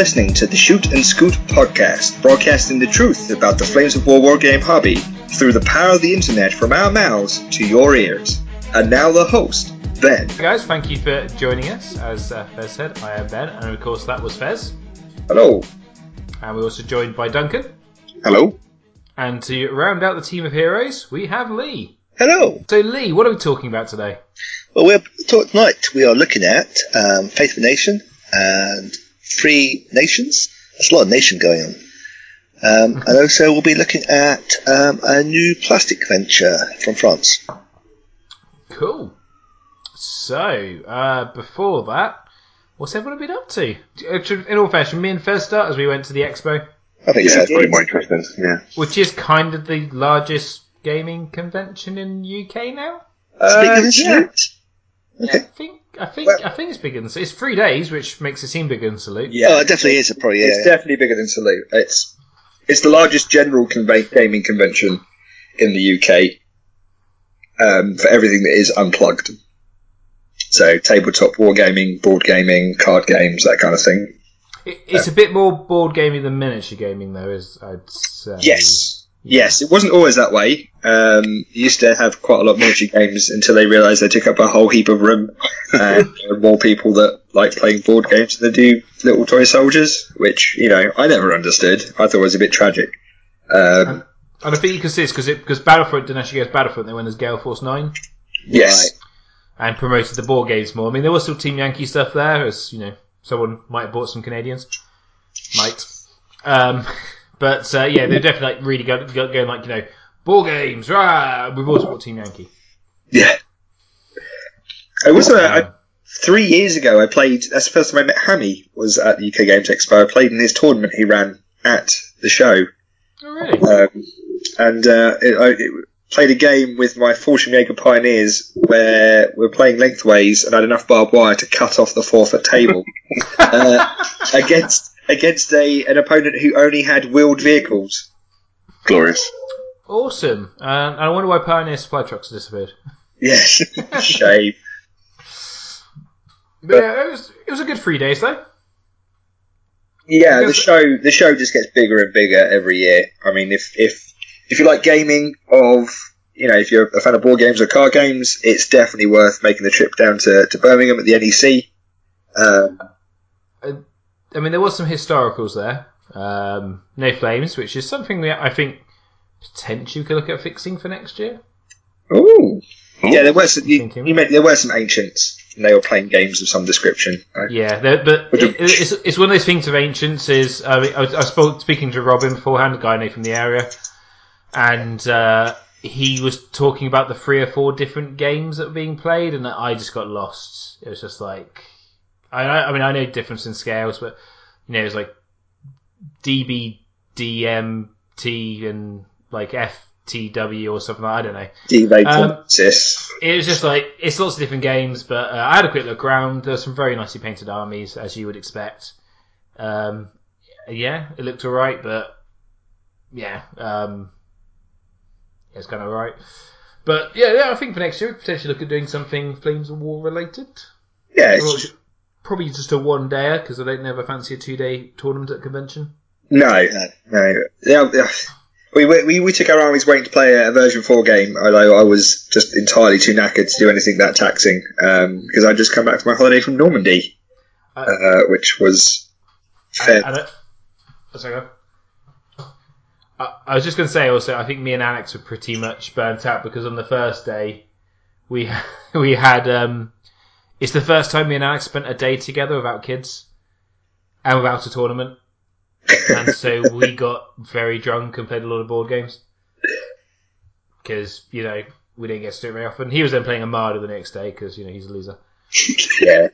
Listening to the Shoot and Scoot podcast, broadcasting the truth about the Flames of War wargame hobby through the power of the internet from our mouths to your ears. And now the host, Ben. Hey guys, thank you for joining us. As uh, Fez said, I am Ben, and of course that was Fez. Hello. And we're also joined by Duncan. Hello. And to round out the team of heroes, we have Lee. Hello. So Lee, what are we talking about today? Well, we're tonight we are looking at um, Fate of a Nation and Free Nations. There's a lot of nation going on. Um, and also we'll be looking at um, a new plastic venture from France. Cool. So, uh, before that, what's everyone been up to? In all fashion, me and Fez start as we went to the expo, I think Yeah, so. it's probably more interesting. Yeah. which is kind of the largest gaming convention in UK now. It's bigger Uh, than yeah. I think I think Well- I think it's bigger than it's three days, which makes it seem bigger than Salute. Yeah. Oh, it definitely is a probably. It's Yeah. definitely bigger than Salute. It's it's the largest general conve- gaming convention in the UK um, for everything that is unplugged. So tabletop wargaming, board gaming, card games, that kind of thing. It, it's a bit more board gaming than miniature gaming, though. Is I'd say. Yes. Yes, it wasn't always that way. Um, you used to have quite a lot of miniature games until they realised they took up a whole heap of room, and there are more people that like playing board games than they do little toy soldiers, which you know I never understood. I thought was a bit tragic. Um, And I think you can see this because because Battlefront didn't actually go as Battlefront. They went as Gale Force Nine yes, and promoted the board games more. I mean, there was still Team Yankee stuff there, as you know, someone might have bought some Canadians, might. Um, but uh, yeah, they're definitely like really go, go, going like you know, ball games. Rah! We've always bought Team Yankee. yeah. I was uh, I, Um, three years ago. I played. That's the first time I met Hammy. Was at the UK Games Expo. I played in his tournament he ran at the show. oh really? um, and uh, it, I it played a game with my Fallschirmjäger Pioneers where we're playing lengthways and I had enough barbed wire to cut off the four foot table uh, against against a an opponent who only had wheeled vehicles. Glorious. Awesome. Um, and I wonder why Pioneer supply trucks have disappeared. Yes, shame. But yeah, it was it was a good three days though. Yeah, the show the show just gets bigger and bigger every year. I mean, if if if you like gaming of you know if you're a fan of board games or card games, it's definitely worth making the trip down to, to Birmingham at the NEC. Um, I mean, there was some historicals there. Um, no flames, which is something we I think potentially we could look at fixing for next year. Oh, Yeah, there were some. You, you meant there were some ancients, and they were playing games of some description. Uh, Yeah, but it, it's, it's one of those things of ancients. Is I, mean, I, was, I spoke speaking to Robin beforehand, a guy I know from the area, and uh, he was talking about the three or four different games that were being played, and I just got lost. It was just like I, I mean I know difference in scales, but you know it's like DB, DM, DMT, and like FTW or something. Like, I don't know. Um. It was just like it's lots of different games, but uh, I had a quick look around. There's some very nicely painted armies, as you would expect. Um, yeah, it looked alright, but yeah, um, it's kind of alright. But yeah, yeah, I think for next year, potentially look at doing something Flames of War related. Yeah, it's, Probably just a one dayer because I don't never fancy a two day tournament at convention. no, no. Yeah, yeah. we, we we took our armies waiting to play a version four game, although I was just entirely too knackered to do anything that taxing um, because I'd just come back from my holiday from Normandy, Uh, uh, which was fair. I, I, don't- sorry, go. I, I was just going to say also, I think me and Alex were pretty much burnt out because on the first day we we had um, it's the first time me and Alex spent a day together without kids and without a tournament, and so we got very drunk and played a lot of board games because you know we didn't get to do it very often. He was then playing Armada the next day because you know he's a loser. yeah.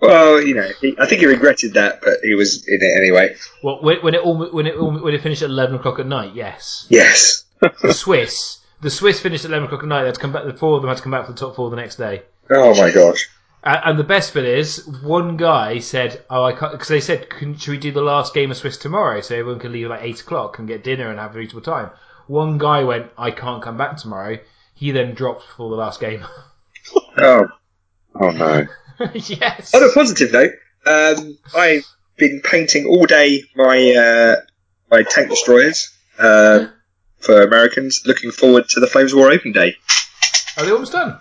Well, you know, he, I think he regretted that, but he was in it anyway. Well, when, when it all when it all, when it finished at eleven o'clock at night, yes. Yes. the Swiss. The Swiss finished at eleven o'clock at night. They had to come back. The four of them had to come back for the top four the next day. Oh my gosh. And, the best bit is, one guy said, "Oh, I can't," because they said, "Should we do the last game of Swiss tomorrow, so everyone can leave at like eight o'clock and get dinner and have a reasonable time?" One guy went, "I can't come back tomorrow." He then dropped for the last game. Oh. Oh no. yes. On a positive note, um, I been painting all day my uh, my tank destroyers uh, for Americans. Looking forward to the Flames of War Open Day. Are they almost done?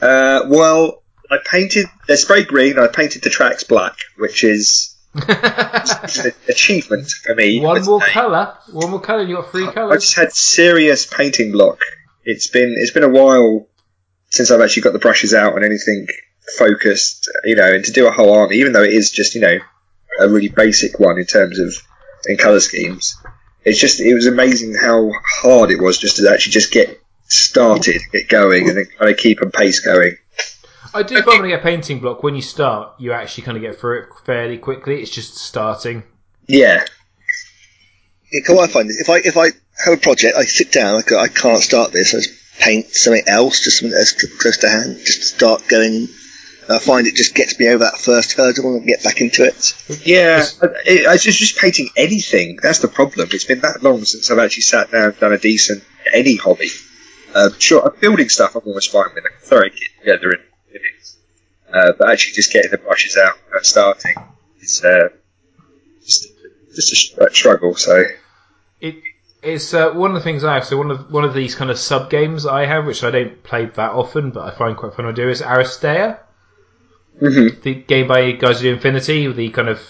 Uh, well, I painted they're spray green. I painted the tracks black, which is an achievement for me. One more colour. One more colour. You got three colours. I just had serious painting block. It's been it's been a while since I've actually got the brushes out on anything focused, you know, and to do a whole army, even though it is just you know a really basic one in terms of in color schemes. It's just it was amazing how hard it was just to actually just get started, get going, and then kind of keep a pace going. I do find when I get a painting block, when you start, you actually kind of get through it fairly quickly. It's just starting. Yeah, Yeah, come on, I find this. If I if I have a project, I sit down. I, go, I can't start this. I just paint something else, just something that's close to hand, just to start going. And I find it just gets me over that first hurdle and get back into it. Yeah, I, I just just painting anything. That's the problem. It's been that long since I've actually sat down and done a decent any hobby. Uh, sure, building stuff I'm always fine with. I can throw a kit together in minutes. Uh, but actually, just getting the brushes out and starting is uh, just just a str- struggle. So It it's uh, one of the things I have. So one of one of these kind of sub games I have, which I don't play that often, but I find quite fun to do, is Aristeia. Mhm. The game by guys who do Infinity, the kind of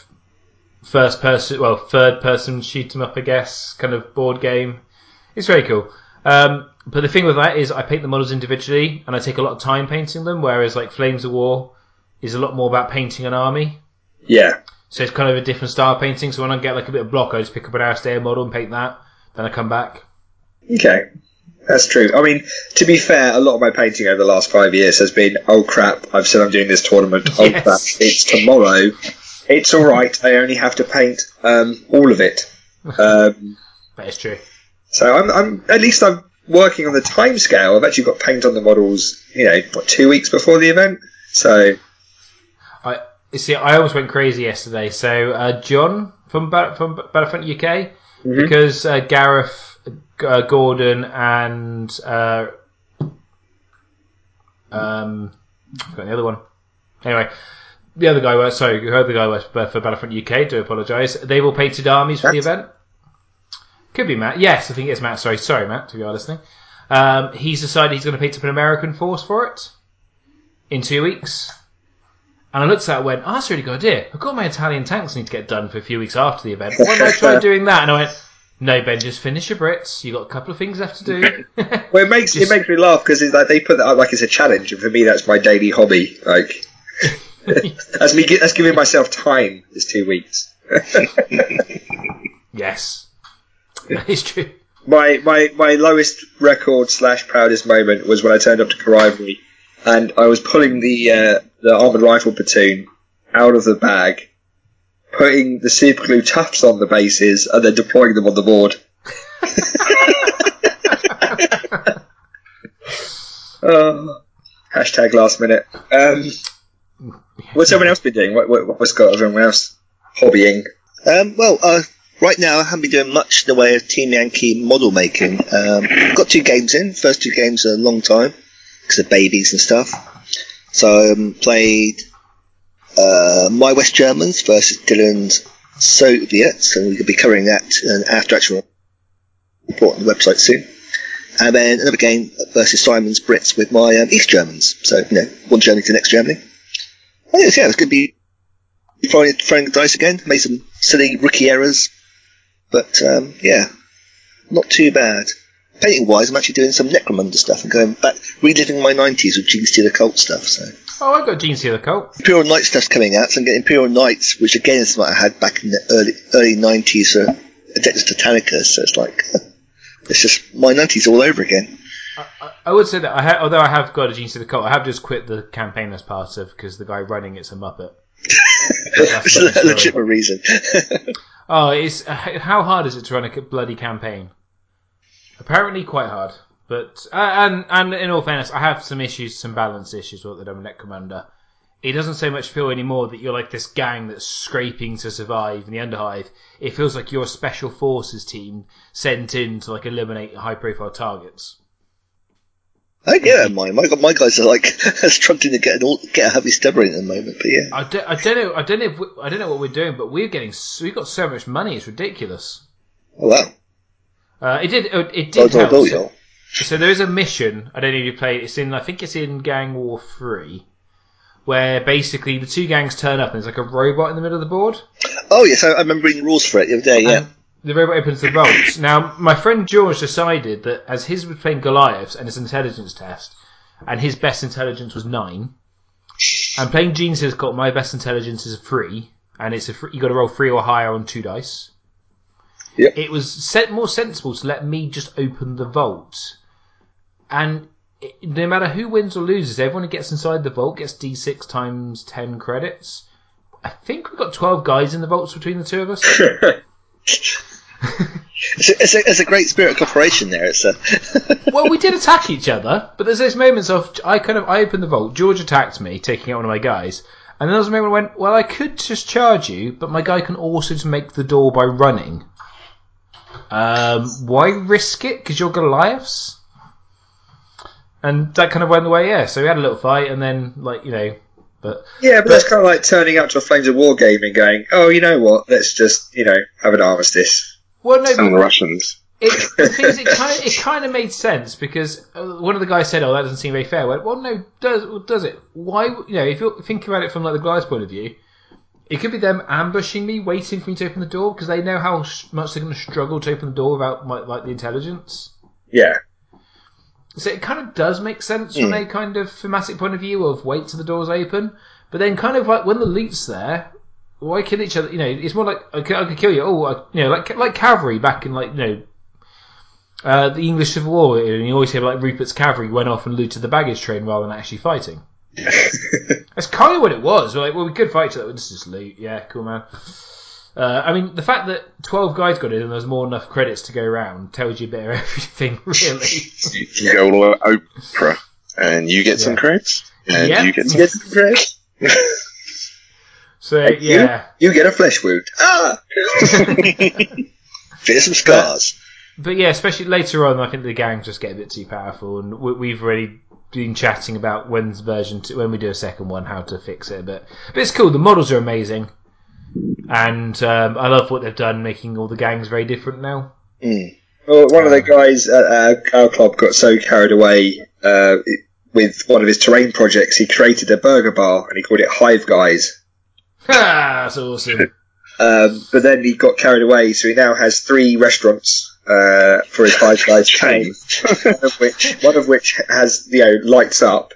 first person, well, third person shoot 'em up, I guess, kind of board game. It's very cool. Um, but the thing with that is, I paint the models individually, and I take a lot of time painting them. Whereas like Flames of War is a lot more about painting an army. yeah, So it's kind of a different style of painting. So when I get like a bit of block, I just pick up an Aristeia model and paint that. Then I come back. okay, that's true. I mean, to be fair, a lot of my painting over the last five years has been, oh crap, I've said I'm doing this tournament. Oh Yes. crap, it's tomorrow. It's all right. I only have to paint um, all of it. Um, That is true. So I'm, I'm at least I'm working on the time scale. I've actually got paint on the models, you know, what two weeks before the event. So I you see. I almost went crazy yesterday. So uh, John from from Battlefront UK, because uh, Gareth, uh, Gordon, and uh, um, I forgot the other one. Anyway, the other guy was sorry, the other guy was for Battlefront UK. Do apologise. They've all painted armies for the event. Could be Matt. Yes, I think it's Matt. Sorry, sorry, Matt. If you are listening, um, he's decided he's going to paint up an American force for it in two weeks. And I looked at that and went, oh, that's a really good idea. I've got my Italian tanks need to get done for a few weeks after the event. Why don't I try doing that? And I went, no, Ben, just finish your Brits. You've got a couple of things left to do. well, it makes Just- it makes me laugh because like they put that up like it's a challenge, and for me that's my daily hobby. Like that's me that's giving myself time. Is two weeks. yes. That is true. My my my lowest record slash proudest moment was when I turned up to Charivari and I was pulling the uh, the armored rifle platoon out of the bag, putting the super glue tufts on the bases, and then deploying them on the board. oh, hashtag last minute. Um, what's everyone else been doing? What, what, what's got everyone else hobbying? Um, well, uh, right now I haven't been doing much in the way of Team Yankee model making. Um, got two games in. First two games are a long time because of babies and stuff. So I um, played uh, My West Germans versus Dylan's Soviets, and we could be covering that in an after action report on the website soon. And then another game versus Simon's Brits with my um, East Germans. So, you know, one Germany to the next Germany. I yes, yeah, it's going to be throwing, throwing the dice again. Made some silly rookie errors, but um, yeah, not too bad. Painting wise, I'm actually doing some Necromunda stuff and going back, reliving my 90s with Gene Stealer Cult stuff. So Oh, I've got Genestealer Cult. Imperial Knight stuff's coming out, so I'm getting Imperial Knights, which again is what I had back in the early early 90s for Adeptus Titanicus. So it's like it's just my 90s all over again. I, I would say that, I ha- although I have got a Genestealer Cult, I have just quit the campaign as part of because the guy running it's a Muppet. That's It's a legitimate reason. Oh, it's uh, how hard is it to run a bloody campaign? Apparently, quite hard. But uh, and and in all fairness, I have some issues, some balance issues with the Dominion Campaign. It doesn't so much feel anymore that you're like this gang that's scraping to survive in the Underhive. It feels like you're a special forces team sent in to like eliminate high-profile targets. I get mine. My, my guys are like struggling to get an get a heavy stubber in at the moment. But yeah, I don't, I don't know. I don't know. If we, I don't know what we're doing, but we're getting. We've got so much money. It's ridiculous. oh wow, Uh, it did. It, it did dollar help. So, so there is a mission. I don't know if you played. It's in. I think it's in Gang War Three, where basically the two gangs turn up and there's like a robot in the middle of the board. Oh yes, I, I remember reading the rules for it the other day. Yeah, And the robot opens the vaults. Now, my friend George decided that as his was playing Goliaths and his intelligence test, and his best intelligence was nine, and playing Gene has got my best intelligence is a three, and it's a free, you got to roll three or higher on two dice. Yep. It was set more sensible to let me just open the vault, and it, no matter who wins or loses, everyone who gets inside the vault gets d6 times ten credits. I think we've got twelve guys in the vaults between the two of us. it's a, it's a, it's a great spirit of cooperation there. It's a well, we did attack each other, but there's those moments of I kind of I opened the vault, George attacked me, taking out one of my guys, and then there was a moment when I went, well, I could just charge you, but my guy can also just make the door by running. Um, why risk it? Because you're Goliaths. And that kind of went the way, yeah. So we had a little fight, and then like you know, but Yeah, but that's kind of like turning up to a Flames of War game and going, oh, you know what? Let's just, you know, have an armistice. Well, no, but the Russians. it, the thing is, it kind of it kind of made sense because uh, one of the guys said, "Oh, that doesn't seem very fair." Went, well, no, does does it? Why? You know, if you're thinking about it from like the guy's point of view, it could be them ambushing me, waiting for me to open the door because they know how much they're going to struggle to open the door without my, like the intelligence. Yeah. So it kind of does make sense from a kind of thematic point of view of wait till the door's open, but then kind of like when the loot's there, why kill each other? You know, it's more like I could, I could kill you. Oh, I, you know, like like cavalry back in like you know. Uh, the English Civil War, and you always hear like Rupert's cavalry went off and looted the baggage train rather than actually fighting. That's kind of what it was. We're like, well, we could fight each other. This is loot. Yeah, cool, man. Uh, I mean, the fact that 12 guys got in and there's more than enough credits to go around tells you a bit of everything, really. You go all to Oprah, and you get some credits, and Yeah. you get some. Get some credits. So, you? yeah. You get a flesh wound. Ah! There's some scars. But yeah, especially later on, I think the gangs just get a bit too powerful, and we, we've already been chatting about when's version two, when we do a second one, how to fix it a bit. But it's cool. The models are amazing, and um, I love what they've done, making all the gangs very different now. Mm. Well, one of the guys at our, our club got so carried away uh, with one of his terrain projects, he created a burger bar and he called it Hive Guys. Ha! That's awesome. Um, but then he got carried away, so he now has three restaurants uh, for his Hive Guys chain, one of which one of which has you know lights up.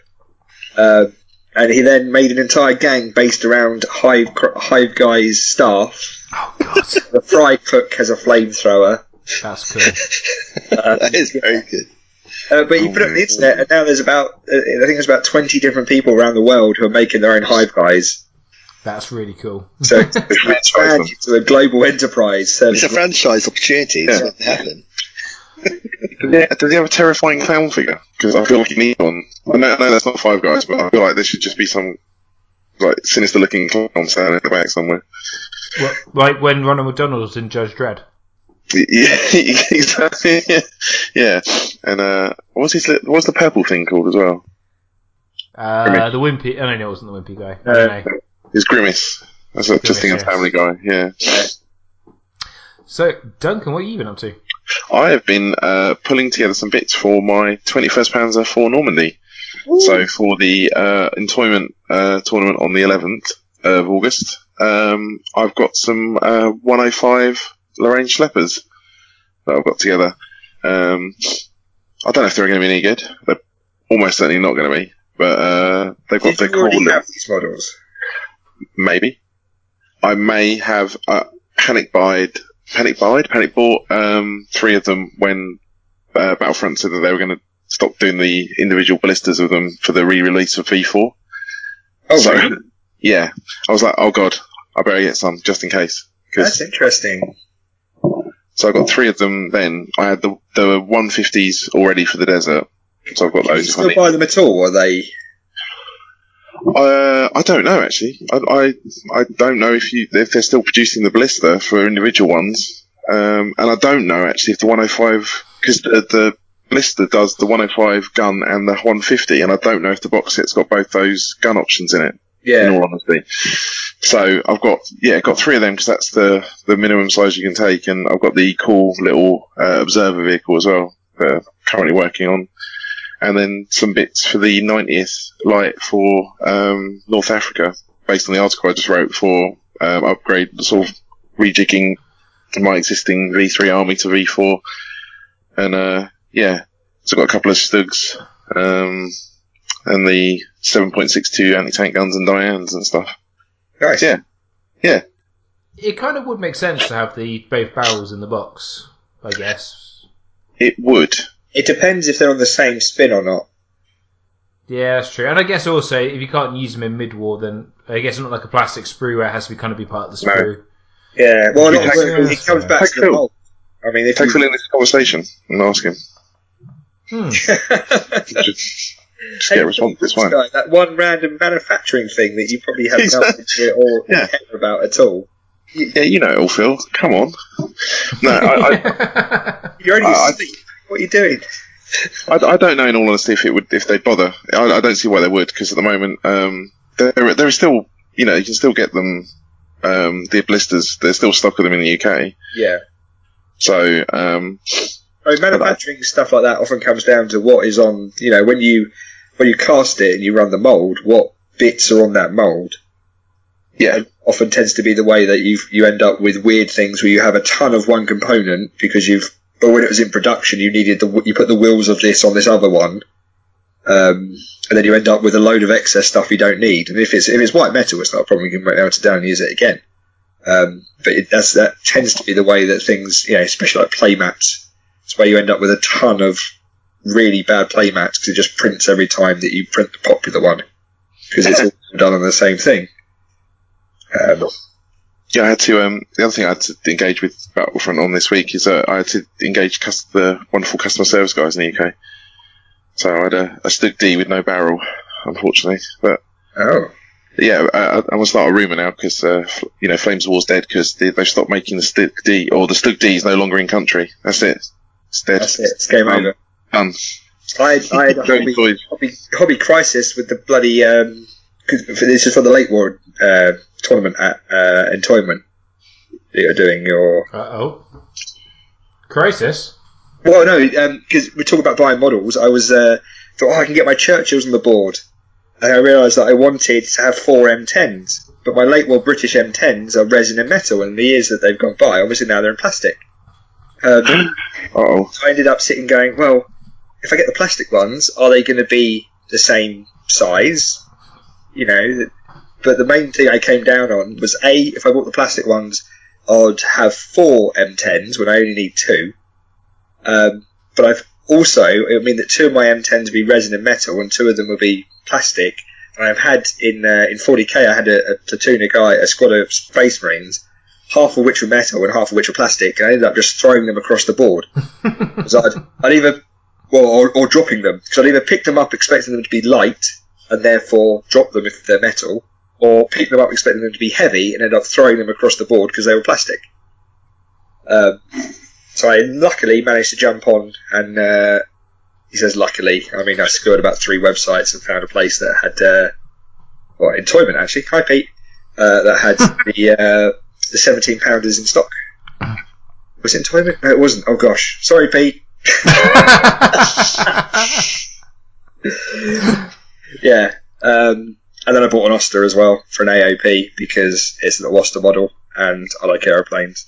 Um and he then made an entire gang based around Hive Hive Guys staff. Oh god, The fry cook has a flamethrower. that's cool. that is very good. Uh, but you put it on the internet, and now there's about uh, I think there's about 20 different people around the world who are making their own Hive Guys. That's really cool. So it's franchise expand them. a global enterprise. It's serving a franchise opportunity. It's Yeah. what happen. Yeah, does he have a terrifying clown figure? Because I feel like he needs one. I know, I know that's not Five Guys, but I feel like there should just be some like sinister looking clown standing in the back somewhere. Well, like when Ronald McDonald was in Judge Dredd. Yeah, exactly. Yeah, and uh, what's his? What's the purple thing called as well? Uh, the Wimpy. Oh, no, no, it wasn't the Wimpy guy. I Uh, don't. His Grimace. That's a, just thinking of Family Guy. Yeah, So, Duncan, what have you been up to? I have been uh, pulling together some bits for my 21st Panzer for Normandy. So for the uh, Entoyment uh, tournament on the 11th of August, um, I've got some uh, 105 Lorraine Schleppers that I've got together. Um, I don't know if they're going to be any good. They're almost certainly not going to be. But uh, they've got Did their you already cool have these models? Maybe. I may have uh, panic buyed, panic buyed, panic bought um, three of them when uh, Battlefront said that they were going to stop doing the individual blisters of them for the re-release of V4. Oh, so, really? yeah, I was like, oh god, I better get some just in case. That's interesting. so I got three of them. Then I had the the 150s already for the desert. So I've got Can those. if I still buy them at all? Or are they? Uh, I don't know actually. I, I I don't know if you if they're still producing the blister for individual ones. Um, and I don't know actually if the 105 because the, the blister does the 105 gun and the 150, and I don't know if the box set's got both those gun options in it. Yeah. In all honesty, so I've got yeah, I've got three of them because that's the the minimum size you can take, and I've got the cool little uh, observer vehicle as well. That I'm currently working on, and then some bits for the 90th light for um, North Africa, based on the article I just wrote for um, upgrade, sort of rejigging my existing V3 army to V4, and uh, yeah, so I've got a couple of Stugs, um, and the 7.62 anti-tank guns and Dianas and stuff. Nice. Yeah. Yeah. It kind of would make sense to have the both barrels in the box, I guess. It would. It depends if they're on the same spin or not. Yeah, that's true. And I guess also, if you can't use them in mid-war, then I guess it's not like a plastic sprue where it has to be kind of be part of the No. Yeah. Well, Yeah. not, it comes back Take to the Phil. mold. I mean, if Take you, Phil in this conversation and ask him. Hmm. Just, just get a response. It's fine. Guy, that one random manufacturing thing that you probably have no idea or Yeah. care about at all. Yeah, you know it all, Phil. Come on. No, I, I, You're only I- I- asleep. What are you doing? I, I don't know, in all honesty, if it would, if they'd bother. I, I don't see why they would, because at the moment, um, there, there is still, you know, you can still get them, um, the blisters. There's still stock of them in the UK. Yeah. So, um, I mean, manufacturing stuff like that often comes down to what is on. You know, when you when you cast it and you run the mold, what bits are on that mold. yeah, Often tends to be the way that you you end up with weird things where you have a ton of one component because you've. Or when it was in production, you needed the you put the wheels of this on this other one, um, and then you end up with a load of excess stuff you don't need. And if it's if it's white metal, it's not a problem. You can break it down and use it again. Um, but it, that's that tends to be the way that things, you know, especially like play mats. It's where you end up with a ton of really bad play mats because it just prints every time that you print the popular one because it's all done on the same thing. Um, yeah. I had to. Um, the other thing I had to engage with Battlefront on this week is uh, I had to engage cus- the wonderful customer service guys in the UK. So I had a, a Stug D with no barrel, unfortunately, but. oh, Yeah, I, I- I'm gonna start a rumor now because uh, you know Flames of War's dead because they, they've stopped making the Stug D or the Stug D is no longer in country. That's it. It's dead. that's it. It's game Um, over. Done. I, I had a hobby, hobby, hobby crisis with the bloody. Um, 'cause this is for the late war uh, tournament at uh, Entoyment that you're doing your Uh-oh. Crisis? Well, no, because we're talking about buying models. I was uh, thought, oh, I can get my Churchills on the board, and I realised that I wanted to have four M10s, but my late war British M10s are resin and metal, and the years that they've gone by, obviously now they're in plastic. Um, Oh, so I ended up sitting going, well, if I get the plastic ones, are they going to be the same size? You know, but the main thing I came down on was a if I bought the plastic ones, I'd have four M10s when I only need two. Um, but I've also it would mean that two of my M10s would be resin and metal, and two of them would be plastic. And I've had in uh, in 40k, I had a, a platoon of guy, a squad of Space Marines, half of which were metal and half of which were plastic, and I ended up just throwing them across the board. So I'd, I'd either, well, or, or dropping them. Because I'd either pick them up expecting them to be light and therefore drop them if they're metal, or pick them up expecting them to be heavy and end up throwing them across the board because they were plastic. Um, so I luckily managed to jump on and, uh, he says luckily, I mean I scoured about three websites and found a place that had, uh, well, Entoyment actually, hi Pete, uh, that had the, uh, the 17 pounders in stock. Was it Entoyment? No, it wasn't. Oh gosh. Sorry, Pete. yeah. Um, and then I bought an Auster as well for an AOP because it's an Auster model and I like aeroplanes.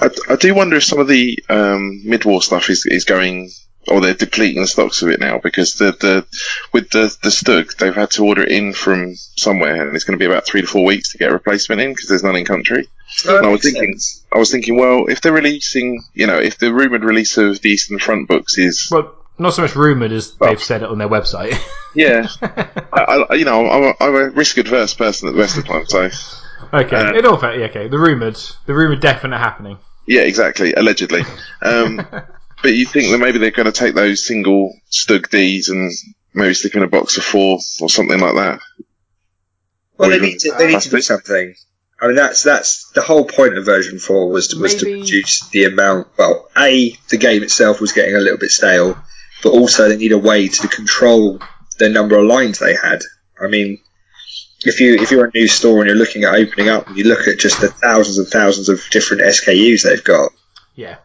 I, I do wonder if some of the um, mid-war stuff is, is going, or they're depleting the stocks of it now because the, the with the the Stug they've had to order it in from somewhere and it's going to be about three to four weeks to get a replacement in because there's none in country. So I was thinking, I was thinking, well, if they're releasing, you know, if the rumored release of the Eastern Front books is, well, not so much rumoured as they've said it on their website. yeah, I, I, you know, I'm a, I'm a risk adverse person at the best of the time, so okay, Uh, in all fact, yeah, okay. The rumoured, the rumoured definite happening. yeah, exactly, allegedly. Um, but you think that maybe they're going to take those single Stug Ds and maybe stick them in a box of four or something like that. Well, Or they need to. They need to do something. I mean, that's that's the whole point of version four was to, was to reduce the amount. Well, a the game itself was getting a little bit stale but also they need a way to control the number of lines they had. I mean, if you if you're a new store and you're looking at opening up and you look at just the thousands and thousands of different SKUs they've got, Yeah.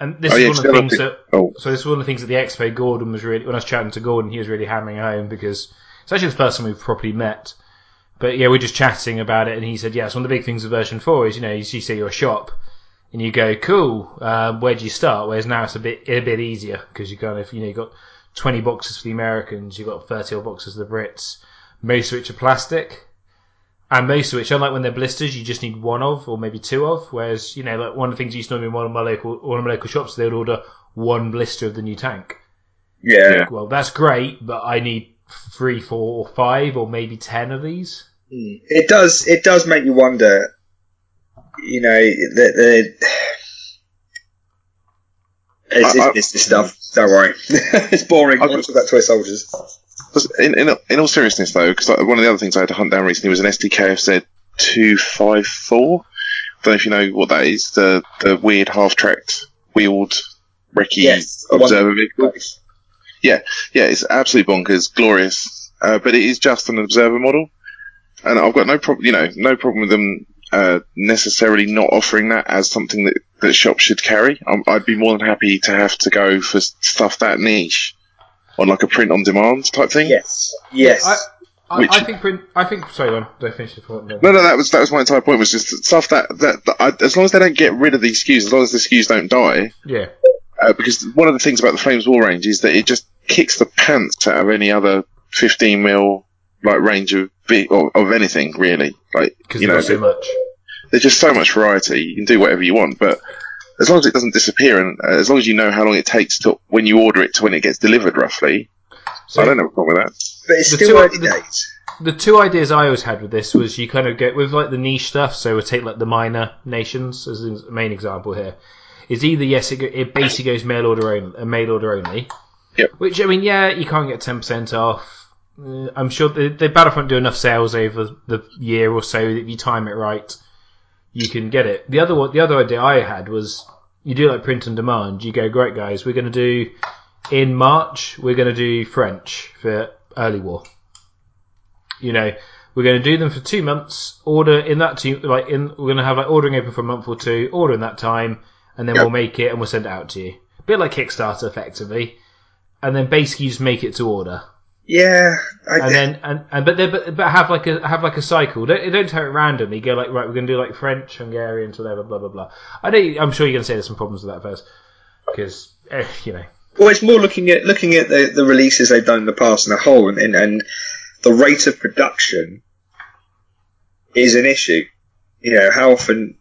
And this Oh, is yeah, one of the things that. Oh. So this is one of the things that the Expo Gordon was really. When I was chatting to Gordon, he was really hammering home because it's actually the first time we've properly met. But yeah, we're just chatting about it, and he said, "Yeah, it's one of the big things of version four is you know you see your shop, and you go, cool, um, where do you start? Whereas now it's a bit a bit easier because you kind of you know you got 20 boxes for the Americans, you've got 30 odd boxes for the Brits, most of which are plastic. And most of which, unlike when they're blisters, you just need one of, or maybe two of. Whereas, you know, like one of the things you used to know in one of my local, one of my local shops, they would order one blister of the new tank. yeah, Well, that's great, but I need three, four, or five, or maybe ten of these. it does it does make you wonder. You know, the, the it's, I- I- it's business stuff. Don't worry, it's boring. I I- want to talk about toy soldiers. In, in, in all seriousness, though, because one of the other things I had to hunt down recently was an SDKFZ 254. Don't know if you know what that is. The the weird half-tracked wheeled recce Yes, observer vehicle. Yeah, yeah, it's absolutely bonkers, glorious, uh, but it is just an observer model, and I've got no problem, you know, no problem with them uh, necessarily not offering that as something that that shops should carry. i I'd be more than happy to have to go for stuff that niche on like a print on demand type thing. Yes, yes. I, I, Which- I think print. I think. Sorry, go on. Don't finish the point. No, no, that was that was my entire point. Was just stuff that that, that I, as long as they don't get rid of these SKUs, as long as the SKUs don't die, Yeah. uh, because one of the things about the Flames War range is that it just kicks the pants out of any other 15 mil like range of be- of, of anything really. Like Because you know, so much. there's just so much variety. You can do whatever you want, but as long as it doesn't disappear, and uh, as long as you know how long it takes to when you order it to when it gets delivered, roughly, So I don't have a problem with that. but it's the still two- early the- days. the two ideas I always had with this was you kind of get with like the niche stuff. So we'll take like the minor nations as a main example here. Is either yes, it, go, it basically goes mail order only, uh, mail order only. Yep. Which I mean, yeah, you can't get ten percent off. Uh, I'm sure the, the Battlefront do enough sales over the year or so that if you time it right, you can get it. The other one, the other idea I had was you do like print on demand. You go, great guys, we're going to do in March. We're going to do French for early war you know, we're going to do them for two months. Order in that two, like in, we're going to have like ordering open for a month or two. Order in that time, and then Yep. we'll make it and we'll send it out to you. A bit like Kickstarter, effectively. And then basically you just make it to order, Yeah, I, and then and, and but, they, but but have like a have like a cycle. Don't don't tell it randomly. Go like right, we're going to do like French, Hungarian, whatever, blah blah blah. I know. I'm sure you're going to say there's some problems with that first, because eh, you know. Well, it's more looking at looking at the, the releases they've done in the past and a whole, and, and, and the rate of production is an issue. You know, how often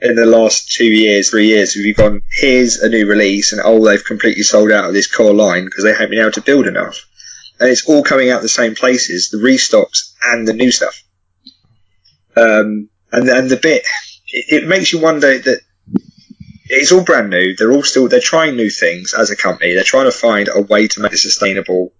in the last two years, three years, have you gone, here's a new release, and oh, they've completely sold out of this core line because they haven't been able to build enough. And it's all coming out the same places, the restocks and the new stuff. Um, and, and the bit, it, it makes you wonder that it's all brand new. They're all still they're trying new things as a company. They're trying to find a way to make it sustainable.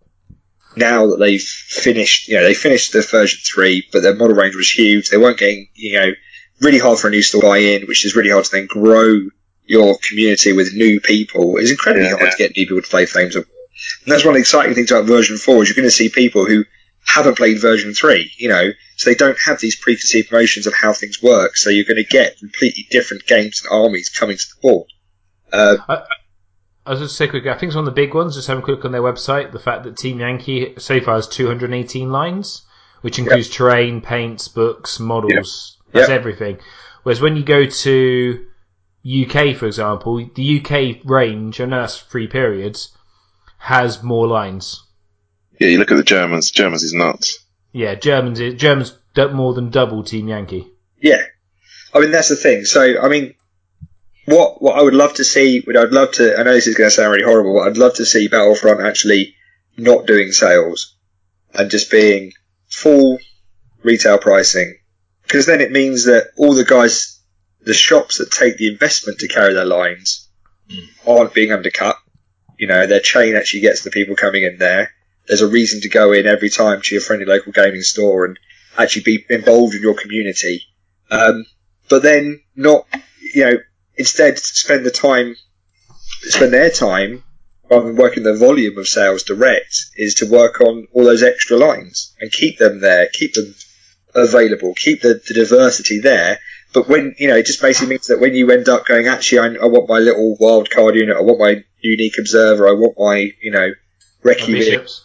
Now that they've finished, you know, they finished the version three, but their model range was huge. They weren't getting, you know, really hard for a new store to buy in, which is really hard to then grow your community with new people. It's incredibly Yeah. hard to get new people to play Flames of War. And that's one of the exciting things about version four is you're going to see people who haven't played version three, you know, so they don't have these preconceived notions of how things work. So you're going to get completely different games and armies coming to the board. Uh, I was just say quickly. I think it's one of the big ones. Just have a quick look on their website. The fact that Team Yankee so far has 218 lines, which includes terrain, paints, books, models. That's Yep. everything. Whereas when you go to UK, for example, the UK range, I know that's three periods, has more lines. Yeah, you look at the Germans. Germans is nuts. Yeah, Germans is, Germans more than double Team Yankee. Yeah, I mean that's the thing. So I mean, what what I would love to see, what I'd love to. I know this is going to sound really horrible, but I'd love to see Battlefront actually not doing sales and just being full retail pricing, because then it means that all the guys, the shops that take the investment to carry their lines, hmm. aren't being undercut. You know, their chain actually gets the people coming in there. There's a reason to go in every time to your friendly local gaming store and actually be involved in your community. Um, but then not, you know, instead spend the time, spend their time rather than working the volume of sales direct, is to work on all those extra lines and keep them there, keep them available, keep the, the diversity there. But when you know, it just basically means that when you end up going, actually, I, I want my little wild card unit, I want my unique observer, I want my you know, recce bishops.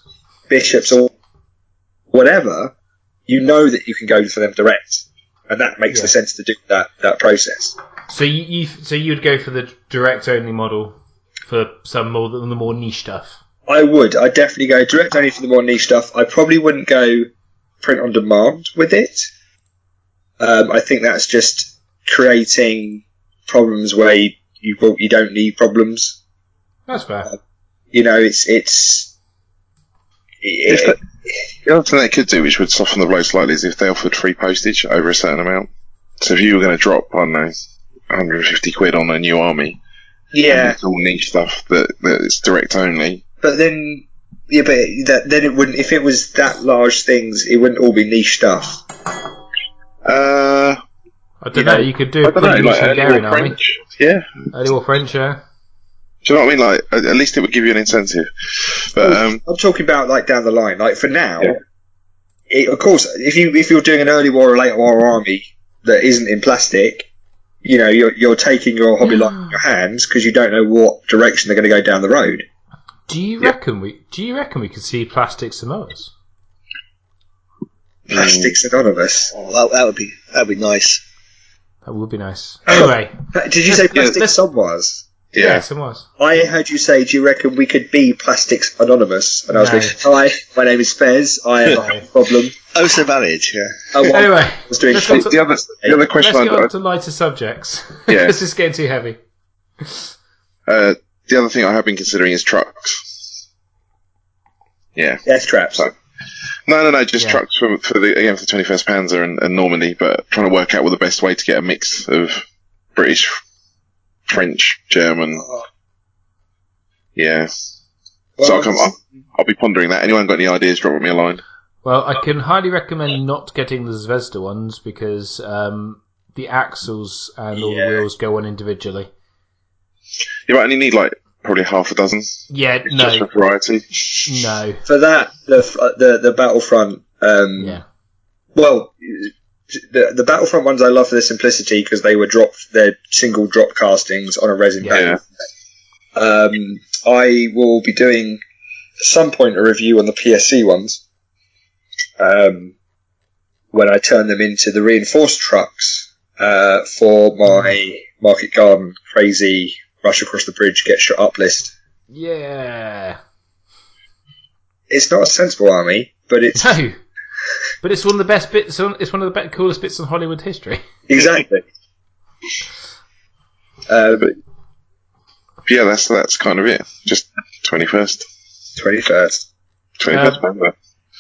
bishops or whatever, you know that you can go for them direct, and that makes Yeah. the sense to do that that process. So you, you so you'd go for the direct only model for some more than the more niche stuff. I would. I'd definitely go direct only for the more niche stuff. I probably wouldn't go print on demand with it. Um, I think that's just creating problems where you, you you don't need problems. That's fair. You know, it's it's. If it- The other thing they could do, which would soften the blow slightly, is if they offered free postage over a certain amount. So if you were going to drop, I don't know, 150 quid on a new army, and yeah, it's all niche stuff that, that it's direct only. but then yeah, but that, then it wouldn't. If it was that large things, it wouldn't all be niche stuff. Uh, I don't You know. know, You could do I a don't know, like early Hungarian war army. French. Yeah. Early war French, yeah. Do you know what I mean? Like, at at least it would give you an incentive. But um, I'm talking about like down the line. Like for now, Yeah. it, of course, if you if you're doing an early war or late war army that isn't in plastic, you know you're you're taking your hobby life in your hands because you don't know what direction they're going to go down the road. Do you Yeah. reckon we? Do you reckon we could see plastic Samoas? Plastics Anonymous. Oh, that, that would be that would be nice. That would be nice. Anyway, Did you say Let's- plastic let's- Samoas? Yeah, yeah. Samoas. I heard you say, "Do you reckon we could be Plastics Anonymous?" And I was No. like, "Hi, my name is Fez. I have a problem." Oh, so valid. Yeah. Oh, well, Anyway, I was doing let's go to- the other the other let's question get I, on to lighter subjects. Yeah. this is getting too heavy. uh, the other thing I have been considering is trucks. Yeah. death traps. So- No, no, no, just Yeah. trucks for, for the again for the 21st Panzer and, and Normandy, but trying to work out what the best way to get a mix of British, French, German. Yeah. so I'll, come, I'll, I'll be pondering that. Anyone got any ideas? Drop me a line. Well, I can highly recommend not getting the Zvezda ones because um, the axles and all Yeah. the wheels go on individually. You might only need like probably half a dozen, Yeah, just no, for variety. no, for that the the the Battlefront. Um, yeah, Well, the the Battlefront ones I love for their simplicity because they were drop their single drop castings on a resin Yeah. base. Um, I will be doing at some point a review on the PSC ones. Um, when I turn them into the reinforced trucks uh, for my Market Garden crazy rush across the bridge get shot up list. yeah. It's not a sensible army, but it's No, but it's one of the best bits. On, it's one of the be- coolest bits in Hollywood history. exactly. Um, Yeah, that's that's kind of it. Just 21st, twenty first. 21st Uh,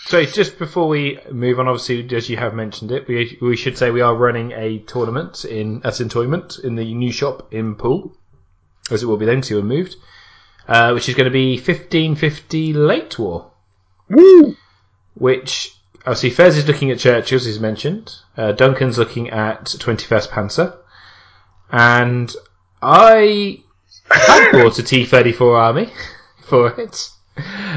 So just before we move on, obviously, as you have mentioned it, we we should say we are running a tournament in at Entoyment in the new shop in Poole, as it will be then to and moved, uh, which is going to be fifteen fifty late war, Woo! which obviously Fez is looking at Churchill's, as mentioned. Uh, Duncan's looking at twenty first Panzer, and I had bought a T thirty four army for it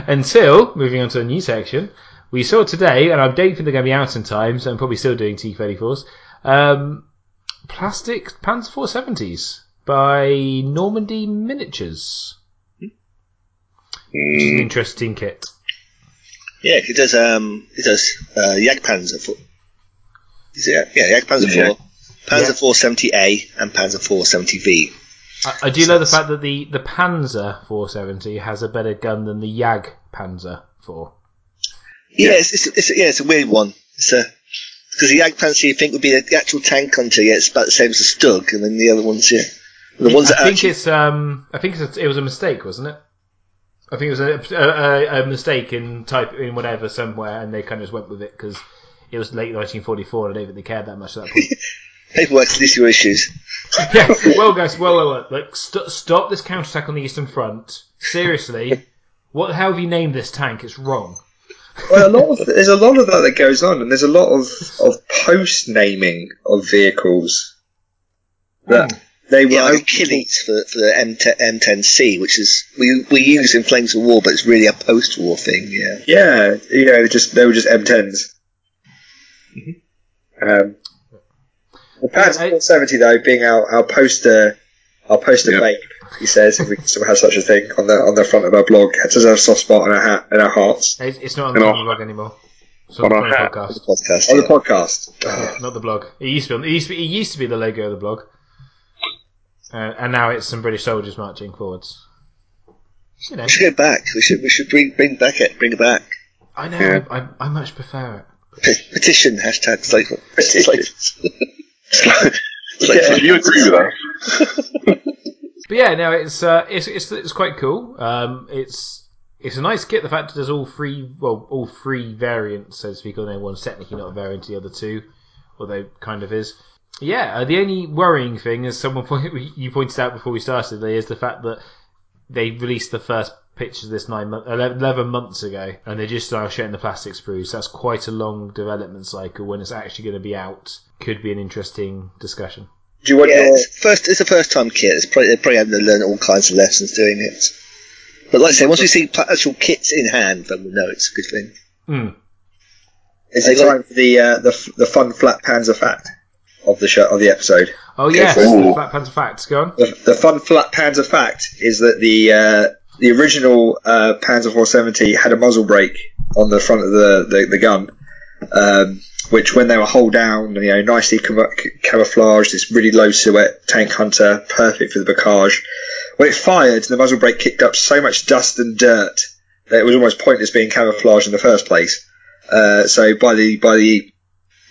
until moving on to a new section. We saw today, and I don't think they're going to be out in time, so I'm probably still doing T34s. Um, plastic Panzer 470s by Normandy Miniatures. Which is an Mm, interesting kit. Yeah, it does. Um, it does. Uh, Jagdpanzer for. Is it? Yeah, Jagdpanzer Yeah. four, Panzer Yeah. 470A and Panzer 470V. I, I do love the fact that the, the Panzer 470 has a better gun than the Jag Panzer 4. Yeah, it's, it's, it's yeah, it's a weird one. It's a because the Jagdpanzer you think would be the actual tank hunter, yeah, it's about the same as a Stug, and then the other ones, yeah, the ones I that think actually, it's um, I think it's a, it was a mistake, wasn't it? I think it was a, a, a mistake in type in whatever somewhere, and they kind of just went with it because it was late 1944, and I don't think they cared that much at that point. paperwork's these your issues. yeah, well, guys, well, well, well like st- stop this counterattack on the Eastern Front. Seriously, what? How have you named this tank? It's wrong. Well, a lot of there's a lot of that that goes on, and there's a lot of of post naming of vehicles that hmm. They were Yeah, Achilles for, for the M10, M10C, which is we we use in Flames of War, but it's really a post-war thing. Yeah, Yeah, you know, just they were just M10s. Um, the Panzer I- 470 though, being our, our poster, our poster Yeah. babe, he says, if we still have such a thing on the on the front of our blog, it does have a soft spot on our hat in our hearts. It's, it's not on You the blog anymore. It's on on, our on the podcast. podcast. On the podcast, Yeah, not the blog. It used to be. On, it, used to be it used to be the logo of the blog, uh, and now it's some British soldiers marching forwards. You know, We should go back. We should we should bring bring back it. Bring it back. I know. Yeah. I, I, I much prefer it. Petition hashtag slave. Petition. Yeah. you agree with us? But yeah, no, it's uh, it's it's it's quite cool. Um, it's it's a nice kit. The fact that there's all three, well, all three variants, so to speak. Although one's technically not a variant of the other two, although kind of is. Yeah, uh, the only worrying thing, as someone point, you pointed out before we started, is the fact that they released the first pictures of this nine month, 11 months ago, and they're just started showing the plastic sprues. That's quite a long development cycle. When it's actually going to be out, could be an interesting discussion. do you want Yeah, your it's first. It's a first time kit. It's probably, they're probably having to learn all kinds of lessons doing it. But like I say, once we see pla- actual kits in hand, then we'll know it's a good thing. Hmm. is it time for the uh, the the fun flat Panzer fact of the show of the episode? Oh yes, the Flat Pants facts. Go on. The, the fun flat Panzer fact is that the uh, the original uh, Panzer 470 had a muzzle brake on the front of the the, the gun, um, which when they were hull down, you know, nicely cam- camouflaged, this really low silhouette tank hunter, perfect for the bocage. When it fired, the muzzle brake kicked up so much dust and dirt that it was almost pointless being camouflaged in the first place. Uh, so by the by the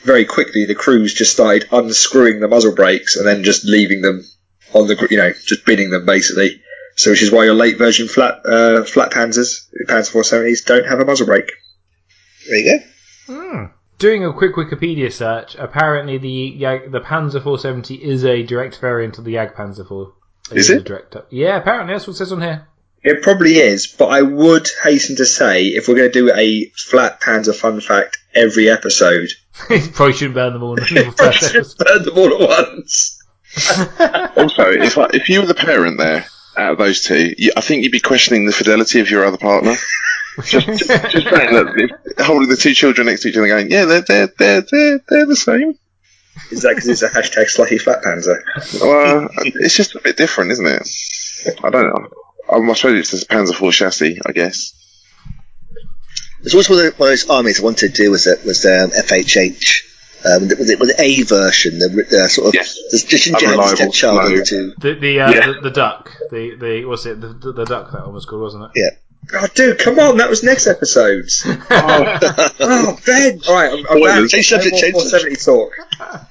very quickly the crews just started unscrewing the muzzle brakes and then just leaving them on the you know just binning them basically. So which is why your late version flat uh, flat Panzers Panzer 470s don't have a muzzle brake. There you go. Hmm. Doing a quick Wikipedia search, apparently the Jag, the Panzer 470 is a direct variant of the Jagdpanzer 4. Is it? Direct, yeah, apparently that's what it says on here. It probably is, but I would hasten to say if we're going to do a flat Panzer fun fact every episode, Probably shouldn't burn them all in the probably should episode. burn them all at once. Also, it's like if you were the parent there out of those two, you, I think you'd be questioning the fidelity of your other partner. just, just, just saying that holding the two children next to each other, going, "Yeah, they're they're they're they're, they're the same." Is that because it's a hashtag slutty flat Panzer? Well, it's just a bit different, isn't it? I don't know. I'm suppose it's a Panzer IV chassis, I guess. There's also one of those armies I wanted to do was that was um, FHH. Um, with, the, with the A version, the, the sort of Yes. the, the Unreliable, stepchild the two. The the, uh, Yeah. the the duck, the the what's it? The, the, the duck that one was called, wasn't it? Yeah. Oh, dude, come on, that was next episode's. oh, Ben! Alright, I'm, I'm back. Spoilers. Change subject, change more 470 talk.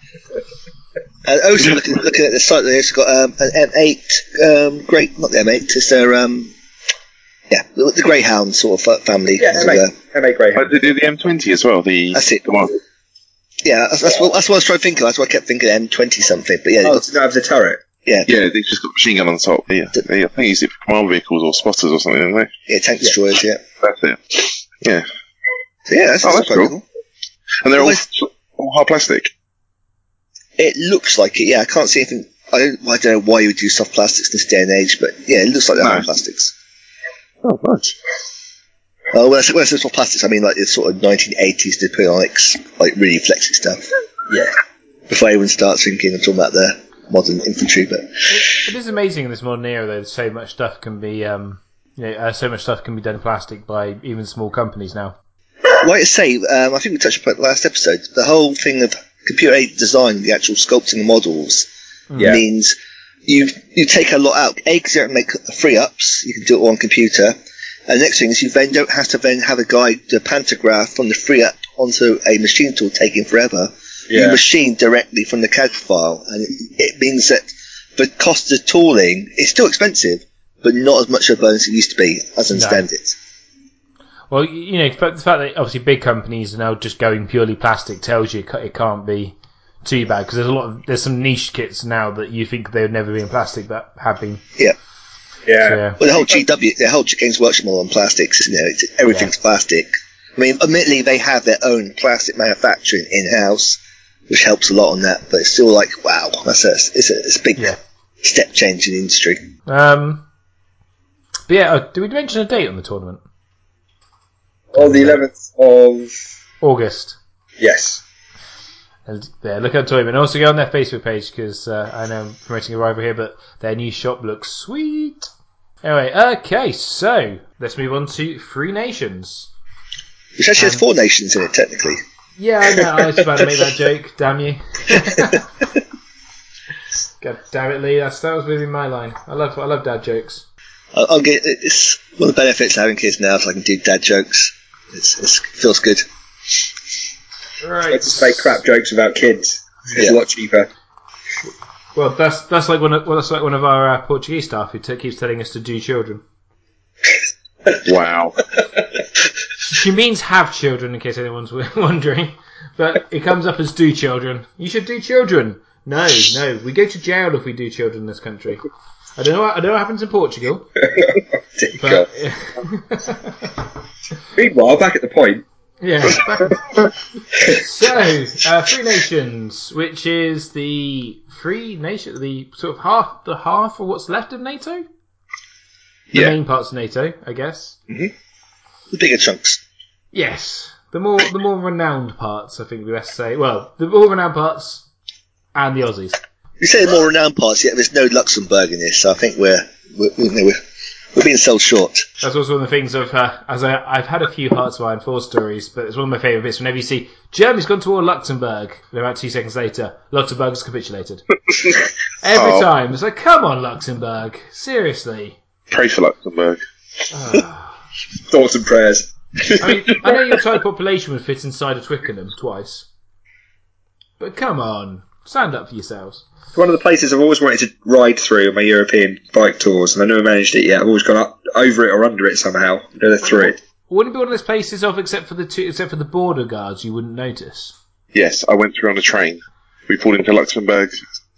And also looking, looking at the site, they've got um, an M8, um, great, not the M8, it's their, um, yeah, the, the Greyhound sort of family. Yeah, So, uh, M8, M8 Greyhound. They do the M20 as well. The That's it. The one. yeah, that's, that's, what, that's what I was trying to think of. That's why I kept thinking M20 something. But yeah, Oh, it's- does it not have the turret? yeah, Yeah, they've just got machine gun on top. Yeah, they, I think they use it for command vehicles or spotters or something, don't they? yeah, tank destroyers, yeah. That's it. Yeah, So yeah, that's, Oh, that's that's quite cool. cool. and they're all, all hard plastic. It looks like it, yeah. I can't see anything. I don't, I don't know why you would do soft plastics in this day and age, but yeah, it looks like they're No. hard plastics. Oh, nice. Oh, when I say, when I say plastics, I mean like it's sort of 1980s Napoleonics, like really flexy stuff. Yeah. Before anyone starts thinking I'm talking about the modern infantry, but It is amazing in this modern era though. So much stuff can be, um, you know, uh, so much stuff can be done in plastic by even small companies now. like I say, um, I think we touched upon it last episode. The whole thing of computer aided design, the actual sculpting of models, Yeah. means you you take a lot out. A, because you don't make free ups, you can do it all on computer. And the next thing is you then don't have to then have a guy do a pantograph from the free up onto a machine tool taking forever. You machine directly from the CAD file, and it, it means that the cost of tooling is still expensive, but not as much of a bonus as it used to be, as I understand it. Well, you know, the fact that obviously big companies are now just going purely plastic tells you it can't be too bad because there's a lot of there's some niche kits now that you think they would never be in plastic that have been. Yeah. Yeah. So, yeah. Well, the whole GW, the whole Games Workshop model on plastics, you know, it's, everything's plastic. I mean, admittedly, they have their own plastic manufacturing in house, which helps a lot on that. But it's still like, wow, that's a, it's a, it's a big Yeah. step change in the industry. Um, but yeah, uh, did we mention a date on the tournament? On the 11th of. August. Yes. And there, look at Entoyment. Also go on their Facebook page because uh, I know I'm promoting a rival here, but their new shop looks sweet. Anyway, okay, so let's move on to Free Nations. Which actually has four nations in it, technically. Yeah, I know. I was about to make that joke. Damn you. God damn it, Lee. That's, that was really my line. I love I love dad jokes. I'll, I'll get it's one of the benefits of having kids now, so I can do dad jokes. It's, it's feels good. Right. Let's just make crap jokes about kids. It's Yeah. a lot cheaper. Well, that's that's like one of well, that's like one of our uh, Portuguese staff who t- keeps telling us to do children. Wow. She means have children, in case anyone's wondering. But it comes up as do children. You should do children. No, no, we go to jail if we do children in this country. I don't know. What, I don't know what happens in Portugal, Dear God. but Meanwhile, back at the point. Yeah. so, uh, Free Nations, which is the Free Nation, the sort of half, the half of what's left of NATO, the Yeah. main parts of NATO, I guess. The bigger chunks. Yes, the more the more renowned parts, I think we best say. Well, the more renowned parts and the Aussies. You say the more renowned parts, yet there's no Luxembourg in this, so I think we're we're, you know, we're, we're being sold short. That's also one of the things of uh, as I, I've had a few Hearts of Iron Four stories, but it's one of my favourite bits. Whenever you see Germany's gone to war Luxembourg, and about two seconds later, Luxembourg has capitulated. Every Oh. time it's like, come on, Luxembourg, seriously. Pray for Luxembourg. Thoughts and prayers. I mean, I know your entire population would fit inside of Twickenham twice, but come on, stand up for yourselves. It's one of the places I've always wanted to ride through on my European bike tours, and I never managed it yet. I've always gone up over it or under it somehow. Never through it. Wouldn't it be one of those places off, except for the two, except for the border guards, you wouldn't notice. Yes, I went through on a train. We pulled into Luxembourg,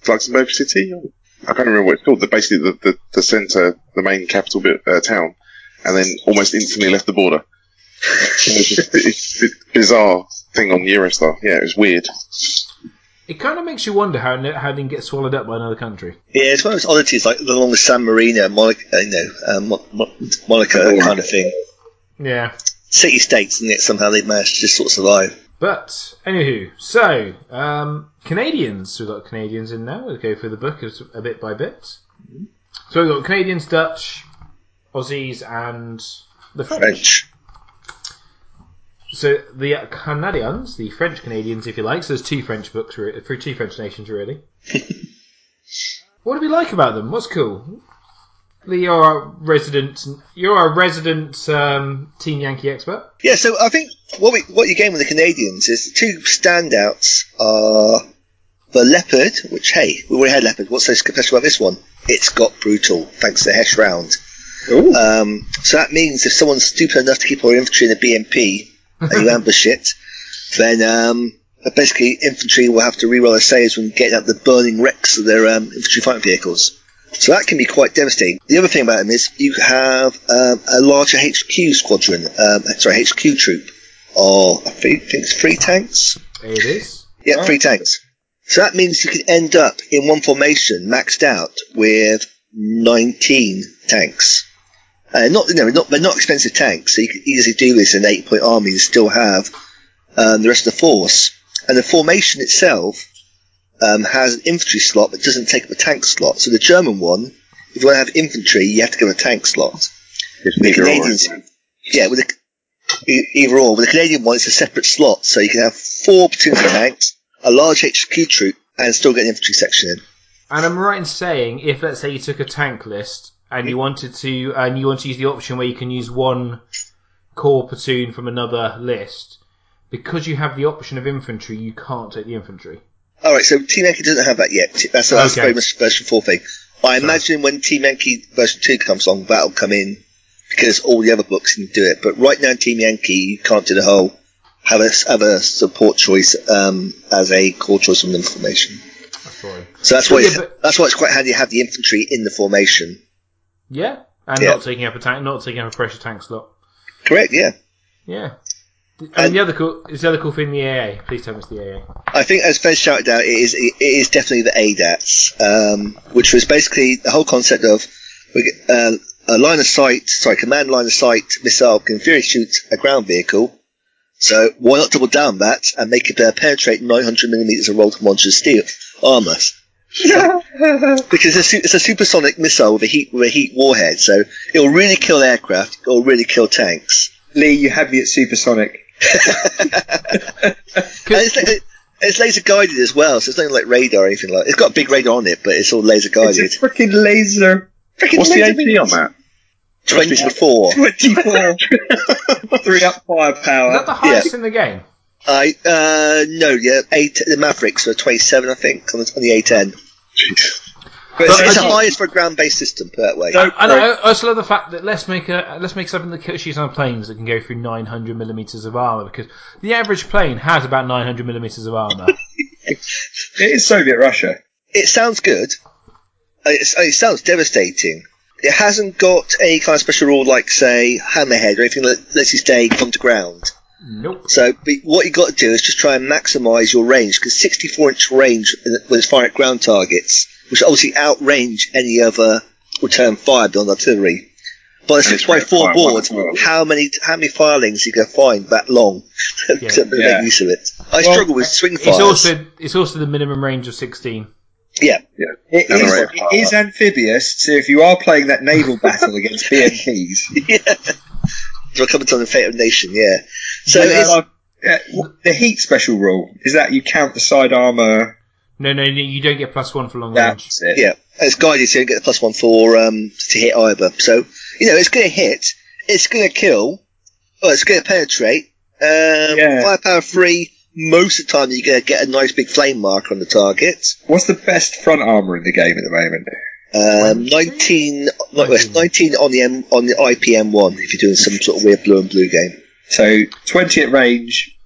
Luxembourg City. I can't remember what it's called. The, basically, the, the, the centre, the main capital bit, uh, town, and then almost instantly left the border. it was just it's bizarre thing on Eurostar. Yeah, it was weird. It kind of makes you wonder how how it didn't get swallowed up by another country. Yeah, it's one of those oddities, like along with San Marino, Monaco, uh, you know, um, Mo- Mo- Monaco, that kind of thing. Yeah. City states, and yet somehow they've managed to just sort of survive. But anywho, so um, Canadians, we've got Canadians in now. We'll go through the book as- a bit by bit. So we've got Canadians, Dutch, Aussies, and the French. French. So the uh, Canadians, the French Canadians, if you like. So there's two French books, re- for two French nations, really. what do we like about them? What's cool? You're a resident. You're our resident um, Team Yankee expert. Yeah, so I think what we what you gain with the Canadians is the two standouts are the leopard, which hey, we already had leopard. What's so special about this one? It's got brutal, thanks to the Hesh round. Um, so that means if someone's stupid enough to keep our infantry in a BMP and you ambush it, then um, basically infantry will have to reroll their saves when getting out the burning wrecks of their um, infantry fighting vehicles. So that can be quite devastating. The other thing about them is you have um, a larger HQ squadron, um, sorry, HQ troop, or I think it's three tanks. There it is. Yeah, Oh. three tanks. So that means you can end up in one formation maxed out with 19 tanks. Uh, not, you know, not, they're not expensive tanks, so you can easily do this in an eight point army and still have um, the rest of the force. And the formation itself um, has an infantry slot but doesn't take up a tank slot. So the German one, if you want to have infantry, you have to give a tank slot. It's The neither or. Yeah, with the either or. With the Canadian one, it's a separate slot, so you can have four platoons of tanks, a large HQ troop, and still get an infantry section in. And I'm right in saying, if let's say you took a tank list and you wanted to, and you want to use the option where you can use one core platoon from another list, because you have the option of infantry, you can't take the infantry. All right, so Team Yankee doesn't have that yet. That's, that's Okay. very much version four thing. I imagine when Team Yankee version two comes along, that'll come in because all the other books can do it. But right now, Team Yankee, you can't do the whole have a have a support choice um, as a core choice from the formation. That's right. So that's why yeah, but- that's why it's quite handy to have the infantry in the formation. Yeah, and Yeah. not taking up a tank, not taking up a pressure tank slot. Correct? Yeah. Yeah. And the other cool is the other cool thing the AA. Please tell me it's the AA. I think, as Fez shouted out, it is it is definitely the ADATs, um, which was basically the whole concept of uh, a line of sight, sorry, command line of sight missile can theoretically shoot a ground vehicle. So why not double down that and make it uh, penetrate 900 millimeters of rolled monster steel armor? Because it's a, it's a supersonic missile with a heat with a heat warhead, so it'll really kill aircraft. It'll really kill tanks. Lee, you had me at supersonic. And it's, like- it's laser guided as well, so it's not like radar or anything like. It's got a big radar on it, but it's all laser It's guided. a freaking laser. Freaking What's the AP on that? Twenty-four. 24. Three up Is that firepower. the highest in the game? I uh no, yeah, eight. The Mavericks were twenty-seven, I think, on the, on the A10. But It's, it's, it's the highest for a ground-based system, put that way. No. And I I also love the fact that let's make a let's make something that kills shoots on planes that can go through 900 millimeters of armor because the average plane has about 900 millimeters of armor. it is Soviet Russia. It sounds good. Uh, It's, it sounds devastating. It hasn't got any kind of special rule like, say, Hammerhead or anything that lets you stay on the ground. Nope. So, but what you got to do is just try and maximise your range because 64 inch range when it's firing at ground targets, which obviously outrange any other return fire beyond artillery. But a And six by four fire board, one as well. how many how many firelings you can find that long Yeah. to make Yeah. use of it? I Well, struggle with swing It's also it's also the minimum range of 16. yeah, Yeah. It And the is, rate of it is amphibious, so if you are playing that naval battle against BMPs, yeah. We're coming to the fate of nation, yeah. So you know, it's, uh, the heat special rule is that you count the side armor. No, no, no, you don't get plus one for long range. That's it. Yeah, it's guided, so you get the plus one for um, to hit either. So you know it's going to hit, it's going to kill, or it's going to penetrate. Um, Yeah. Firepower free. Most of the time, you're going to get a nice big flame mark on the target. What's the best front armor in the game at the moment? Um, 19, not less, 19 on the M, on the IPM one. If you're doing some sort of weird blue and blue game, So 20 at range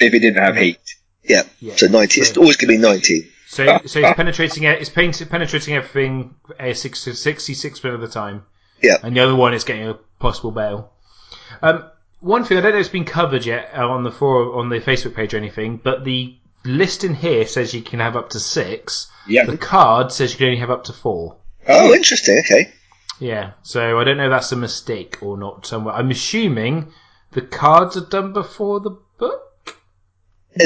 if it didn't have heat. yeah. Yeah. So 90. It's always going to be 90. So, so it's penetrating it. It's penetrating everything a 66 percent of the time. Yeah. And the other one is getting a possible bail. Um, one thing I don't know if it's been covered yet uh, on the for on the Facebook page or anything, but the list in here says you can have up to six. Yeah. The card says you can only have up to four. Oh, Oh, interesting. Okay. Yeah. So I don't know if that's a mistake or not. Somewhere. I'm assuming the cards are done before the book.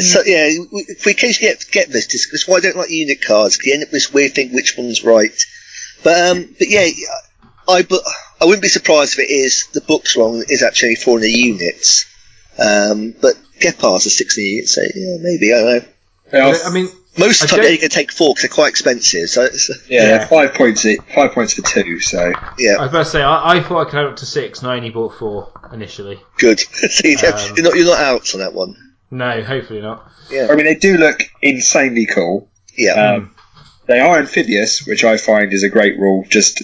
So, yeah, we- if we occasionally get, get this, this is why I don't like unit cards, 'cause you end up with this weird thing which one's right. But, um, but yeah, I, but I wouldn't be surprised if it is, the book's wrong, it is actually four in the units. Um, but Gepards are six in the units, so yeah, maybe, I don't know. yeah, I mean, Most of the time, you're going to take four because they're quite expensive, so it's, yeah, Yeah. five points. Five points for two. So yeah, I was about to say I, I thought I could have up to six, and I only bought four initially. good. so you don't- Um, you're, not, you're not out on that one. No, hopefully not. Yeah, I mean, they do look insanely cool. yeah. Um, they are amphibious, which I find is a great rule. Just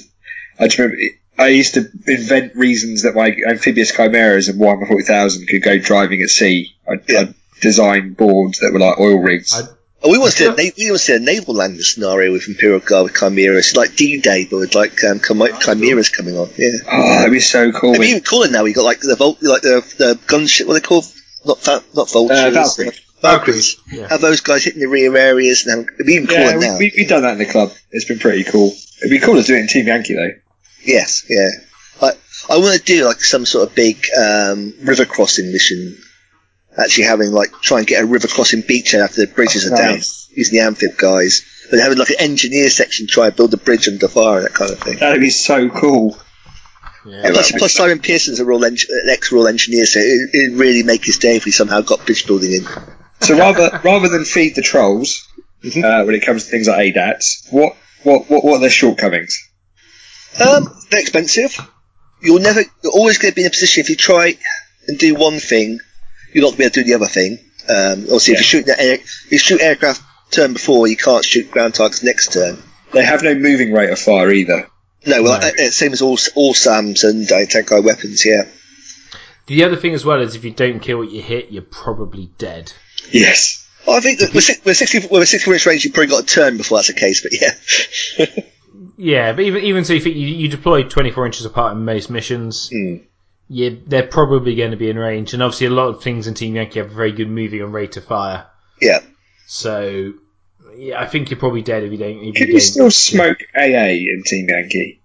I just remember I used to invent reasons that my amphibious chimeras of Warhammer 40,000 could go driving at sea. I'd, Yeah. I'd design boards that were like oil rigs. I- Oh, we once did a, we once did a naval landing scenario with Imperial Guard with Chimeras, It's like D-Day, but with like um, Chimeras coming on. Yeah. oh, that'd be so cool. I mean, even cooler now. We got like the Volt, like the the gunship. What are they called? Not not vultures. Uh, Valkyrie. Valkyries. Yeah. Have those guys hitting the rear areas, and it'd be even cooler yeah, we, now. we, we've done that in the club. It's been pretty cool. It'd be cool to do it in Team Yankee though. yes, yeah. I I want to do like some sort of big um, river crossing mission. Actually, having like try and get a river crossing beachhead after the bridges are down, Nice. using the amphib guys, but having like an engineer section try and build a bridge under fire and that kind of thing. That'd be so cool. Yeah. And plus, that'd be- plus Simon Pearson's a real eng- an ex-royal engineer, so it, it'd really make his day if we somehow got bridge building in. So rather rather than feed the trolls uh, when it comes to things like ADATs, what what what, what are their shortcomings? Um, they're expensive. You're never, you're always going to be in a position if you try and do one thing, you're not going to be able to do the other thing. Um, obviously, Yeah. if you shoot that air, you shoot aircraft turn before, you can't shoot ground targets next turn. They have no moving rate of fire either. No, well, No. uh, uh, same as all all SAMs and uh, tank guy weapons. Yeah, The other thing as well is if you don't kill what you hit, you're probably dead. Yes. I think that with, with sixty with a sixty inch range, You've probably got a turn before that's the case. But yeah, Yeah, but even even so, if you, you deploy 24 inches apart in most missions, Hmm. Yeah, they're probably going to be in range. And obviously, a lot of things in Team Yankee have very good moving and rate of fire. Yeah. So, yeah, I think you're probably dead if you don't. If Can you you don't- still smoke AA in Team Yankee?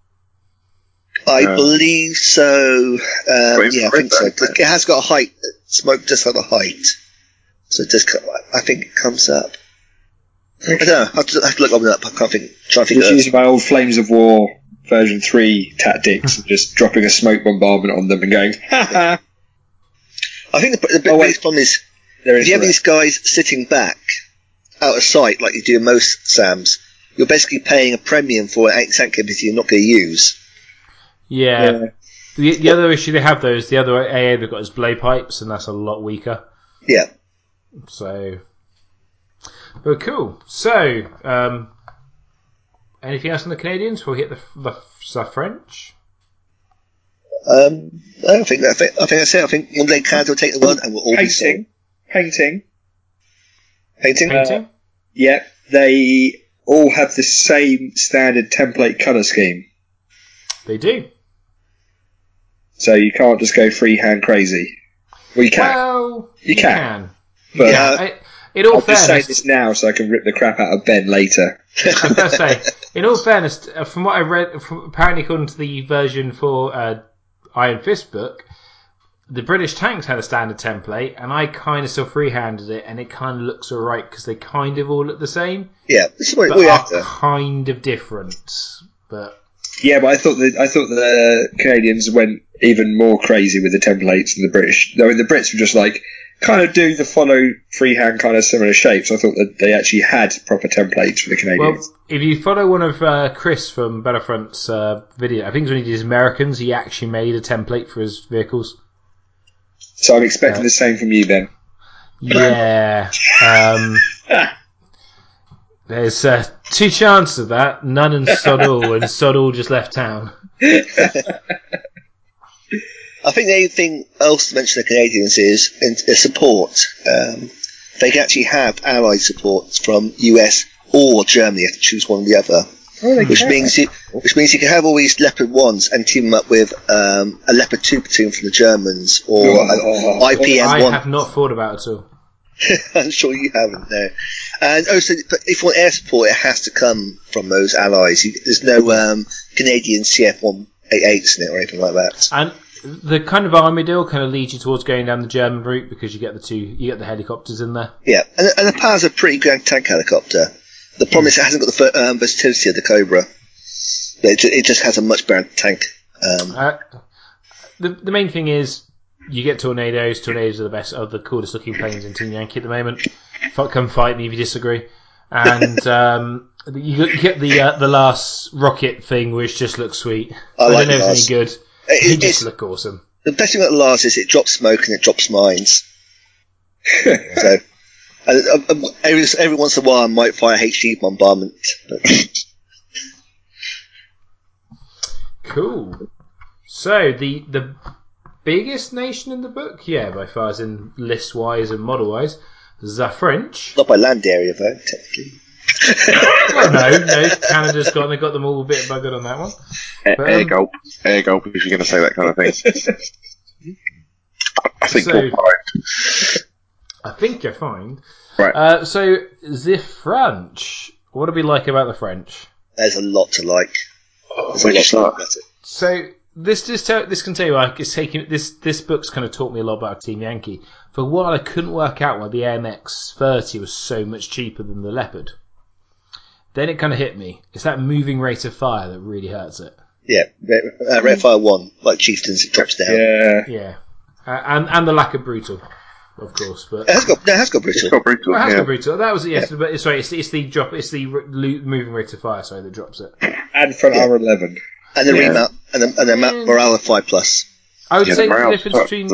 I Uh, believe so. Um, yeah, I think so. wait, wait. It has got a height. Smoke just have a height, so it does. co- I think it comes up. I don't know. I have to, I have to look it up. I can't think. Try and think. Just of using my old Flames of War version 3 tactics and just dropping a smoke bombardment on them and going, ha ha, I think the, the, the Oh, biggest problem is there if you have these guys sitting back, out of sight, like you do in most SAMs, you're basically paying a premium for an accent capability you're not going to use. yeah. Yeah. The, the other issue they have though is the other AA they've got is blowpipes, and that's a lot weaker. Yeah. So, but cool. So, um, anything else on the Canadians? We'll hit the, the, the French. Um, I don't think that. I think, I think that's it. I think one day Canada will take the world and we'll all be sold. Painting. Painting. Painting. Painting. Yep, they all have the same standard template colour scheme. they do. So you can't just go freehand crazy. Well, you can. Well, You can. You But- can. I- in all I'll just say fairness, this now so I can rip the crap out of Ben later. I gotta say, in all fairness, uh, from what I read, from, apparently according to the version for uh, Iron Fist book, the British tanks had a standard template, and I kind of still freehanded it, and it kind of looks alright because they kind of all look the same, Yeah, this is what we are have to. kind of different. But Yeah, but I thought that I thought the Canadians went even more crazy with the templates than the British. I mean, the Brits were just like kind of do the follow freehand kind of similar shapes. I thought that they actually had proper templates for the Canadians. well, if you follow one of uh, Chris from Battlefront's uh, video, I think it's when he did his Americans, he actually made a template for his vehicles. so I'm expecting the same from you then. Yeah. Um, there's uh, two chances of that. None and Sodall, and Sodall just left town. I think the only thing else to mention the Canadians is, is support. Um, they can actually have allied support from US or Germany. You have to choose one or the other. Oh, Which can. means you, which means you can have all these Leopard ones and team them up with um, a Leopard two platoon from the Germans or Oh, an IPM I one. have not thought about it at all. I'm sure you haven't. No. And also, but if you want air support, it has to come from those allies. There's no um, Canadian CF188s in it or anything like that. And the kind of army deal kind of leads you towards going down the German route because you get the two, you get the helicopters in there. Yeah, and, and the Powers a pretty good tank helicopter. The problem is it hasn't got the um, versatility of the Cobra. It, it just has a much better tank. Um, Uh, the the main thing is you get tornadoes. Tornadoes are the best, are the coolest looking planes in Team Yankee at the moment. Come fight me if you disagree. And um, you get- the uh, the Lars rocket thing, which just looks sweet. I I, like don't know if it's any good. It- They it's- just look awesome. the best thing about the Lars is it drops smoke and it drops mines. so, and, every, every once in a while I might fire a HD bombardment. Cool. So the the biggest nation in the book, yeah, by far, as in list wise and model wise, is the French. not by land area, though, technically. Well, no, no, Canada's got they got them all a bit buggered on that one. Air, But, air um, gulp, air gulp. If you're going to say that kind of thing, I think So- you're fine. I think you're fine. Right. Uh, so the French. What do we like about the French? There's a lot to like. There's Where a do you lot to start? like about it. So this just tell, this can tell you like it's taking this this book's kind of taught me a lot about Team Yankee. For a while, I couldn't work out why the AMX 30 was so much cheaper than the Leopard. Then it kind of hit me. It's that moving rate of fire that really hurts it. Yeah, Red, uh, Red Fire 1, like Chieftains, it drops down. Yeah. Yeah, uh, and and the lack of brutal, of course. But It has got, no, it has got It's brutal. got brutal. Well, it has yeah. got brutal. That was yes, but sorry, it's, it's the drop. It's the r- moving rate of fire. Sorry, that drops it. And front Yeah. armor 11. And the Yeah. remount, and the, and the Mm. Morale of 5 plus. I would Yeah, say the the difference sucks, between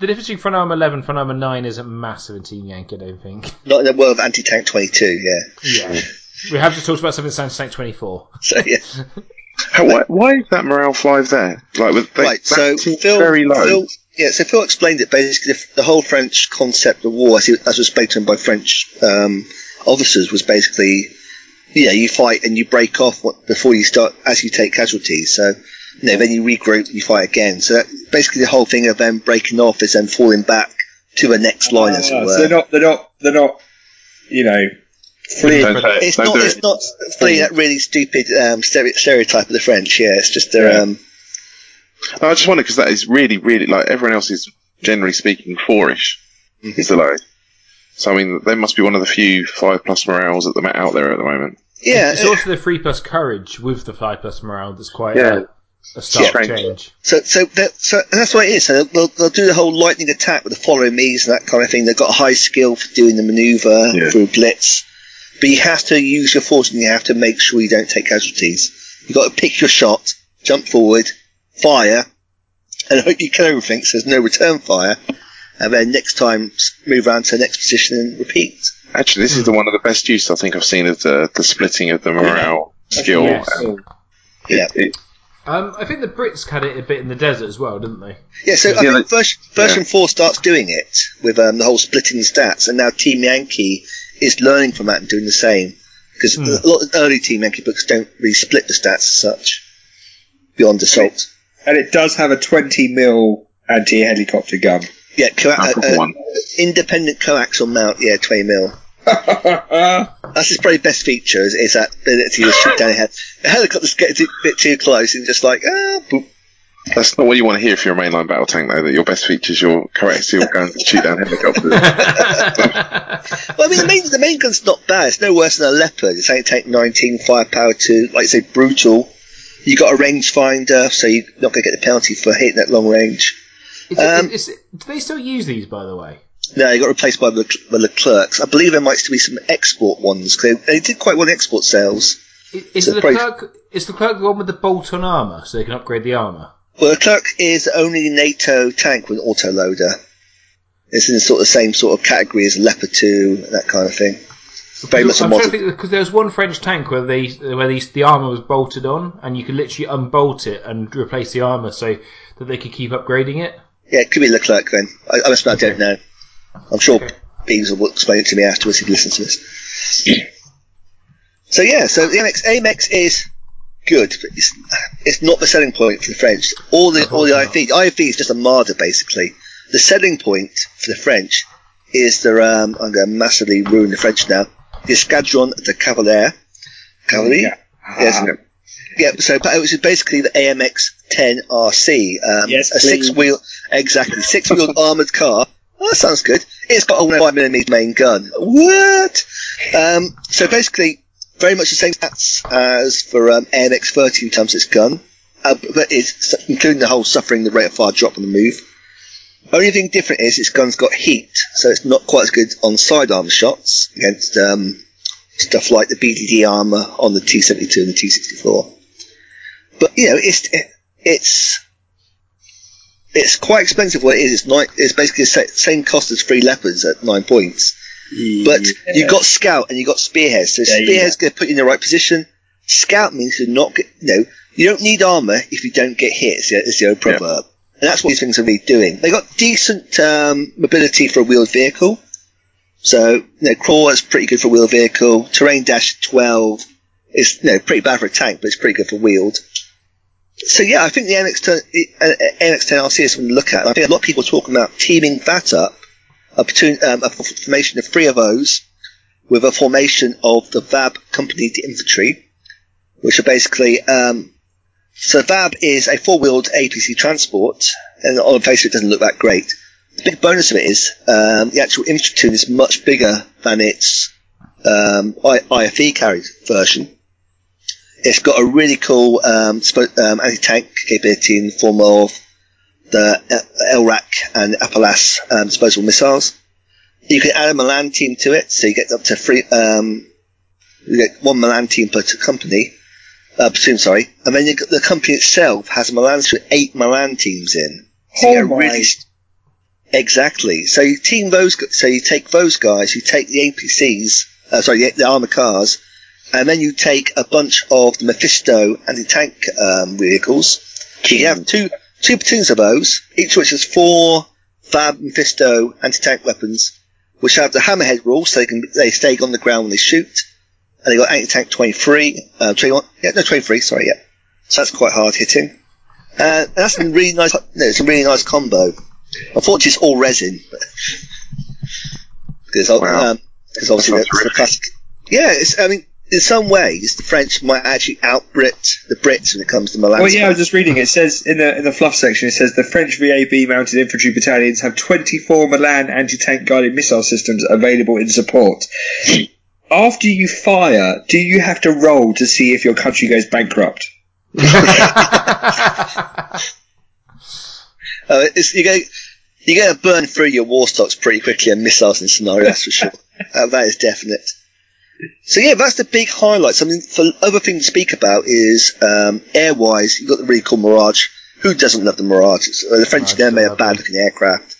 the difference between front armor eleven, front armor nine isn't massive in Team Yankee. I don't think. Not in the world of Anti Tank 22, yeah. Yeah, we have just talked about something that sounds like twenty four. So, yeah. How, why, why is that morale five there? Like, with, they, right, so Phil, very low. Phil, yeah, so Phil explained it basically. The, the whole French concept of war, as, it, as was spoken to him by French um, officers, was basically, yeah, you fight and you break off what, before you start as you take casualties. So you know, then you regroup, you fight again. So that, basically, the whole thing of them breaking off is then falling back to the next line, as it Ah, were. so they're not, they're not, they're not, you know, fleeing. Don't it's Don't not. do It's not fully that really stupid um, stereotype of the French. Yeah, it's just their Yeah. um, I just wonder because that is really, really like everyone else is generally speaking fourish. Mhm. Is the low. So I mean, they must be one of the few five plus morales at the out there at the moment. yeah. It's also the three plus courage with the five plus morale that's quite Yeah. a, a stark Strange. change. So, so, that, so and that's what it is. So they'll, they'll do the whole lightning attack with the follow me's and that kind of thing. They've got a high skill for doing the maneuver Yeah. through blitz, but you have to use your force and you have to make sure you don't take casualties. You've got to pick your shot, jump forward, fire, and hope you kill everything. So there's no return fire, and then next time move around to the next position and repeat. Actually, this is the one of the best use I think I've seen of the, the splitting of the morale skill. Yes. and Yeah. it- it- Um, I think the Brits had it a bit in the desert as well, didn't they? Yeah, so I Yeah, think like- version, version yeah. 4 starts doing it with um, the whole splitting stats, and now Team Yankee is learning from that and doing the same. Because Hmm. a lot of early Team Yankee books don't really split the stats as such beyond assault. And it does have a 20 mil anti-helicopter gun. Yeah, co- I uh, uh, independent coaxial mount, yeah, 20 mil. That's his probably best feature is, is that ability to shoot down a head. The helicopters get a bit too close and just like, ah, boop. That's not what you want to hear if you're a mainline battle tank, though. That your best feature is your coaxial gun to shoot down helicopters. Well, I mean, the main, the main gun's not bad. It's no worse than a Leopard. It's only take 19 firepower to, like, say, brutal. You got a rangefinder, so you're not going to get the penalty for hitting that long range. Is Um, it, is it, do they still use these, by the way? No, they got replaced by the, the Leclercs. I believe there might still be some export ones. 'cause they, they did quite well in export sales. I- Is So the probably- clerk is the clerk the one with the bolt-on armor, so they can upgrade the armor? Well, the Leclerc is the only NATO tank with an autoloader. It's in the sort of the same sort of category as Leopard 2, that kind of thing. Very much a I'm trying to modern. think because there was one French tank where they where these, the armor was bolted on, and you could literally unbolt it and replace the armor so that they could keep upgrading it. Yeah, it could be Leclerc then. I, I must admit, I don't know. I'm sure Okay. Beans will explain it to me afterwards if he listens to this. So yeah, so the AMX, AMX is good, but it's, it's not the selling point for the French. All the all the IFV, IFV is just a marder basically. The selling point for the French is their um, I'm going to massively ruin the French now. The Escadron de Cavalier, Cavalier, Yeah. yes, Ah. yeah. So but it was basically the AMX 10 RC, um, Yes, a six wheel, exactly six wheeled armored car. Oh, that sounds good. It's got a 105mm main gun. What? Um, so basically, very much the same stats as for um, AMX 30 in terms of its gun, uh, but it's including the whole suffering the rate of fire drop on the move. Only thing different is its gun's got heat, so it's not quite as good on sidearm shots against um, stuff like the BDD armor on the T72 and the T64. But you know, it's it's it's quite expensive. What it is, it's nine, It's basically the same cost as three leopards at nine points. But you've got scout and you've got spearhead. So Yeah, you spearhead's going to put you in the right position. Scout means you're not get, you know, you don't need armor if you don't get hit. It's the, it's the old proverb. And that's what these things are really doing. They got decent um, mobility for a wheeled vehicle. So, you know, crawl is pretty good for a wheeled vehicle. Terrain dash 12 is, you know, pretty bad for a tank, but it's pretty good for wheeled. So yeah, I think the NX10, uh, NX10 RC is something to look at. I think a lot of people are talking about teaming that up, a, um, a formation of three of those, with a formation of the VAB company infantry, which are basically um, so VAB is a four-wheeled APC transport, and on the face of it, doesn't look that great. The big bonus of it is um, the actual infantry platoon is much bigger than its um, I- IFE carried version. It's got a really cool um, um, anti-tank capability in the form of the LRAC and Apilas um, disposable missiles. You can add a Milan team to it, so you get up to three. Um, you get one Milan team per company, uh, platoon, sorry, and then you get, the company itself has a Milan with eight Milan teams in. So Oh my. really exactly. So you team those. So you take those guys. You take the APCs. Uh, sorry, the, the armor cars, and then you take a bunch of the Mephisto anti-tank um, vehicles. So you have two two platoons of those, each of which has four VAB Mephisto anti-tank weapons, which have the hammerhead rule, so they can they stay on the ground when they shoot. And they got anti-tank 23, uh, 21, yeah, no, 23, sorry, yeah. So that's quite hard hitting. Uh, that's a really nice. No, it's a really nice combo. Unfortunately, it's all resin. Because Wow. um, obviously that's the classic. Yeah, it's, I mean, in some ways, the French might actually out-Brit the Brits when it comes to Milan. Well, yeah, I was just reading. It says in the in the fluff section, it says the French VAB mounted infantry battalions have 24 Milan anti-tank guided missile systems available in support. After you fire, do you have to roll to see if your country goes bankrupt? Uh, it's, you get you get to burn through your war stocks pretty quickly and missiles in scenario. That's for sure. Uh, that is definite. So yeah, that's the big highlights. I mean, for other thing to speak about is um, air-wise, you've got the really cool Mirage. Who doesn't love the Mirage? Uh, the French Mirage never is made a bad-looking aircraft.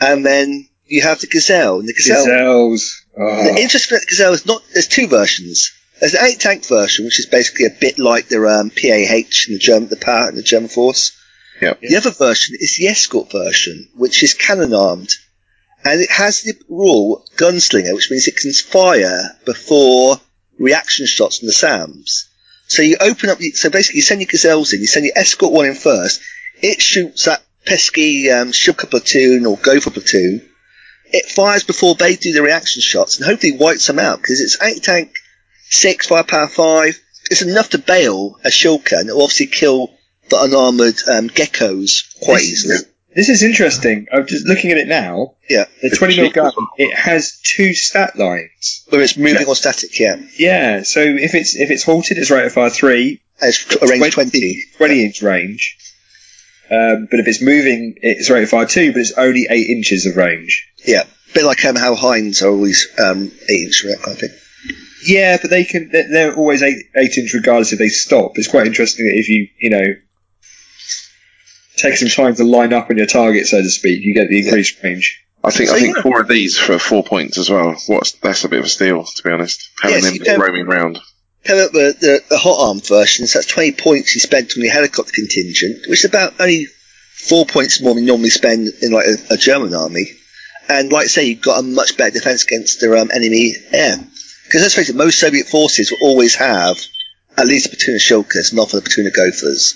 And then you have the Gazelle. And the Gazelle, Gazelles. Oh. the interesting about the Gazelle is not. There's two versions. There's the eight tank version, which is basically a bit like the um, PAH in the German, the power in the German force. Yep. The other version is the escort version, which is cannon armed, and it has the rule gunslinger, which means it can fire before reaction shots from the SAMs. So you open up, so basically you send your gazelles in, you send your escort one in first, it shoots that pesky um, platoon or Gopher platoon. It fires before they do the reaction shots and hopefully wipes them out because it's anti-tank six, firepower five. It's enough to bail a Shilka and it'll obviously kill the unarmored um, geckos quite This- easily. This is interesting. I'm just looking at it now. Yeah, The 20 mil gun, it has two stat lines. where it's moving or static. Yeah, Yeah, so if it's if it's halted, it's rate of fire three, it's a range twenty. 20 inch range. Um, but if it's moving, it's rate of fire two, but it's only eight inches of range. Yeah, A bit like um, how Hinds are always um, eight inch that kind of thing. Yeah, but they can. They're, they're always eight eight inch regardless if they stop. It's quite interesting that if you you know take some time to line up on your target, so to speak, you get the increased range. I think So I think yeah. four of these for four points as well. What's that's a bit of a steal to be honest. Having Yes, them roaming round. Come up with the, the hot arm version, so that's 20 points you spent on the helicopter contingent, which is about only four points more than you normally spend in like a, a German army. And like I say, you've got a much better defense against their um, enemy air. Because let's face it, most Soviet forces will always have at least a platoon of Shilkas, and often a platoon of Gophers.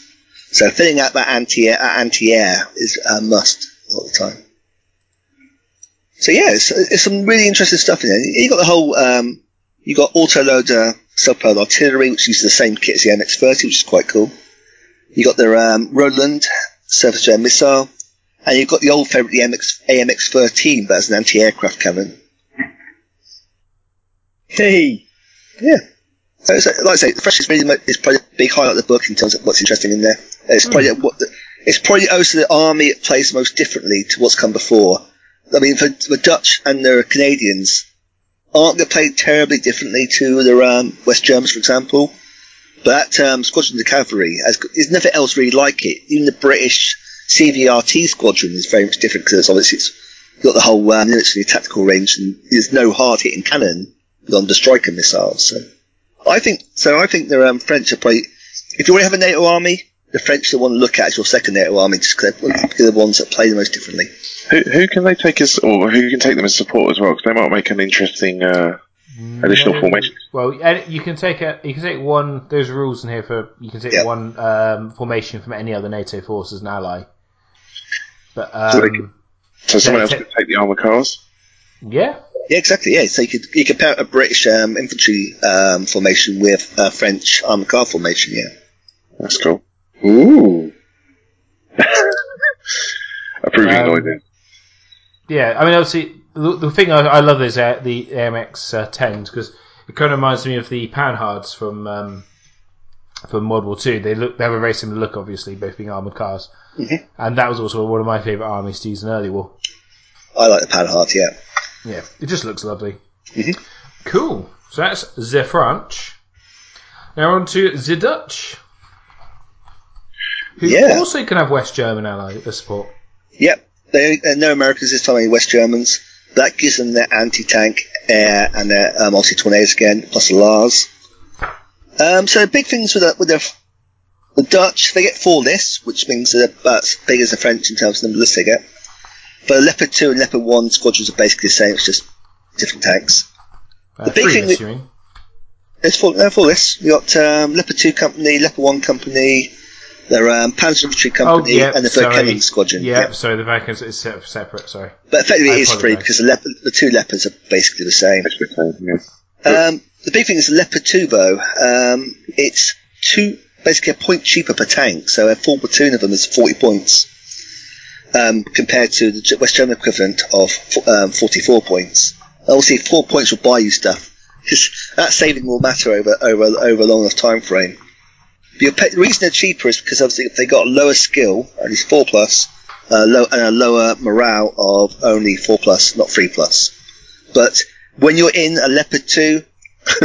So filling out that anti-air, anti-air is a must all the time. So yeah, it's, it's some really interesting stuff in there. You got the whole, um, you got autoloader self-propelled artillery, which uses the same kit as the MX-30, which is quite cool. You got the um, Roland surface to air missile, and you've got the old favourite, the MX, AMX-13, but as an anti-aircraft cannon. Hey, Yeah. So, it's, like I say, the Fresh is really is probably a big highlight of the book in terms of what's interesting in there. It's probably what the, it's probably also the army it plays most differently to what's come before. I mean, for the Dutch and the Canadians aren't they played terribly differently to the um, West Germans, for example. But that um, Squadron of the Cavalry, has, there's nothing else really like it. Even the British CVRT squadron is very much different because obviously it's got the whole um, military tactical range and there's no hard hitting cannon on the striker missiles. So I think so. I think the um, French are probably if you already have a NATO army, the French are the one to look at as your second NATO army, just because they're the ones that play the most differently. Who who can they take as or who can take them as support as well? Because they might make an interesting uh, additional No. formation. Well, you can take a you can take one. There's rules in here for you can take Yeah. one um, formation from any other NATO force as an ally. But So um, can- So someone else ta- could take the armor cars. Yeah, Yeah, exactly. Yeah, so you could you could pair a British um, infantry um, formation with a French armored car formation. Yeah. That's cool. ooh, Approving Um, noises. yeah. I mean, obviously, the, the thing I, I love is uh, the AMX uh, 10s because it kind of reminds me of the Panhards from um, from World War Two. They look they have a very similar look, obviously, both being armored cars. Mhm. And that was also one of my favourite armies to use in early war. I like the Panhard. Yeah. Yeah, it just looks lovely. Mhm. Cool. So that's the French. Now on to the Dutch, who Yeah. also can have West German ally as support. Yep. They uh, no Americans this time. Only West Germans. That gives them their anti-tank air and their um, obviously tornadoes again, plus the Lars. Um, so big things with the, with the the Dutch, they get four lists, which means they're about as big as the French in terms of the number lists they get. But Leopard 2 and Leopard 1 squadrons are basically the same, it's just different tanks. Uh, The big three thing lists, that- you mean? There's four, there are four lists. you got um, Leopard 2 Company, Leopard 1 Company, They're um, Panzer Infantry Company yeah, and the sorry. Verkenning Squadron. Yeah, sorry, the Vikings is se- separate. Sorry. But effectively, I it is free apologise. because the, leopard, the two leopards are basically the same. Um, the big thing is the Leopard 2, though. Um, it's two, basically a point cheaper per tank, so a full platoon of them is 40 points, um, compared to the West German equivalent of um, 44 points. Obviously, four points will buy you stuff. that saving will matter over over over a long enough time frame. Your pay, the reason they're cheaper is because obviously if they got a lower skill, only four plus, uh, low, and a lower morale of only four plus, not three plus. But when you're in a Leopard 2,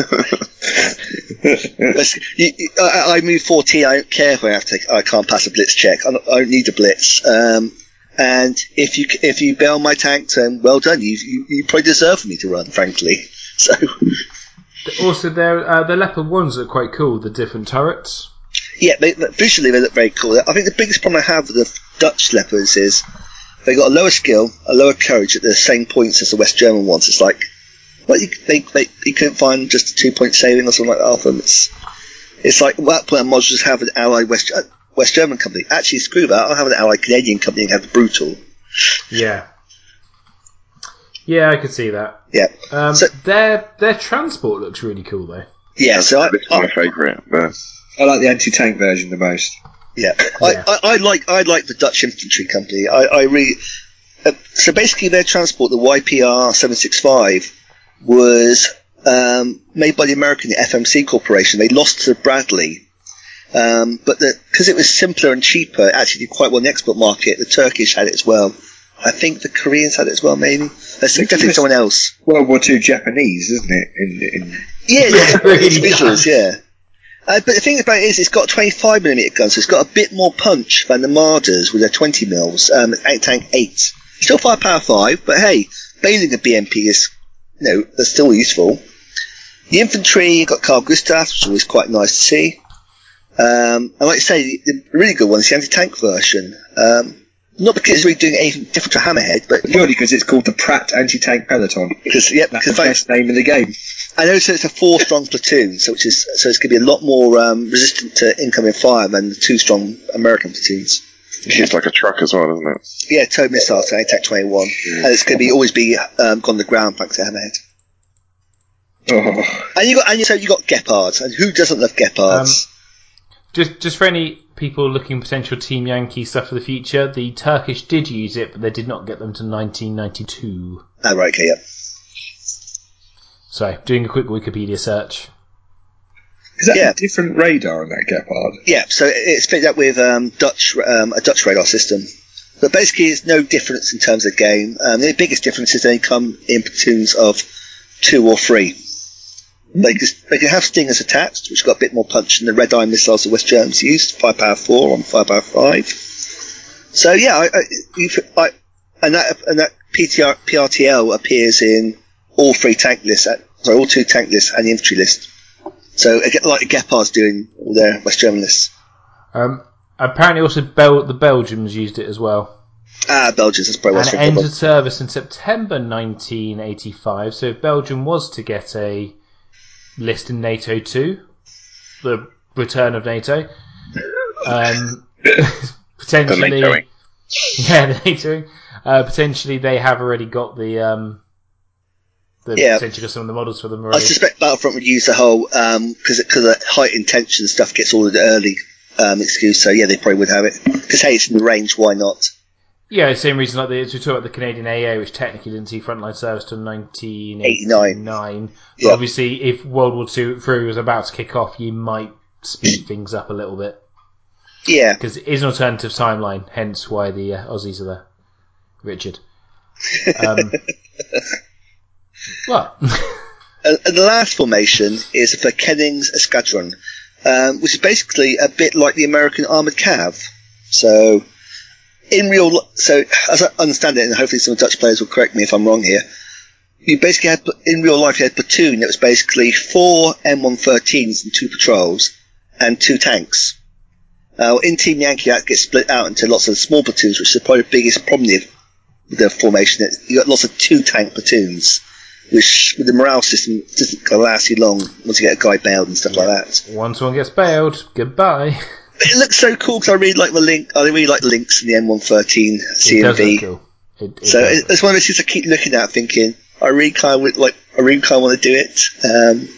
you, you, I, I move 14. I don't care if I have to. I can't pass a blitz check. I don't, I don't need a blitz. Um, and if you if you bail my tank, then well done. You you, you probably deserve me to run, frankly. So Also, there uh, the Leopard ones are quite cool. The different turrets. yeah, they, visually they look very cool. I think the biggest problem I have with the Dutch leopards is they got a lower skill, a lower courage at the same points as the West German ones. It's like, well, you, they, they you couldn't find just a two point saving or something like that off them. It's it's like at that point, I might well just have an allied West uh, West German company. Actually, screw that. I'll have an allied Canadian company and have the brutal. Yeah. Yeah, I could see that. Yeah, Um, So- their their transport looks really cool though. yeah. So I, It's I my favourite. But I like the anti-tank version the most. Yeah, Yeah. I, I, I like I like the Dutch infantry company. I, I really uh, so basically their transport, the YPR seven six five, was um, made by the American FMC Corporation. They lost to Bradley, um, but because it was simpler and cheaper, it actually did quite well in the export market. The Turkish had it as well. I think the Koreans had it as well, maybe. There's definitely someone else. World War Two Japanese, isn't it? In, in Yeah, Yeah, yeah, it's visuals, yeah. Uh, but the thing about it is, it's got 25 millimeter guns, so it's got a bit more punch than the Marders with their 20 mils. Um, tank 8. Still firepower 5, but hey, bailing a BMP is, you know, that's still useful. The infantry, got Carl Gustav, which is always quite nice to see. Um, and like I say, the, the really good one is the anti-tank version. Um, not because it's really doing anything different to Hammerhead, but purely because it's called the PRAT Anti-Tank Peloton. because, yeah, That's the because best name in the game. I know, so it's a four strong platoon, so which is so it's going to be a lot more um, resistant to incoming fire than the two strong American platoons. it's like a truck as well, isn't it? Yeah, tow missile, to Attack 21, and it's going to be always be um, on the ground thanks to Hammerhead. Oh, And you got and you so you got Gepards, and who doesn't love Gepards? Just just for any people looking potential Team Yankee stuff for the future, the Turkish did use it, but they did not get them to 1992. oh, right, okay, yeah. So, doing a quick Wikipedia search. is that Yeah. a different radar on that Gepard? Yeah, so it's fitted up with um, Dutch um, a Dutch radar system. But basically, there's no difference in terms of game. Um, the biggest difference is they come in platoons of two or three. They can, they can have stingers attached, which got a bit more punch than the red eye missiles the West Germans used, firepower four on firepower five. So yeah, I, I, you, I, and that and that PTR, PRTL appears in all three tank lists, at, sorry, all two tank lists and the infantry list. So like Gepard's doing all their West German lists. Um, apparently, also Bel- the Belgians used it as well. Ah, Belgians, that's probably and it entered service in September 1985. So if Belgium was to get a list in NATO 2, the return of NATO, um, potentially, The yeah, the NATO, uh, potentially they have already got the um, the Yeah. potentially got some of the models for them I suspect Battlefront would use the whole because because the high intention stuff gets ordered early um, excuse. So yeah, they probably would have it because hey, it's in the range. Why not? Yeah, same reason like the, as we talk about the Canadian AA, which technically didn't see frontline service till 1989. But Yeah. obviously, if World War Two three was about to kick off, you might speed things up a little bit Yeah, because it is an alternative timeline. Hence, why the uh, Aussies are there. Richard. Um, what? and, and the last formation is Verkennings Eskadron, um, which is basically a bit like the American Armored Cav. So in real, so as I understand it, and hopefully some Dutch players will correct me if I'm wrong here. You basically had in real life you had a platoon that was basically four M113s and two patrols and two tanks. Uh, in Team Yankee, that gets split out into lots of small platoons, which is probably the biggest problem with the formation. That you got lots of two tank platoons, which with the morale system doesn't last you long once you get a guy bailed and stuff like that. Once one gets bailed, goodbye. it looks so cool because I really like the link. I really like the links in the M113 It CMV. look cool. It, it So it- it's one of those things I keep looking at, thinking I really kind of would like. I really kind of want to do it. Um,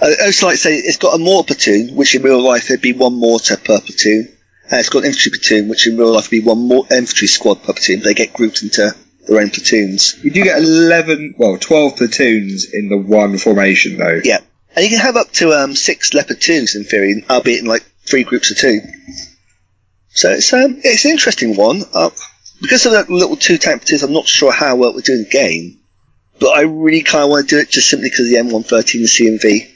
I also like to say it's got a mortar platoon, which in real life there'd be one mortar per platoon, and it's got an infantry platoon, which in real life would be one more infantry squad per platoon. They get grouped into their own platoons. You do get 11, well, 12 platoons in the one formation, though. Yeah, and you can have up to um, six leopard twos in theory, albeit in like three groups of two. So it's um, it's an interesting one. Uh, because of that little two platoons, I'm not sure how well we do in the game, but I really kind of want to do it just simply because the M113 and CMV.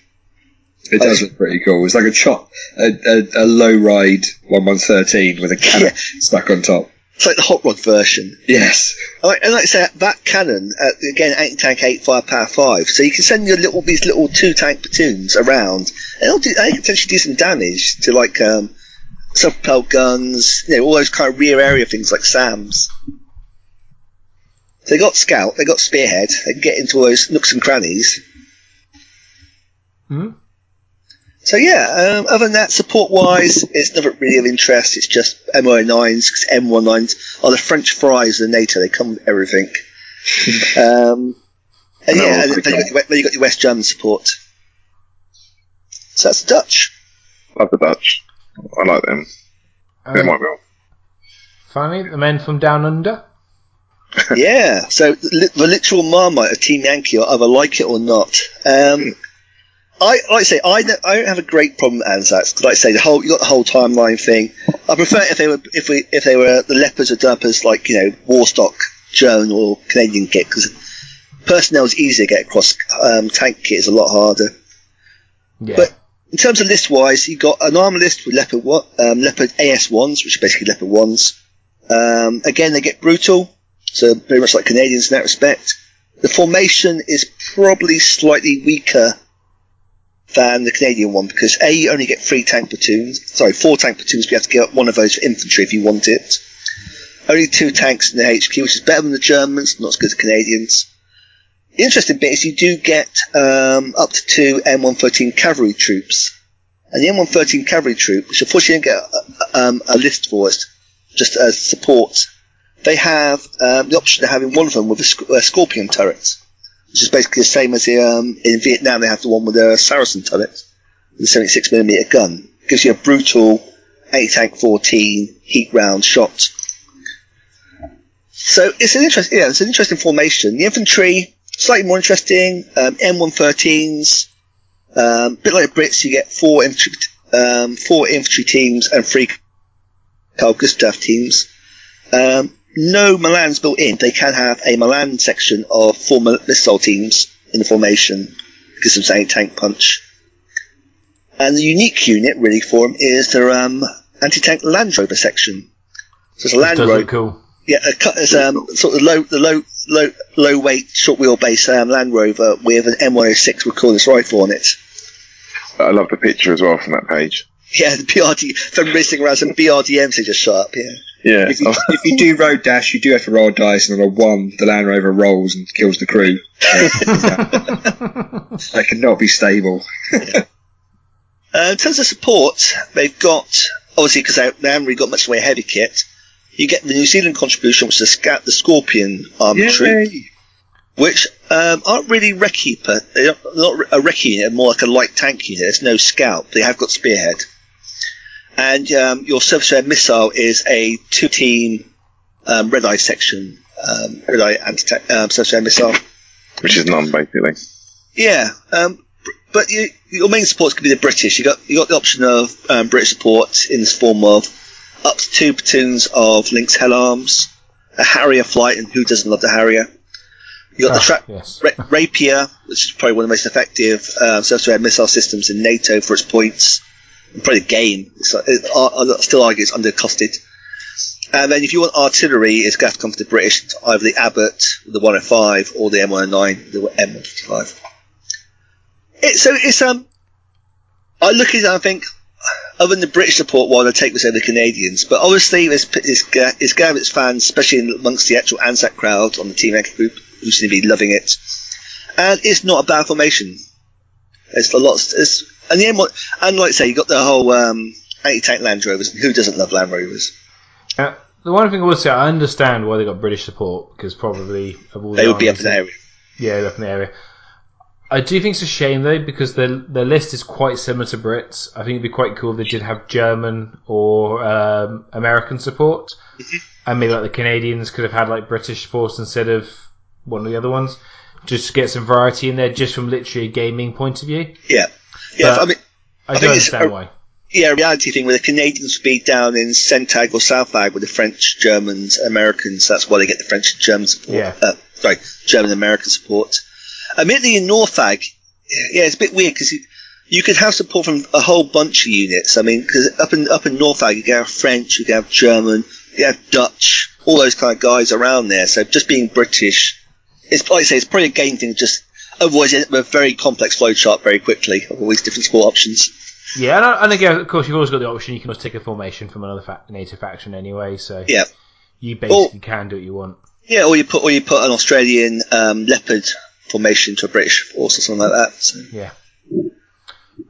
It does look pretty cool. It's like a chop, a, a, a low ride 1113 with a cannon Yeah. stuck on top. It's like the hot rod version. Yes. And like, and like I say, that cannon uh, again, eight tank, eight firepower five. So you can send your little these little two tank platoons around, and do, they can potentially do some damage to like um, self-propelled guns, you know, all those kind of rear area things like SAMs. So they got scout, they got spearhead, they can get into all those nooks and crannies. Hmm? So yeah, um, other than that, support-wise, it's never really of interest. It's just M109s, because M109s are the French fries of the NATO. They come with everything. um, and No, yeah, and then you, got your, then you got your West German support. So that's the Dutch. Love the Dutch. I like them. They Um, might be. finally, the men from Down Under. yeah, so the, li- the literal marmite of Team Yankee, either like it or not. Um, I like I say I don't, I don't have a great problem with Anzacs because, like I say, the whole you got the whole timeline thing. I prefer it if they were if we if they were the leopards or dumpers like you know Warstock, German or Canadian kit because personnel is easier to get across. Um, tank kit is a lot harder. Yeah. But in terms of list wise, you got an armor list with Leopard um, Leopard AS ones, which are basically Leopard ones. Um, again, they get brutal, so very much like Canadians in that respect. The formation is probably slightly weaker than the Canadian one because A, you only get three tank platoons, sorry, four tank platoons, but you have to get one of those for infantry if you want it. Only two tanks in the HQ, which is better than the Germans, not as good as the Canadians. The interesting bit is you do get um, up to two M113 cavalry troops. And the M113 cavalry troop, which unfortunately didn't get a, um, a list for us, just as support, they have um, the option of having one of them with a, sc- a Scorpion turret, which is basically the same as the, um, in Vietnam they have the one with the Saracen turret, the 76mm gun. Gives you a brutal 8 tank 14 heat round shot. So it's an interesting, yeah, it's an interesting formation. The infantry slightly more interesting. Um, M113s, um, bit like the Brits, you get four infantry, um, four infantry teams and three Carl Gustav teams. Um, no Milans built in. They can have a Milan section of four mi- missile teams in the formation. Gives them say tank punch. And the unique unit really for them is their um, anti-tank Land Rover section. So it's a Land Rover. look cool. Yeah, a cut as um, sort of low, the low, low, low weight, short wheelbase um, Land Rover with an M106 recoilless rifle on it. I love the picture as well from that page. Yeah, the BRD, them racing around some BRDMs they just shot up. Yeah, Yeah. If you, if you do road dash, you do have to roll dice, and on a one, the Land Rover rolls and kills the crew. that cannot be stable. Uh, in terms of support, they've got obviously because they, they haven't really got much in the way of heavy kit. You get the New Zealand contribution, which is the, Sca- the Scorpion armored troop, which um, aren't really recce, but they're not a recce unit, more like a light tank unit. There's no scout. They have got spearhead, and um, your surface air missile is a two-team um, red eye section, um, red eye anti um, surface air missile. Which is none, basically. Yeah, um, but you, your main supports could be the British. You got you got the option of um, British support in this form of up to two platoons of Lynx HELARMs, a Harrier flight, and who doesn't love the Harrier? You got the Ah, tra- yes. Ra- Rapier, which is probably one of the most effective uh, surface-to-air missile systems in NATO for its points. Probably the game. It's, like- it, I, still argue it's undercosted. And then if you want artillery, it's going to to come from the British, It's either the Abbott, the 105, or the M109, the M155. It, so it's um, I look at it and I think, other than the British support, why they take this over the Canadians? But obviously, there's it's, it's going to have its fans, especially amongst the actual Anzac crowd on the Team Yankee group, who seem to be loving it. And it's not a bad formation. It's a lot. It's, and the M1, and like I say, you got the whole um, anti-tank Land Rovers. Who doesn't love Land Rovers? Uh, the one thing I would say, I understand why they got British support because probably of all They the would be up in the area. Yeah, up in the area. I do think it's a shame though because the the list is quite similar to Brits. I think it'd be quite cool if they did have German or um, American support, and maybe like the Canadians could have had like British support instead of one of the other ones, just to get some variety in there, just from literally a gaming point of view. Yeah, yeah. I mean, I, I think it's a- why. yeah, reality thing where the Canadians would be down in Centag or Southag with the French, Germans, Americans. That's why they get the French and German support. Yeah. Uh, sorry, German American support. Admittedly, in Northag, yeah, it's a bit weird because you, you could have support from a whole bunch of units. I mean, because up in up in Northag, you can have French, you can have German, you can have Dutch, all those kind of guys around there. So just being British, it's like I say, it's probably a game thing. Just otherwise, it's a very complex flowchart very quickly of all these different support options. Yeah, and, and again, of course, you've always got the option. You can always take a formation from another fa- NATO faction anyway, so Yeah. you basically can do what you want. Yeah, or you put or you put an Australian um, leopard formation to a British force or something like that. So, Yeah.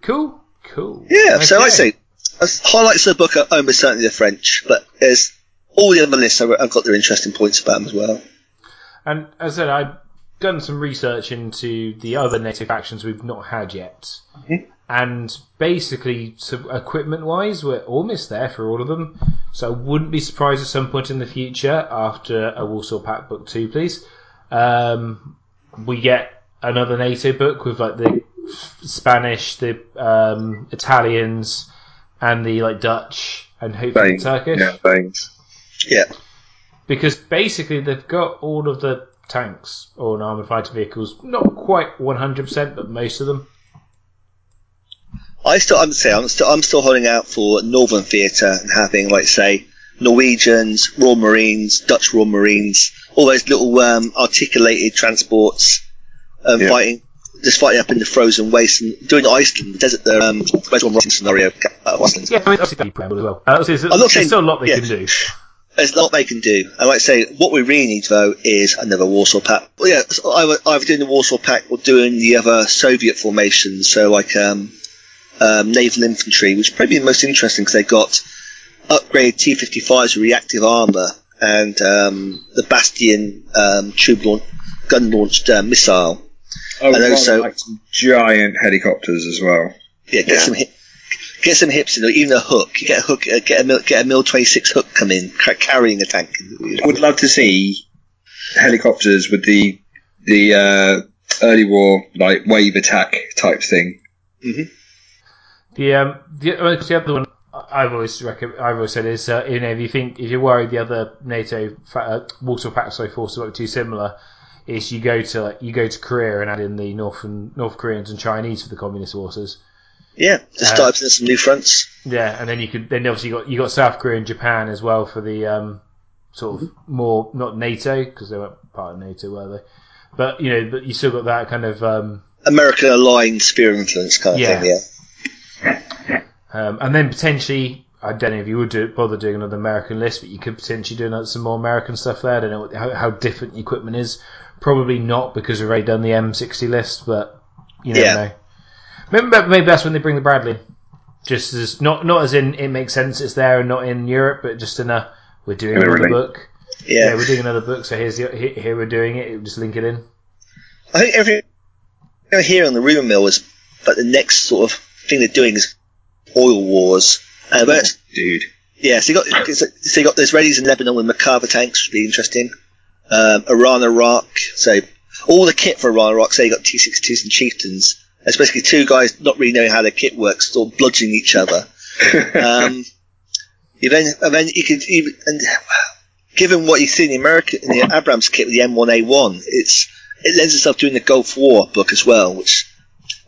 Cool. Cool. yeah, so Okay. I say as highlights of the book are almost certainly the French, but there's all the other lists. I've got their interesting points about them as well. And as I said, I've done some research into the other NATO factions we've not had yet. And basically, so equipment wise, we're almost there for all of them. So I wouldn't be surprised at some point in the future, after a Warsaw Pact Book 2, please, um, we get another NATO book with like the Spanish, the um, Italians, and the like Dutch, and hopefully Thanks. Turkish Yeah, thanks. Yeah, because basically they've got all of the tanks or armored fighter vehicles, not quite 100%, but most of them. I still I'm say I'm still I'm still holding out for Northern Theatre and having like say Norwegians, Royal Marines, Dutch Royal Marines, all those little um, articulated transports, um, Yeah. fighting. Just fighting up in the frozen waste and doing Iceland, the desert, the um, Where's One Rotten scenario, uh, Iceland. Yeah, I mean, obviously that'd be as well. Uh, obviously, there's, I'm not there's saying- still a lot they yeah. can do. There's a lot they can do. And like I say, what we really need though is another Warsaw Pact. Well, yeah, so either, either doing the Warsaw Pact or doing the other Soviet formations. So like um, um, naval infantry, which would probably the most interesting because they've got upgraded T-55s with reactive armor and um, the Bastion um, tube launch, gun launched uh, missile. I would And also- like some giant helicopters as well. Yeah, get Yeah. some hip, get some hips in, or even a hook. Get a hook, uh, get a mil, get a mil twenty six hook come in, ca- carrying a tank. Would love to see helicopters with the the uh, early war like wave attack type thing. The um, the, uh, the other one I've always reckon, I've always said is uh, you know if you think if you're worried the other NATO fa- uh, Warsaw Pact so forces look too similar, is you go to like, you go to Korea and add in the North and North Koreans and Chinese for the communist forces. Yeah, just Uh, start opening some new fronts. Yeah, and then you could then obviously you got you got South Korea and Japan as well for the um, sort of more not NATO because they weren't part of NATO were they? But you know, but you still got that kind of um, American aligned sphere influence kind of Yeah. thing. Yeah. Um, and then potentially, I don't know if you would do, bother doing another American list, but you could potentially do another, some more American stuff there. I don't know what, how, how different the equipment is. Probably not because we've already done the M60 list, but you never Yeah. know. Maybe, maybe that's when they bring the Bradley. Just as not not as in it makes sense it's there and not in Europe, but just in a we're doing another relate. book. Yeah. Yeah. we're doing another book. So here's the here, here we're doing it. We'll just link it in. I think every I hear on the rumor mill is, but the next sort of thing they're doing is oil wars. Uh, but it's- Dude, yeah, so you got so you got those readies in Lebanon with Merkava tanks, which would be interesting. Um, Iran, Iraq. So all the kit for Iran, Iraq. So you got T62s and chieftains. It's basically two guys not really knowing how their kit works, sort of bludgeoning each other. um, you then, and then you could even, and given what you see in the American, in the Abrams kit with the M1A1, it's it lends itself to doing the Gulf War book as well. Which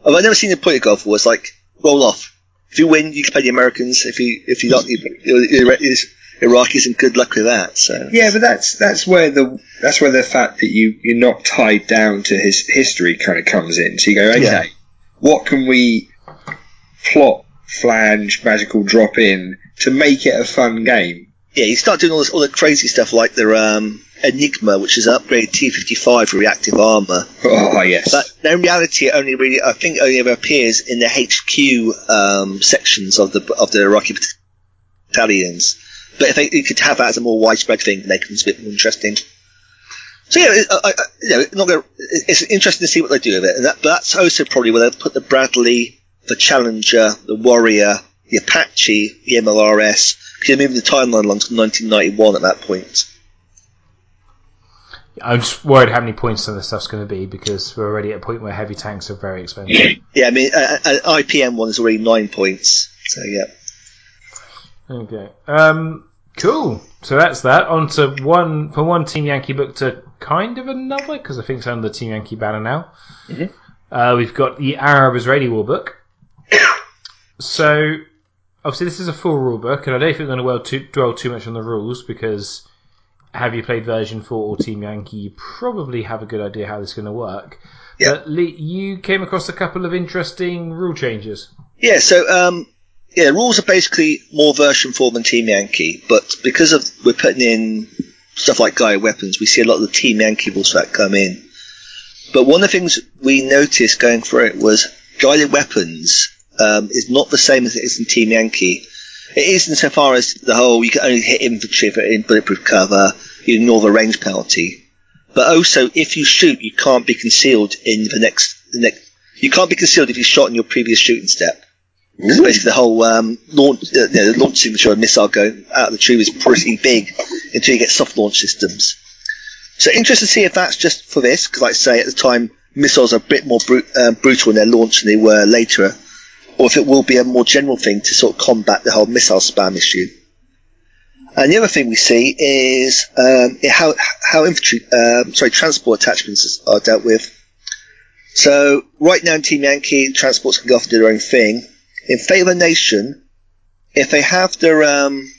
I've never seen the point of Gulf War. It's like roll off. If you win, you can pay the Americans. If you if you don't, you, you, you, Iraqis, and good luck with that. So yeah, but that's that's where the that's where the fact that you you're not tied down to his history kind of comes in. So you go, okay, Yeah. What can we plot, flange, magical drop in to make it a fun game? yeah, you start doing all this all the crazy stuff like the um, Enigma, which is an upgraded T55 reactive armor. Oh yes. But in reality, it only really, I think, only ever appears in the HQ um, sections of the of the Iraqi battalions. But if they, you could have that as a more widespread thing, make them a bit more interesting. So yeah, I, I, you know, not gonna, it's interesting to see what they do with it, and that, but that's also probably where they put the Bradley, the Challenger, the Warrior, the Apache, the MLRS. Because you're moving the timeline along to 1991 at that point. I'm just worried how many points some of this stuff's going to be because we're already at a point where heavy tanks are very expensive. Yeah, I mean, uh, uh, uh an IPM one is already nine points. So yeah. Okay. Um, cool. So that's that. On to one from one Team Yankee book to kind of another because I think it's under the Team Yankee banner now. Uh, we've got the Arab Israeli War book. so obviously this is a full rule book, and I don't think we're going to dwell too, much on the rules because have you played version four or Team Yankee, you probably have a good idea how this is going to work. Yeah. But Lee, you came across a couple of interesting rule changes. Yeah, so um, yeah, rules are basically more version four than Team Yankee, but because of we're putting in stuff like guided weapons, we see a lot of the Team Yankee rules that come in. But one of the things we noticed going through it was guided weapons um, is not the same as it is in Team Yankee. It is insofar as the whole you can only hit infantry in bulletproof cover, you ignore the range penalty. But also, if you shoot, you can't be concealed in the next. The next you can't be concealed if you shot in your previous shooting step. Basically, the whole um, launch, uh, you know, the launch signature of a missile going out of the tube is pretty big until you get soft launch systems. So interested to see if that's just for this, because like I say, at the time, missiles are a bit more um, brutal in their launch than they were later, or if it will be a more general thing to sort of combat the whole missile spam issue. And the other thing we see is um, how how infantry, um, sorry, transport attachments are dealt with. So right now in Team Yankee, transports can go off and do their own thing. In Fate of Nation, if they have their um,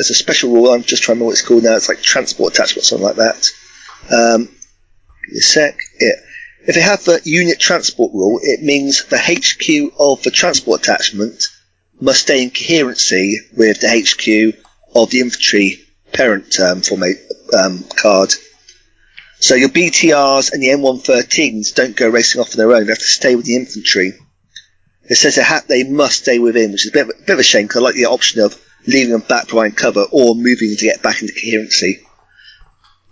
there's a special rule. I'm just trying to remember what it's called now. It's like transport attachment, something like that. Um, give me a sec. Yeah. If they have the unit transport rule, it means the HQ of the transport attachment must stay in coherency with the HQ of the infantry parent um, format um, card. So your BTRs and the M113s don't go racing off on their own. They have to stay with the infantry. It says they, ha- they must stay within, which is a bit of, a bit of a shame because I like the option of leaving them back behind cover or moving to get back into coherency.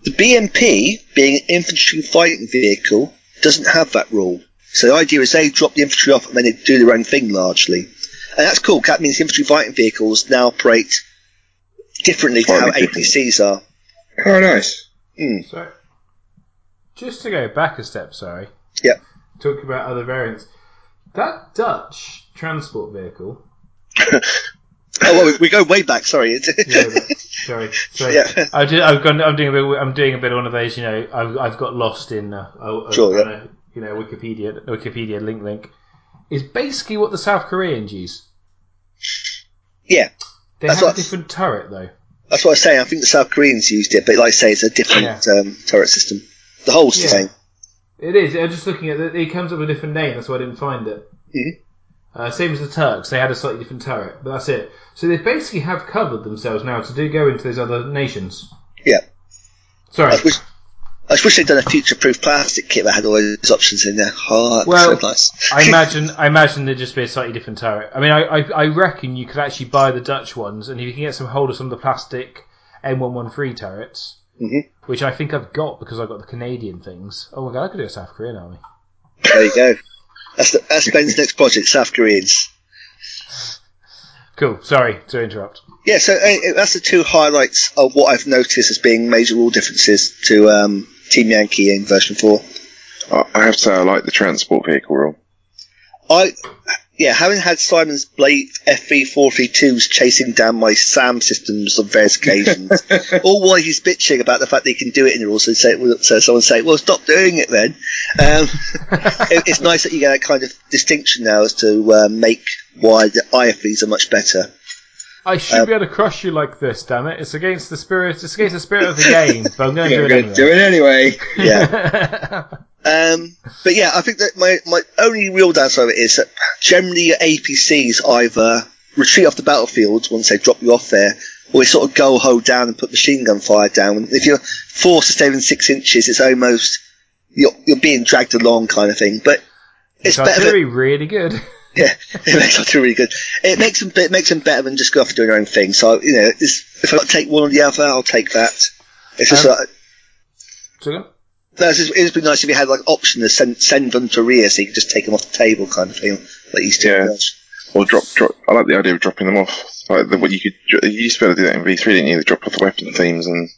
The BMP, being an infantry fighting vehicle, doesn't have that rule. So the idea is they drop the infantry off and then they do their own thing largely. And that's cool. That means infantry fighting vehicles now operate differently to how APCs are. Oh, nice. Hmm. So, just to go back a step, sorry. Yep. Talk about other variants. That Dutch transport vehicle. Oh, well, we, we go way back. Sorry. Yeah, sorry. sorry. Yeah. I did, I've gone, I'm doing a bit. I'm doing a bit of one of those. You know, I've, I've got lost in uh, a, a, Sure, yeah. a, you know Wikipedia Wikipedia link link. Is basically what the South Koreans use. yeah. They That's have a different turret though. That's what I was saying. I think the South Koreans used it, but like I say, it's a different um, turret system. The whole's the Yeah. same. It is. I'm just looking at it. It comes up with a different name. That's why I didn't find it. Mhm. Uh, same as the Turks. They had a slightly different turret, but that's it. So they basically have covered themselves now to do go into those other nations. Yeah. Sorry. I wish, I wish they'd done a future-proof plastic kit that had all those options in there. Oh, Well, so nice. I imagine. I imagine there'd just be a slightly different turret. I mean, I, I, I reckon you could actually buy the Dutch ones, and if you can get some hold of some of the plastic M113 turrets, Mhm. Which I think I've got because I've got the Canadian things. Oh my god, I could do a South Korean army. There you go. That's, the, that's Ben's next project, South Koreans. Cool. Sorry to interrupt. Yeah, so uh, that's the two highlights of what I've noticed as being major rule differences to um, Team Yankee in version 4. I I have to say I like the transport vehicle rule. I, yeah, having had Simon's Blade FV432s chasing down my SAM systems on various occasions, all while he's bitching about the fact that he can do it in the rules, so, say, so someone say, well, stop doing it then. Um, it, it's nice that you get that kind of distinction now as to uh, make why the IFVs are much better. I should Uh, be able to crush you like this, damn it! It's against the spirit. It's against the spirit of the game, but I'm going to do it anyway. to do it anyway. Yeah. Um, but yeah, I think that my, my only real downside of it is that generally your APCs either retreat off the battlefield once they drop you off there, or sort of go hold down and put machine gun fire down. If you're forced to stay within six inches, it's almost you're, you're being dragged along kind of thing. But it's It's better. artillery Than, really good. yeah, it makes artillery really good. It makes them it makes them better than just go off and doing their own thing. So you know, it's, if I take one or the other, I'll take that. It's just Um, like. So go on. No, it's just, it'd be nice if you had like option to send send them to rear, so you could just take them off the table, kind of thing, like you used to. Yeah. Or drop, drop. I like the idea of dropping them off. Like the, what you could, you used to be able to do that in V3, didn't you? The Drop off the weapon themes and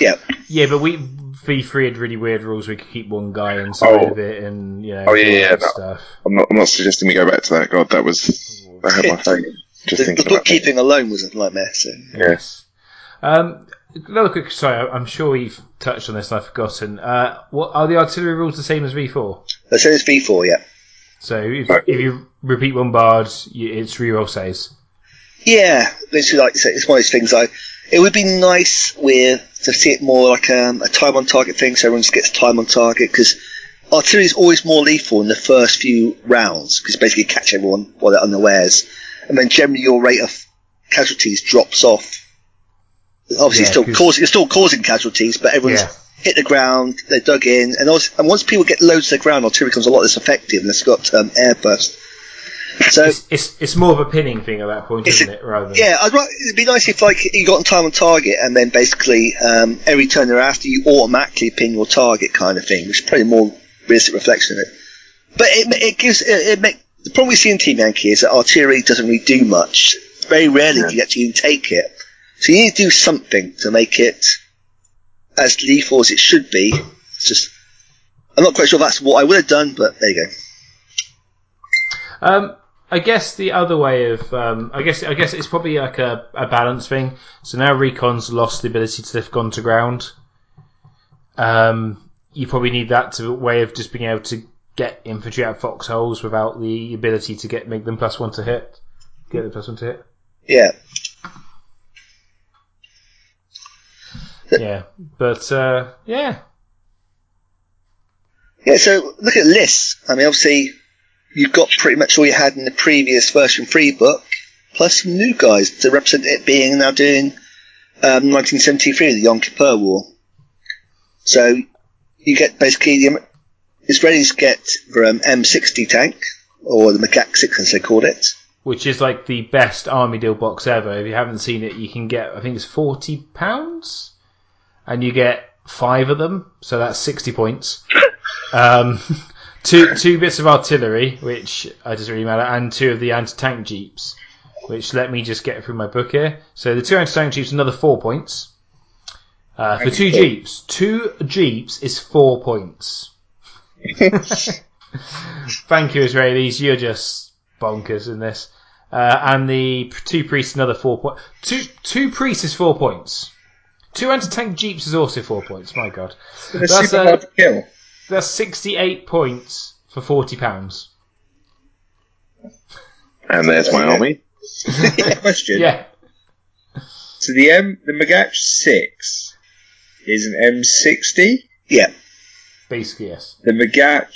Yeah, Yeah, but we V3 had really weird rules. We could keep one guy inside Oh. of it, and you know, Oh, yeah, do yeah, no. stuff. I'm not, I'm not suggesting we go back to that. God, that was, that hurt my face. Just the, thinking the bookkeeping alone was a nightmare. So Yes. Um, another quick. Sorry, I'm sure we've touched on this I've forgotten. Uh, what are the artillery rules the same as V4? so it's V four, yeah. So if, if you repeat one bard, you, it's reroll saves. Yeah, literally, like it's one of those things. I it would be nice with to see it more like um, a time on target thing, so everyone just gets time on target because artillery is always more lethal in the first few rounds because basically catch everyone while they're unawares, and then generally your rate of casualties drops off. Obviously, Yeah, still 'cause- causing, you're still causing casualties, but everyone's Yeah. hit the ground, they're dug in, and, also, and once people get loads to the ground, artillery becomes a lot less effective, and it's got um, air burst. So It's, it's it's more of a pinning thing at that point, isn't it? Rather than yeah, I'd it'd be nice if like you got on time on target, and then basically um, every turn thereafter you automatically pin your target, kind of thing, which is probably a more realistic reflection of it. But it, it gives it, it make the problem we see in Team Yankee is that artillery doesn't really do much. Very rarely do you actually even take it. So you need to do something to make it as lethal as it should be. It's just I'm not quite sure that's what I would have done, but there you go. Um, I guess the other way of, um, I guess, I guess it's probably like a, a balance thing. So now Recon's lost the ability to lift gun to ground. Um, you probably need that to way of just being able to get infantry out of foxholes without the ability to get make them plus one to hit. Get the plus one to hit. Yeah. Yeah, but uh, yeah, Yeah, so look at lists. I mean, obviously, you've got pretty much all you had in the previous version 3 book, plus some new guys to represent it being now doing um, 1973, the Yom Kippur War. So you get basically the Israelis get the um, M60 tank, or the Magach 6 as they called it. which is like the best army deal box ever. If you haven't seen it, you can get I think it's forty pounds, and you get five of them, so that's sixty points. um, two two bits of artillery, which I doesn't really matter, and two of the anti tank jeeps, which let me just get through my book here. So the two anti tank jeeps, another four points. Uh, for two jeeps, two jeeps is four points. Thank you, Israelis. You're just bonkers in this. Uh, and the two priests, another four points. Two two priests is four points. Two anti-tank jeeps is also four points. My God, They're That's, super uh, hard to kill. that's sixty-eight points for forty pounds. And there's my army. Question. Yeah, So the M, the Magach six is an M60. Yeah. basically yes. The Magach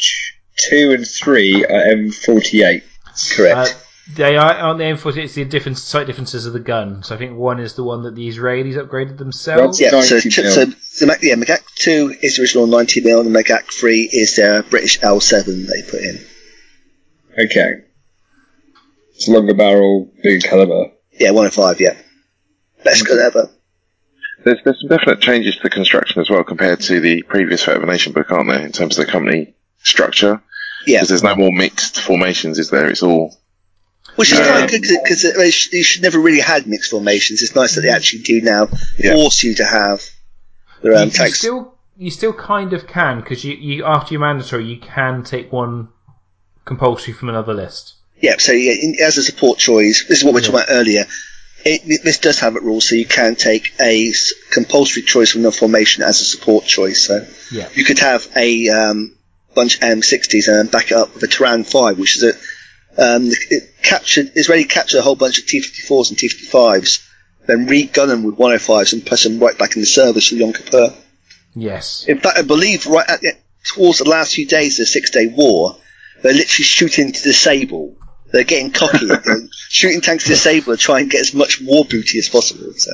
two and three are M48. Correct. Uh, they are on the M40. It's the different slight differences of the gun. So I think one is the one that the Israelis upgraded themselves. yeah, so, 90 so, so the Mag- yeah, Magach 2 is the original 90 mil, and the Magach 3 is their British L7 they put in. Okay. It's a longer barrel, bigger caliber. Yeah, 105, yeah. Best gun ever. There's, there's some definite changes to the construction as well compared to the previous Fate of a Nation book, aren't there, in terms of the company structure? Yeah. Because there's no more mixed formations, is there? It's all. Which is Yeah. quite good because you should never really had mixed formations. It's nice that they actually do now Yeah. force you to have their you, um, you still you still kind of can because you, you after your mandatory you can take one compulsory from another list. Yeah, so yeah, in, as a support choice, this is what we were talking about earlier. It, this does have a rule, so you can take a compulsory choice from the formation as a support choice. So Yeah. you could have a um, bunch of M60s and back it up with a Tiran 5, which is a um, it captured Israeli captured a whole bunch of T54s and T55s, then re-gun them with 105s and push them right back into service for Yom Kippur. Yes. In fact, I believe right at the, towards the last few days of the Six Day War, they're literally shooting to disable They're getting cocky. They're shooting tanks disabled, try and get as much war booty as possible. So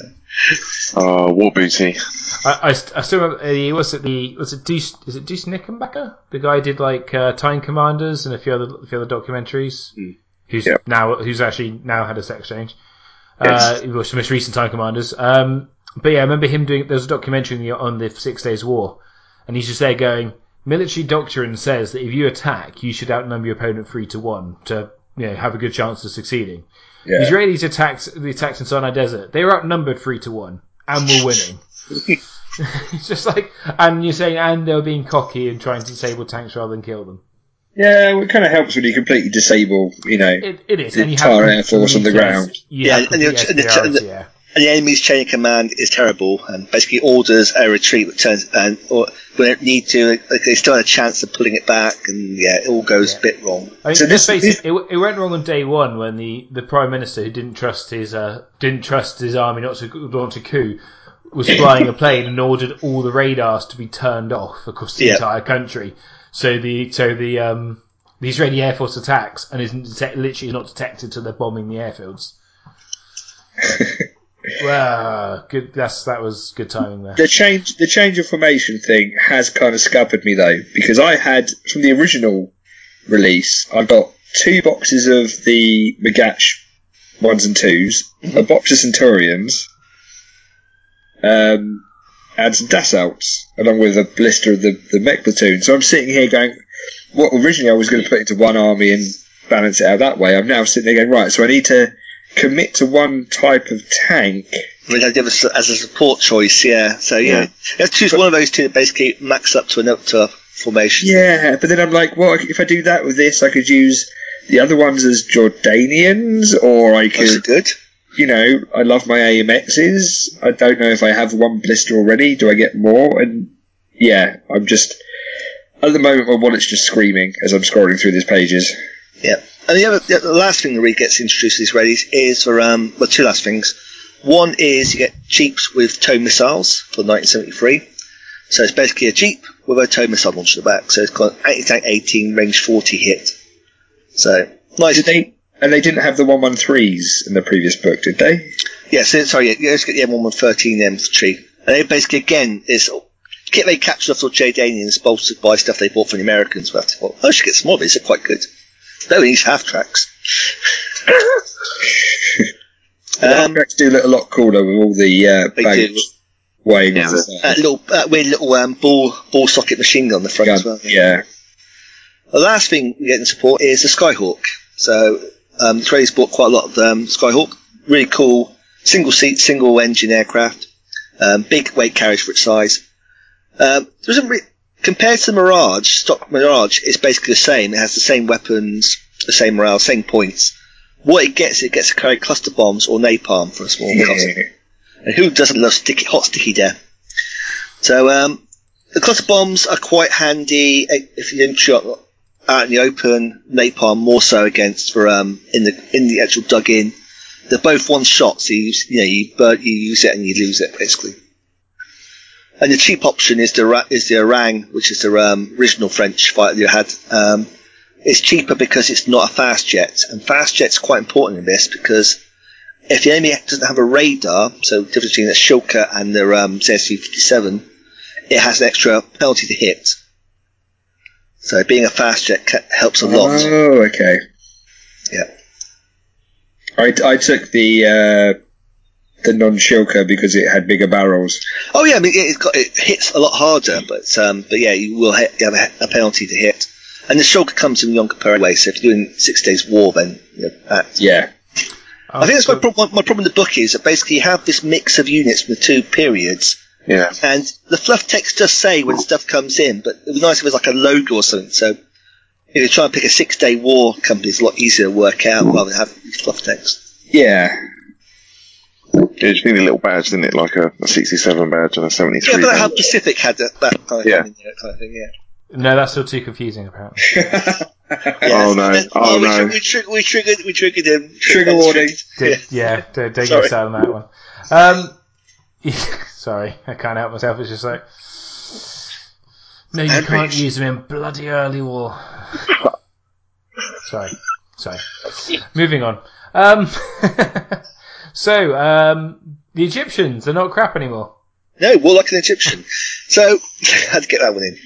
Oh, war booty. I, I, st- I still remember. Uh, was it the was it Deuce? Is it Deuce Nickenbacker? The guy who did like uh, Time Commanders and a few other a few other documentaries. Who's Yep. now who's actually now had a sex change. Yes. Uh, it was the most recent Time Commanders. Um, but yeah, I remember him doing. There was a documentary on the, on the Six Days War, and he's just there going. Military doctrine says that if you attack, you should outnumber your opponent three to one to you know have a good chance of succeeding. Yeah. The Israelis attacked the attacks in Sinai Desert. They were outnumbered three to one and were winning. it's just like, and you're saying, and they were being cocky and trying to disable tanks rather than kill them. Yeah, well, it kind of helps when you completely disable, you know. It, it is. The and you entire have Air Force on the ground. Yeah, and you're- complete and the- superiority, yeah. And the enemy's chain of command is terrible, and basically orders a retreat, which turns and or when it need to, like, they still have a chance of pulling it back, and yeah, it all goes Yeah. a bit wrong. I mean, So this- this- it, it, it went wrong on day one when the, the prime minister, who didn't trust his uh, didn't trust his army not to launch a coup, was flying a plane and ordered all the radars to be turned off across the Yeah. entire country. So the so the um, the Israeli air force attacks and isn't detect, literally is not detected till they're bombing the airfields. well, good. That's that was good timing there. The change, the change of formation thing has kind of scuppered me though, because I had from the original release, I got two boxes of the Magach ones and 2s a box of Centurions, um, and some Dassaults, along with a blister of the, the mech platoon. So I'm sitting here going, what originally I was going to put into one army and balance it out that way. I'm now sitting there going, right, so I need to commit to one type of tank. I they give us as a support choice, yeah. So yeah, Yeah. to choose one of those two that basically max up to an up to a formation. Yeah, but then I'm like, well, if I do that with this, I could use the other ones as Jordanians, or I could, good. you know, I love my AMXs. I don't know if I have one blister already. Do I get more? And yeah, I'm just at the moment my wallet's just screaming as I'm scrolling through these pages. Yeah. And the other, the, last thing that really gets introduced to these Israelis is for um, well, two last things. One is you get jeeps with tow missiles for 1973. So it's basically a jeep with a tow missile launched at the back. So it's got anti-tank 18, range 40 hit. So nice. Did they? And they didn't have the one one threes in the previous book, did they? Yeah, so, sorry, yeah, let's get the M113 infantry. And they basically, again, is kit they captured off the Jordanians bolstered by stuff they bought from the Americans. But oh, I should get some more of these, they're quite good. Though these half tracks. The Um, Arcrex do look a lot cooler with all the uh, do. wings. Yeah, the- that little, that weird little um, ball, ball socket machine gun on the front as well. Gun, yeah. The last thing we get in support is the Skyhawk. So um, the Israelis bought quite a lot of um, Skyhawk. Really cool, single seat, single engine aircraft. Um, big weight carriage for its size. Um, there isn't re- compared to the Mirage, stock Mirage is basically the same. It has the same weapons, the same morale, same points. What it gets, it gets to carry cluster bombs or napalm for a small cost. And who doesn't love sticky, hot sticky death? So um, the cluster bombs are quite handy if you didn't shot out in the open. Napalm more so against for um, in the in the actual dug in. They're both one shot, so you you know you burn, you use it and you lose it basically. And the cheap option is the is the Ouragan, which is the um, original French fighter you had. Um, it's cheaper because it's not a fast jet, and fast jet's quite important in this because if the enemy doesn't have a radar, so the difference between the Shilka and the um, ZSU-57, it has an extra penalty to hit. So being a fast jet ca- helps a lot. Oh, okay. Yeah. I, I took the uh, the non shilka because it had bigger barrels. Oh yeah, I mean it, got, it hits a lot harder, but um, but yeah, you will hit, you have a, a penalty to hit. And the Shilka comes in Yom Kippur anyway, so if you're doing Six Days War, then you know, that, Yeah. I think that's my, prob- my, problem in the book is that basically you have this mix of units from the two periods, Yeah. and the fluff text does say when stuff comes in, but it would be nice if it was like a logo or something. So if you try and pick a six day war company, it's a lot easier to work out rather than have fluff text. Yeah. Yeah, you just need a little badge, didn't it? Like a, a 67 badge and a 73 Yeah, but like how badge. Pacific had that, that kind of Yeah. thing in there, kind of thing. Yeah. No, that's still too confusing. Apparently, Oh, no. Oh, we, no. tri- we, tri- we triggered. We triggered him. Trigger warning. Did- yeah, don't, don't Sorry. get started on that one. Um, sorry, I can't help myself. It's just like, no, you And can't reach. use them in bloody early war. sorry, sorry. moving on. Um, so, um, the Egyptians are not crap anymore. No, more like an Egyptian. So I had to get that one in.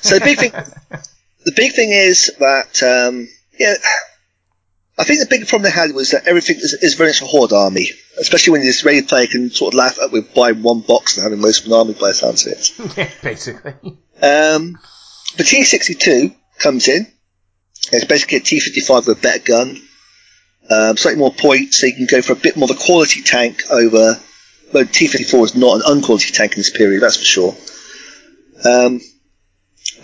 So the big thing, the big thing is that um, yeah, I think the big problem they had was that everything is, is very much a horde army, especially when the Israeli player can sort of laugh at with buying one box and having most of an army by the sounds of it. yeah, basically. Um, the T62 comes in. It's basically a T55 with a better gun, um, slightly more points, so you can go for a bit more of a quality tank over. But T54 is not an unquality tank in this period, that's for sure. Um,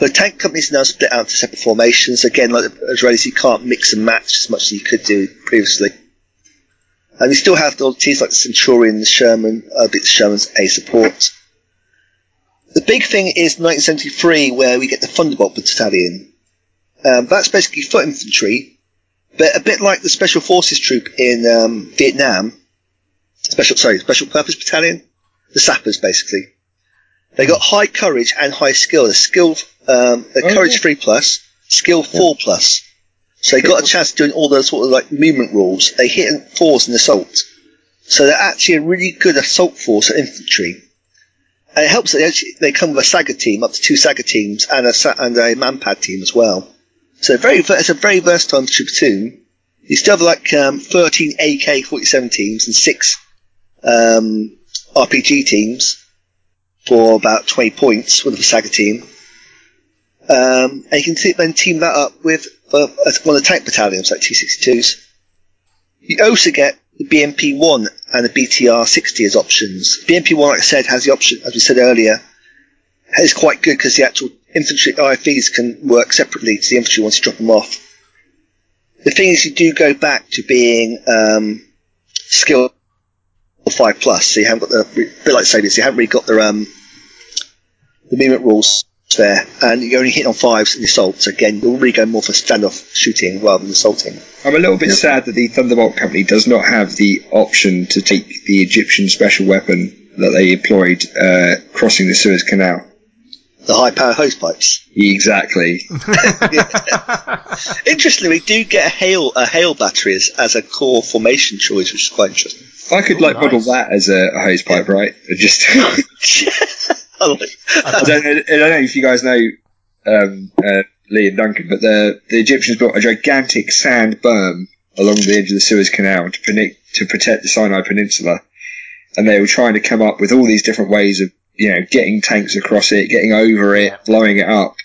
the tank companies now split out into separate formations. Again, like the Israelis, you can't mix and match as much as you could do previously. And you still have the T's like the Centurion, the Sherman, uh, bit the Sherman's A support. The big thing is 1973, where we get the Thunderbolt Battalion. Um, that's basically foot infantry, but a bit like the Special Forces troop in um, Vietnam. Special, sorry, Special Purpose Battalion, the sappers basically. They got high courage and high skill. The skill, um, the Oh, courage yeah. three plus, skill four plus. So they got a chance of doing all those sort of like movement rules. They hit in fours in assault. So they're actually a really good assault force of infantry. And it helps that they, actually, they come with a Sagger team, up to two Sagger teams, and a, and a Manpad team as well. So very, it's a very versatile platoon. You still have like um, 13 AK-47 teams and six um, RPG teams for about 20 points with the Sagger team. Um, and you can then team that up with uh, one of the tank battalions like T-62s. You also get the BMP-1 and the BTR-60 as options. BMP-1, like I said, has the option, as we said earlier, is quite good because the actual infantry IFVs can work separately to the infantry once you drop them off. The thing is, you do go back to being um, skill five plus, so you haven't got the a bit like Sadius, you haven't really got the um, the movement rules there, and you're only hitting on fives in the assault. So again, you'll really go more for standoff shooting rather than assaulting. I'm a little bit sad that the Thunderbolt company does not have the option to take the Egyptian special weapon that they employed uh, crossing the Suez Canal. The high power hose pipes. Exactly. Interestingly, we do get a hail a hail battery as, as a core formation choice, which is quite interesting. I could Oh, like model that as a, a hose pipe, right? And Just I like- I don't, know, I don't know if you guys know um, uh, Lee and Duncan, but the the Egyptians built a gigantic sand berm along the edge of the Suez Canal to, peni- to protect the Sinai Peninsula, and they were trying to come up with all these different ways of you know getting tanks across it, getting over it, Yeah. blowing it up,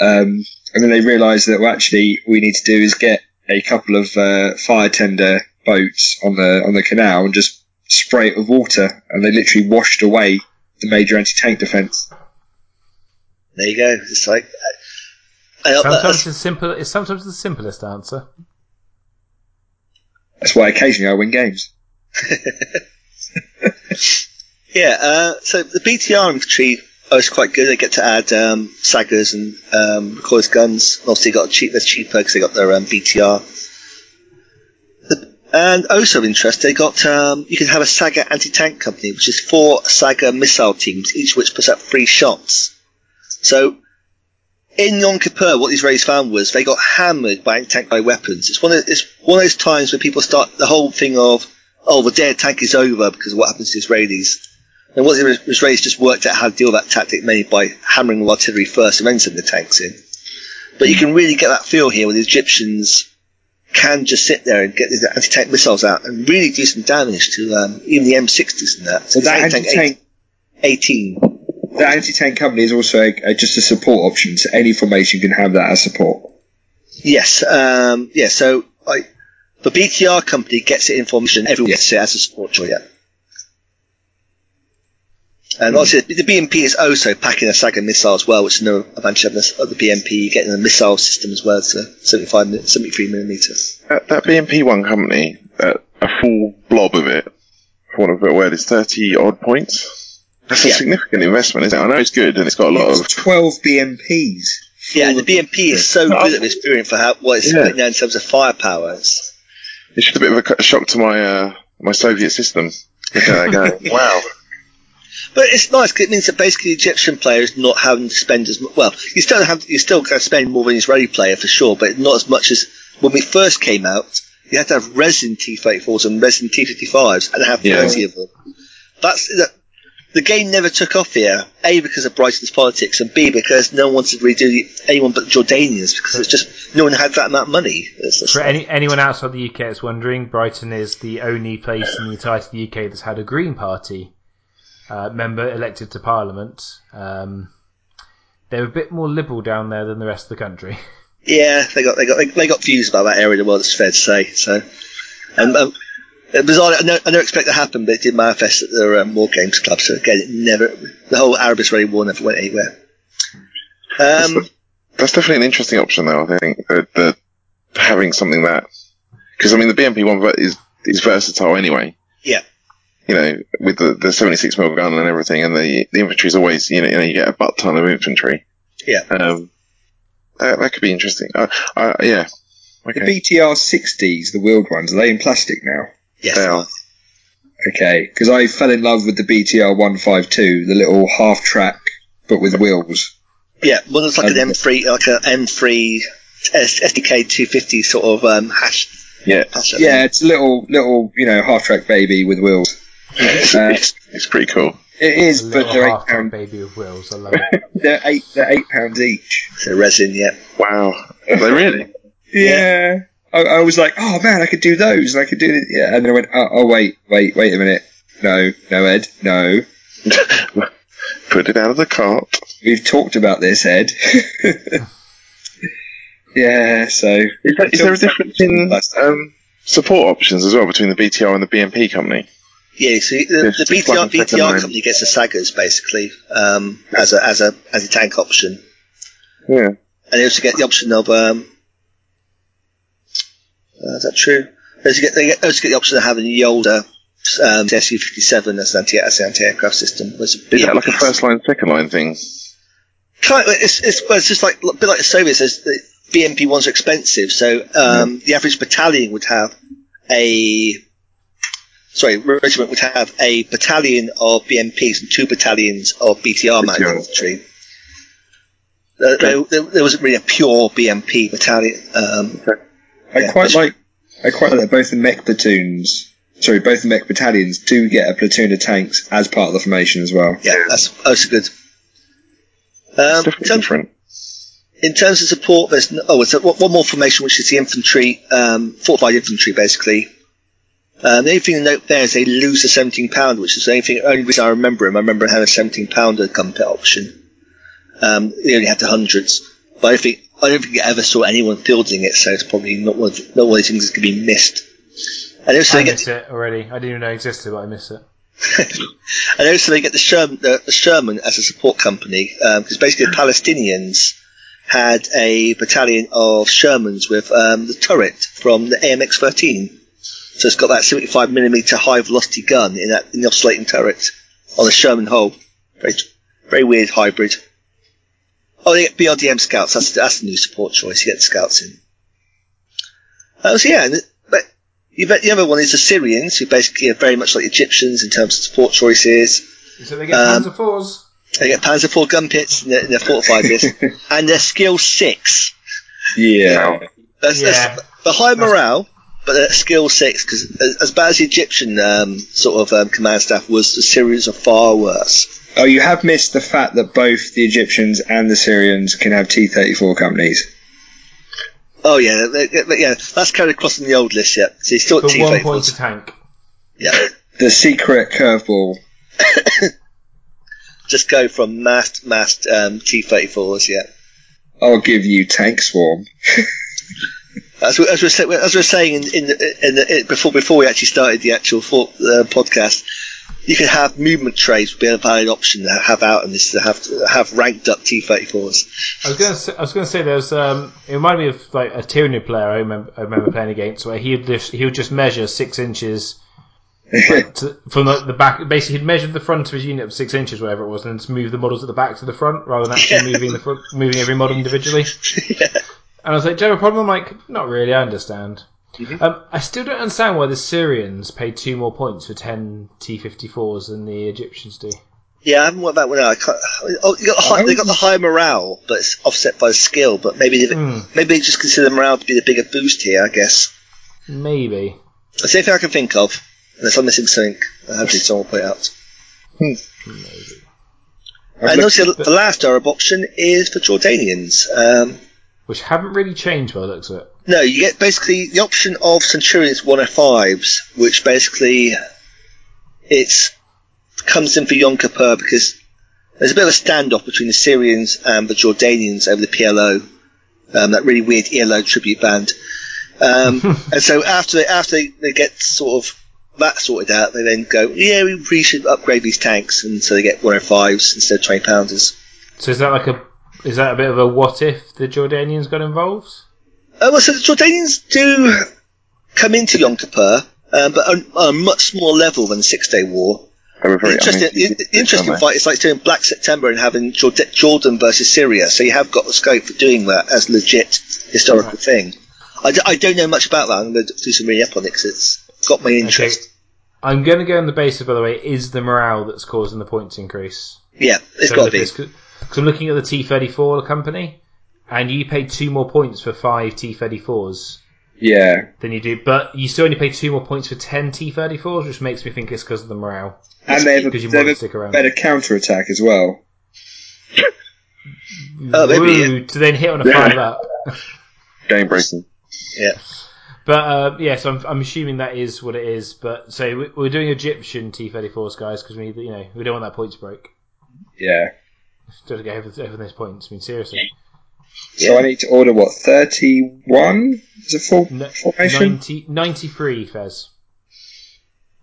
um, and then they realised that well, actually we need to do is get a couple of uh, fire tender boats on the on the canal and just spray it with water, and they literally washed away the major anti-tank defence. there you go. It's like I, I, sometimes the simple. It's sometimes the simplest answer. That's why occasionally I win games. Yeah, uh, so the BTR infantry oh, is quite good. They get to add um, saggers and um, recoilless guns. Obviously, got cheap. They're cheaper because they got their um, BTR. And also of interest, they got um, you can have a Sagger anti-tank company, which is four Sagger missile teams, each of which puts out three shots. So in Yom Kippur, what these Israelis found was they got hammered by anti-tank by weapons. It's one of it's one of those times where people start the whole thing of oh the dead tank is over because of what happens to the Israelis. And what the Israelis just worked out how to deal with that tactic mainly by hammering the artillery first and then sending the tanks in. But you can really get that feel here where the Egyptians can just sit there and get the anti-tank missiles out and really do some damage to um, even the M60s and that. So that Anti-tank anti-tank, 18. The anti-tank company is also a, a, just a support option, so any formation can have that as support. Yes, um, yeah, so I, the BTR company gets it in formation, everyone gets it as a support choice, yeah. And obviously, the BMP is also packing a Sagger missile as well, which is another advantage of this- of the BMP, getting a missile system as well to 75, 73 millimeters. That, that BMP one company, uh, a full blob of it, for want of a better word, is 30 odd points. That's a Yeah. significant investment, isn't it? I know it's good and it's got a lot It's of. 12 BMPs. Yeah, the BMP is so good at this period for how, what it's Yeah. putting out in terms of firepower. It's, It's just a bit of a shock to my uh, my Soviet system. Look at that wow. But it's nice because it means that basically the Egyptian player is not having to spend as much. Well, you still have you still going to spend more than the Israeli player for sure, but not as much as when we first came out, you had to have resin T34s and resin T55s and have Yeah. 30 of them. That's the, the game never took off here. A because of Brighton's politics, and B because no one wanted to redo the- anyone but Jordanians because it's just no one had that amount of money. For any, anyone outside the UK that's wondering, Brighton is the only place in the entire UK that's had a Green Party uh, member elected to Parliament. Um, they're a bit more liberal down there than the rest of the country. Yeah, they got they got they got views about that area of the world. It's fair to say. So, and um, it was I never, I never expect that to happen, but it did manifest at the um, War Games Club. So again, it never the whole Arab Israeli war never went anywhere. Um, That's definitely an interesting option, though. I think that, that having something that because I mean the BMP one is is versatile anyway. Yeah. You know, with the, the 76 mil gun and everything, and the the infantry is always you know, you know you get a butt ton of infantry. Yeah. Um, that, that could be interesting. Uh, uh, yeah. The Okay. BTR 60s, the wheeled ones, are they in plastic now? yes, They are. Okay, because I fell in love with the BTR 152, the little half track, but with wheels. yeah. One looks like an M3, like an M3 S- SDK 250 sort of um, hash. Yeah. hash Yeah, it's a little, little, you know, half track baby with wheels. It's, Uh, it's, it's pretty cool. It is, A but they're eight pound pound. baby with wheels. I love it. They're eight. They're eight pounds each. So resin, yeah. Wow. Are they really? Yeah. I, I was like, oh man, I could do those, and I could do it. Yeah, and then I went, oh, oh wait, wait, wait a minute. No, no, Ed, no. Put it out of the cart. We've talked about this, Ed. yeah, so Is, there- is there a difference in um, support options as well between the BTR and the BMP company? Yeah, so the, the BTR, BTR company gets the Saggers basically um, as a as a as a tank option. Yeah. and they also get the option of um, uh, is that true? They also get, they get, also get the option of having the older um, SU fifty seven as an anti as an anti aircraft system. Is that like a first line, second line thing? Kind of, it's, it's, it's just like a bit like the Soviets. There's, the BMP ones are expensive, so um, the average battalion would have a sorry regiment would have a battalion of BMPs and two battalions of BTR mounted BTR. infantry. There, there, there, there wasn't really a pure BMP battalion. Um, I Yeah, quite like. I quite like that both the mech platoons. Sorry, both the mech battalions do get a platoon of tanks as part of the formation as well. yeah, that's also good. It's Um, in, definitely terms, different. in terms of support, there's no, oh, so one one more formation, which is the infantry, um, fortified infantry, basically. Um, the only thing to note there is they lose the 17 pound, which is the only thing, only reason I remember him. I remember having a 17 pounder gun pit option. Um, they only had the hundreds, but I don't think I don't think I ever saw anyone fielding it, so it's probably not one of, the- not one of these things that could be missed. And also I they get miss it already. I didn't even know it existed, but I miss it. and also they get the Sherman, the, the Sherman as a support company because basically the Palestinians had a battalion of Shermans with um, the turret from the AMX 13. So it's got that 75 millimeter high velocity gun in that in the oscillating turret on the Sherman hull. Very very weird hybrid. Oh, they get BRDM scouts. That's that's the new support choice. You get the scouts in. Uh, so yeah, and, but you bet the other one is the Syrians, who basically are very much like Egyptians in terms of support choices. So they get Um, Panzer fours. They get Panzer IV gun pits in their, in their fortified list, and they're skill six. Yeah. That's, Yeah. that's the high morale, but they're skill six because as, as bad as the Egyptian um, sort of um, command staff was, the Syrians are far worse. Oh, you have missed the fact that both the Egyptians and the Syrians can have T-34 companies. Oh yeah, they, they- yeah, that's carried across in the old list. Yeah, so you still For at one T point a tank. Yeah, The secret curveball. just go from mast mast um, T thirty fours. Yeah. I'll give you Tank Swarm. As we, as we, as we were saying in, in, the, in the, before before we actually started the actual for, uh, podcast, you can have movement trays would be a valid option to have out and this to have to have ranked up T34s. I was gonna say, I was gonna say there's um it reminded me of like a Tyranid player I remember I remember playing against where he would just he would just measure six inches like, to, from the, the back basically he'd measured the front of his unit of six inches whatever it was and just move the models at the back to the front rather than actually moving the front moving every model individually. yeah. And I was like, do you have a problem? I'm like, not really, I understand. Um, I still don't understand why the Syrians pay two more points for 10 T-54s than the Egyptians do. Yeah, I haven't worked that one out. I can't, oh, you got the high, they got the higher morale, but it's offset by skill. But maybe they- Hmm. maybe they just consider the morale to be the bigger boost here. I guess. Maybe. That's the only thing I can think of. Unless I'm missing something, hopefully someone will point it out. Maybe. I've and also, the last Arab option is for Jordanians. Um, Which haven't really changed by the looks of it. no, you get basically the option of Centurions 105s, which basically it's comes in for Yom Kippur because there's a bit of a standoff between the Syrians and the Jordanians over the PLO, um, that really weird ELO tribute band. Um, and so after they, after they, they get sort of that sorted out, they then go, yeah, we really should upgrade these tanks, and so they get 105s instead of 20 pounders. So is that like a is that a bit of a what if the Jordanians got involved? Uh, well, so the Jordanians do come into Yom Kippur, um, but on, on a much smaller level than the Six Day War. The very interesting, amazing, the, the interesting aren't fight is like doing Black September and having Jordan versus Syria, so you have got the scope for doing that as legit historical thing. I, d- I don't know much about that. I'm going to do some reading up on it because it's got my interest. I'm going to go on the basis, by the way, is the morale that's causing the points increase. Yeah, it's got to be. Because I'm looking at the T34 company, and you pay two more points for five T34s yeah, than you do, but you still only pay two more points for ten T34s, which makes me think it's because of the morale. and they have a, you they have to stick a around. better counter attack as well. Oh, maybe, yeah. Woo, to then hit on a five up. Game breaking. Yeah. But uh, yes, I'm, I'm assuming that is what it is. But so we- we're doing Egyptian T34s, guys, because we you know we don't want that points break. Yeah. Don't get over those points. I mean, seriously. So I need to order what thirty-one is a full No, formation. 90, 93, Fez.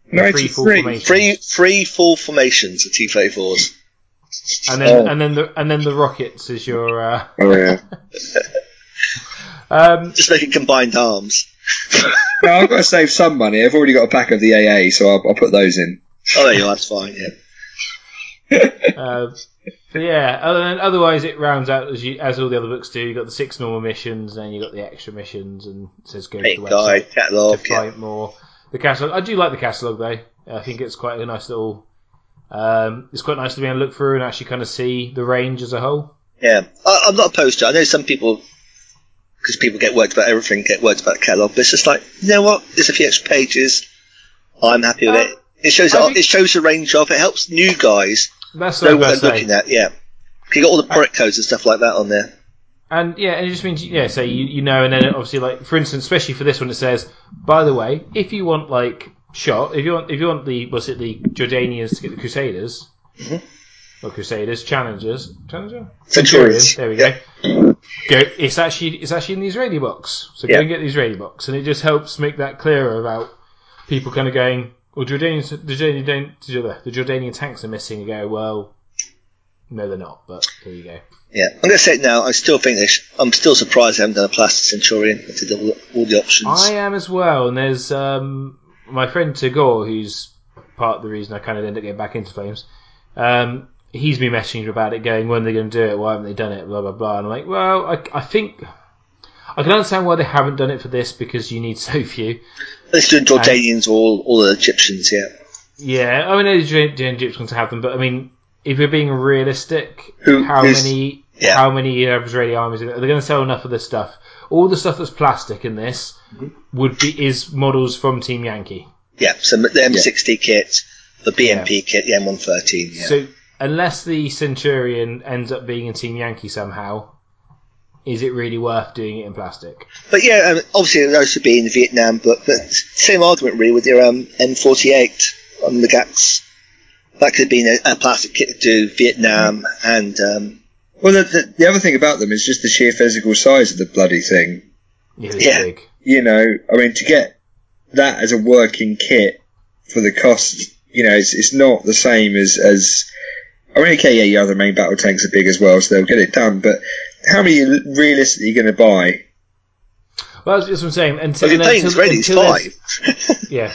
Three full formations. Three, three full formations of T34s. And then Oh. and then the and then the rockets is your. Uh, Oh yeah. um, Just making combined arms. No, I've got to save some money. I've already got a pack of the AA, so I'll, I'll put those in. Oh, there you go, that's fine, yeah. uh, yeah, other than, otherwise it rounds out as you, as all the other books do. You've got the six normal missions, then you've got the extra missions, and it says go to the website. catalogue, to yeah. find more. The catalog, I do like the catalog though. I think it's quite a nice little. Um, it's quite nice to be able to look through and actually kind of see the range as a whole. Yeah, I, I'm not opposed to it. I know some people, because people get worked about everything, get worked about the catalogue, but it's just like, you know what? There's a few extra pages. I'm happy with Uh, it. It shows think- it shows the range of. It helps new guys That's know what I what was they're looking at. Yeah, you got all the product codes and stuff like that on there. And yeah, and it just means yeah, so you, you know, and then obviously like for instance, especially for this one, it says, by the way, if you want like shot, if you want if you want the was it the Jordanians to get the Crusaders, Mm-hmm. or Crusaders challengers, challenger, Centurions. There we go. Go. It's actually it's actually in the Israeli box, so go Yeah. and get the Israeli box, and it just helps make that clearer about people kind of going, well, Jordanians, the Jordanian, the Jordanian tanks are missing. You go, well, no, they're not, but there you go. Yeah, I'm going to say it now. I still think they sh- I'm still surprised they haven't done a plastic Centurion. They did all, all the options. I am as well, and there's um, my friend Tagore, who's part of the reason I kind of ended up getting back into Flames. Um, he's been messaging about it, going, "When are they going to do it? Why haven't they done it?" Blah blah blah. And I'm like, "Well, I, I think I can understand why they haven't done it for this because you need so few." They're doing Jordanians, all all the Egyptians. Yeah, Yeah, I mean, the Egyptians to have them, but I mean, if you're being realistic, Who how many Yeah. how many uh, Israeli armies are they going to sell enough of this stuff? All the stuff that's plastic in this would be is models from Team Yankee. yeah. So the M60 kit, the BMP Yeah. kit, the M113. Yeah. So unless the Centurion ends up being a Team Yankee somehow, is it really worth doing it in plastic? But yeah, um, obviously it would also be in Vietnam book, but same argument really with your um, M48 on the GAX. That could have been a, a plastic kit to Vietnam and um, Well, the, the, the other thing about them is just the sheer physical size of the bloody thing. Yeah, Yeah. big. You know, I mean, to get that as a working kit for the cost, you know, it's, it's not the same as, as I mean, okay, yeah, your other main battle tanks are big as well, so they'll get it done. But how many are you realistically going to buy? Well, that's what I'm saying. Until, if you're paying until- Israelis until five. Yeah.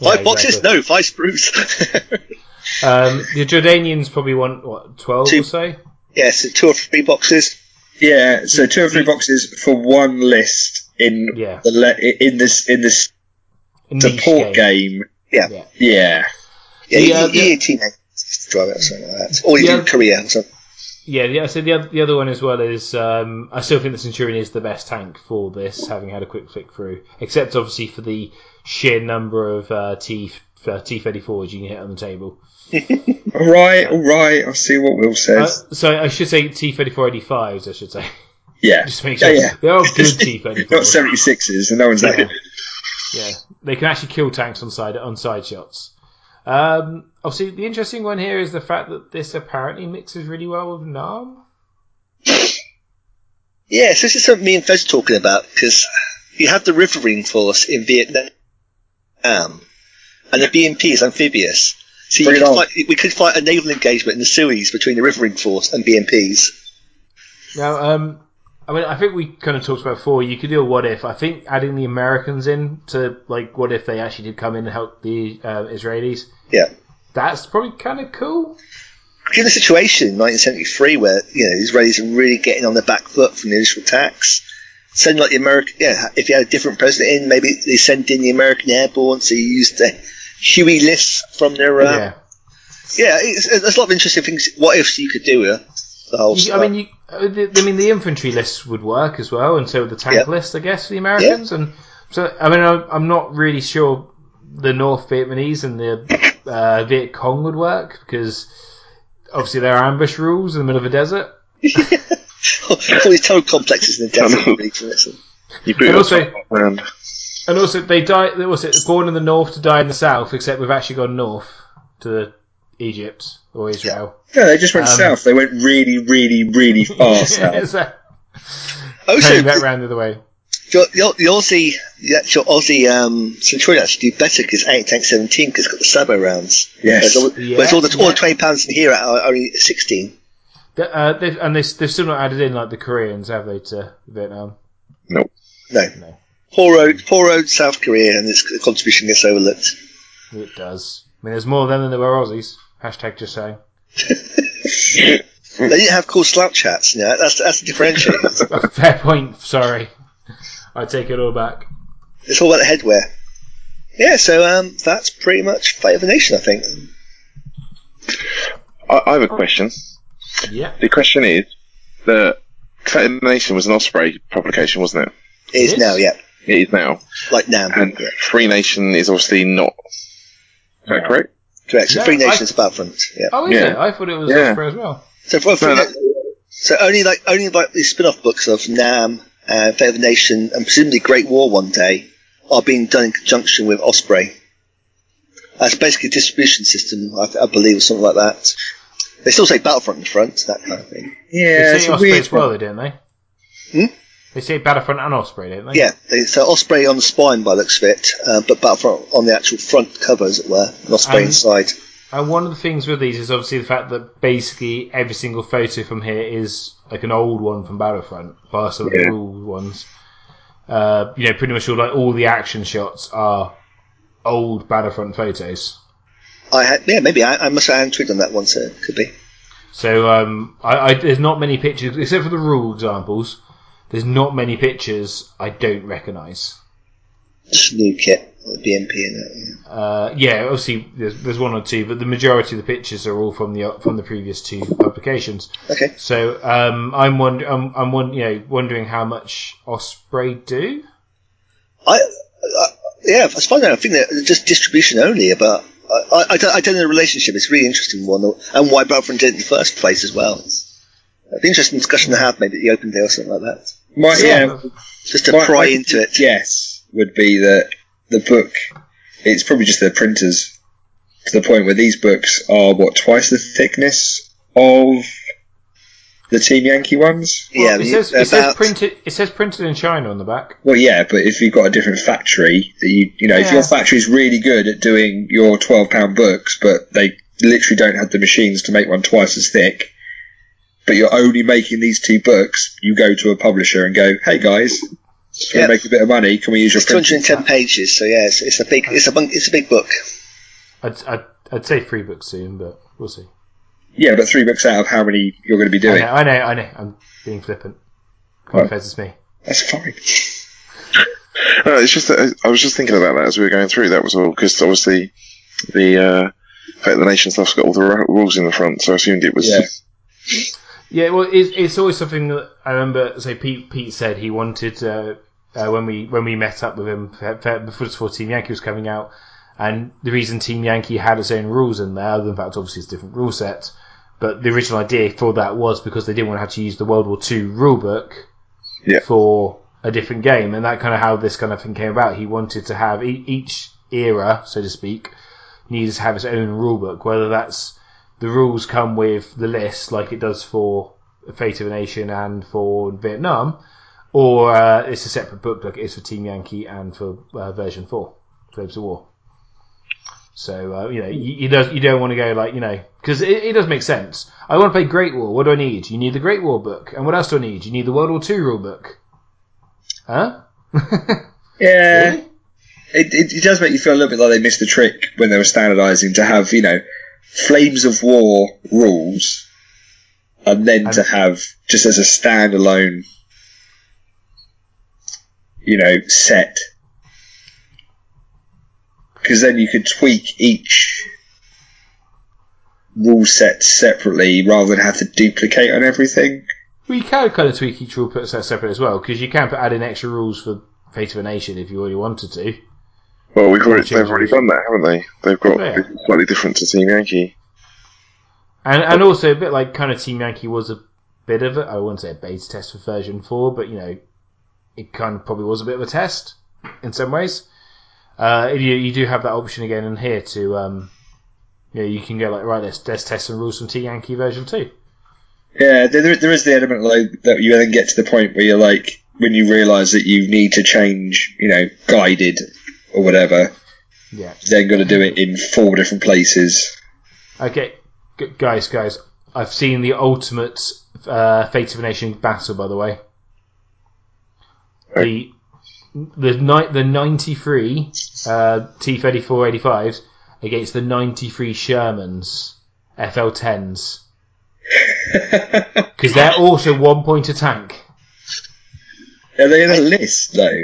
five Yeah, boxes? exactly. No, five sprues. Um, the Jordanians probably want what twelve Two. or so. yes, two or three boxes. Yeah, so two or three boxes for one list in Yeah. the le- in this in this support game. game. Yeah. Yeah. Yeah, Yeah, The, uh, E- E18 is drive it or something like that. Or you Yeah. do Korea. So. Yeah, yeah. So the other, the other one as well is um, I still think the Centurion is the best tank for this, having had a quick flick through. Except obviously for the sheer number of uh, T uh, T thirty fours you can hit on the table. All right, all right. I see what Will Uh, says. so I should say T thirty four eighty fives. I should say yeah, just to make yeah, sure yeah. they are good T thirty Not fours. seventy sixes, and no one's that Yeah. good. Yeah, they can actually kill tanks on side on side shots. Um, obviously, the interesting one here is the fact that this apparently mixes really well with Nam. Yes, this is something me and Fez are talking about because you have the Riverine Force in Vietnam, and the BMP is amphibious. So you could fight, we could fight a naval engagement in the Suez between the Riverine Force and BMPs. Now, um, I mean, I think we kind of talked about before. You could do a what if. I think adding the Americans in to like what if they actually did come in and help the uh, Israelis. Yeah. That's probably kind of cool. Given the situation in 1973 where, you know, Israelis are really getting on the back foot from the initial attacks, send like the American, yeah, if you had a different president in, maybe they sent in the American airborne, so you used the Huey lists from their, uh, yeah. yeah, it's, there's a lot of interesting things, what ifs you could do with the whole You, stuff. I mean, you, uh, the, I mean, the infantry list would work as well, and so would the tank Yeah. list, I guess, for the Americans. And so, I mean, I'm not really sure the North Vietnamese and the uh, Viet Cong would work because obviously there are ambush rules in the middle of a desert. all these total complexes in the desert region. Listen. You boot And us also- up around. And also, they die. They was it born in the north to die in the south, except we've actually gone north to Egypt or Israel. No, they just went Um, south. They went really, really, really far south. so, Also, turning that round the other way. The, the, the Aussie, the actual Aussie um, Centurion actually do better because 8 tank 17 because it's got the sabot rounds. Yes. Whereas all, Yeah, whereas all the, all the 20 pounds in here are only 16. The- Uh, they've, and they, they've still not added in like the Koreans, have they, to Vietnam? No. No. Poor road, poor road, South Korea, and its contribution gets overlooked. It does. I mean, there's more of them than there were Aussies. Hashtag just saying. They didn't have cool slouch hats. You know, that's that's the differentiator. Fair point. Sorry, I take it all back. it's all about the headwear. Yeah, so um, that's pretty much Fate of the Nation, I think. I, I have a question. Yeah. The question is that Fate of the Nation was an Osprey publication, wasn't it? It is It is? now, yeah, It is now. like Nam. And yeah, Free Nation is obviously not. Is that No. correct? correct. So No, Free I- Nations Battlefront. Yeah. Oh, is Yeah. it? I thought it was Yeah. Osprey as well. So for, for No, that- so only like only like the spin-off books of Nam, uh, Fate of the Nation, and presumably Great War one day are being done in conjunction with Osprey. That's basically a distribution system, I, I believe, or something like that. They still say Battlefront in front, that kind of thing. Yeah, They say a Osprey weird as well, one. though, didn't they? Hmm? They say Battlefront and Osprey, don't they? Yeah, they, so Osprey on the spine by looks of it, uh, but Battlefront on the actual front cover, as it were, and Osprey Um, inside. And one of the things with these is obviously the fact that basically every single photo from here is like an old one from Battlefront, bar some of the old ones. Uh, you know, pretty much all like all the action shots are old Battlefront photos. I had, yeah, maybe I, I must have twigged on that one, so it could be. So um, I, I, there's not many pictures except for the rule examples. There's not many pictures I don't recognise. Just new kit, BMP in it. Yeah. Uh, yeah, obviously there's, there's one or two, but the majority of the pictures are all from the from the previous two publications. Okay. So um, I'm wonder I'm, I'm won- you know, wondering how much Osprey do. I, I yeah, as far as I think that just distribution only, but I, I, I, don't, I don't know the relationship. It's a really interesting one, and why Battlefront did it in the first place as well. It'd be an interesting discussion to have maybe at the open day or something like that. My, yeah, Just to my- pry my into it. Yes, would be that the book. It's probably just the printers to the point where these books are what twice the thickness of the Team Yankee ones. Yeah, it says, it says printed. It says printed in China on the back. Well, yeah, but if you've got a different factory, that you you know, if Yeah. your factory's really good at doing your twelve pound books, but they literally don't have the machines to make one twice as thick, but you're only making these two books, you go to a publisher and go, "Hey guys, can Yeah. we make a bit of money? Can we use your it's 210 pages, so yeah, it's, it's a big, it's a bunk, it's a big book. I'd, I'd, I'd say three books soon, but we'll see. Yeah, but three books out of how many you're going to be I doing? know, I know, I know. I'm being flippant. Come on, it's me. That's fine. No, it's just that I I was just thinking about that as we were going through. That was all because obviously the uh, Fate of the Nation stuff's got all the rules in the front, so I assumed it was. Yeah. Yeah, well, it's, it's always something that I remember. Say, Pete Pete said he wanted uh, uh, when we when we met up with him for, for, before Team Yankee was coming out, and the reason Team Yankee had its own rules in there, other than the fact obviously it's a different rule set, but the original idea for that was because they didn't want to have to use the World War II rule book Yeah. for a different game, and that kind of how this kind of thing came about. He wanted to have e- each era, so to speak, needs to have its own rule book, whether that's the rules come with the list like it does for Fate of a Nation and for Vietnam, or uh, it's a separate book like it is for Team Yankee and for uh, version 4, Flames of War. So, uh, you know, you, you, don't, you don't want to go like, you know, because it, it does make sense. I want to play Great War. What do I need? You need the Great War book. And what else do I need? You need the World War II rule book. Huh? Yeah. Really? It, it, it does make you feel a little bit like they missed the trick when they were standardising to have, you know, Flames of War rules and then to have just as a standalone, you know, set. Because then you could tweak each rule set separately rather than have to duplicate on everything. Well, you can kind of tweak each rule, set separate as well, because you can put add in extra rules for Fate of a Nation if you already wanted to. Well, we've already, they've already done that, haven't they? They've got Yeah. slightly different to Team Yankee. And and also a bit like kind of Team Yankee was a bit of a I wouldn't say a beta test for version four, but you know, it kind of probably was a bit of a test in some ways. Uh, you you do have that option again in here to um, you know, you can go like right, let's let's test some rules from T Yankee version two. Yeah, there, there is the element like, that you then get to the point where you're like, when you realise that you need to change, you know, guided or whatever, Yeah. then got to do it in four different places. Okay, G- guys, guys, I've seen the ultimate uh, Fate of a Nation battle, by the way. The the ni- the ninety three uh, T thirty four eighty fives against the ninety three Shermans FL tens because they're also one point a tank. Are they in a list though?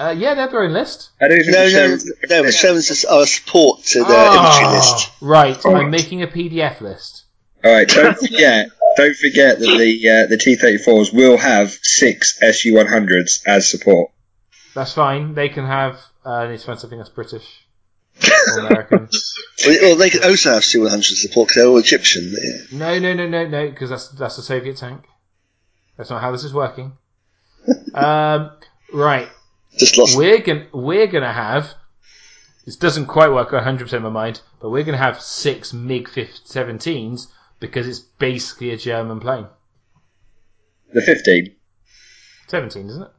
Uh, yeah, they're their own list. I don't think No, the no, Shermans- no. The Shermans are a support to the Ah, infantry list. Right, I'm making a PDF list. All right, don't forget. Don't forget that the uh, the T34s will have six SU100s as support. That's fine. They can have. Uh, I need to find something that's British or American. Well, well, they could also have C100 support because they're all Egyptian. Yeah. No, no, no, no, no, because that's that's a Soviet tank. That's not how this is working. um, right, Just lost. we're gonna we're gonna have. This doesn't quite work 100 percent in my mind, but we're gonna have six MiG 17s because it's basically a German plane. The 15. 17, isn't it?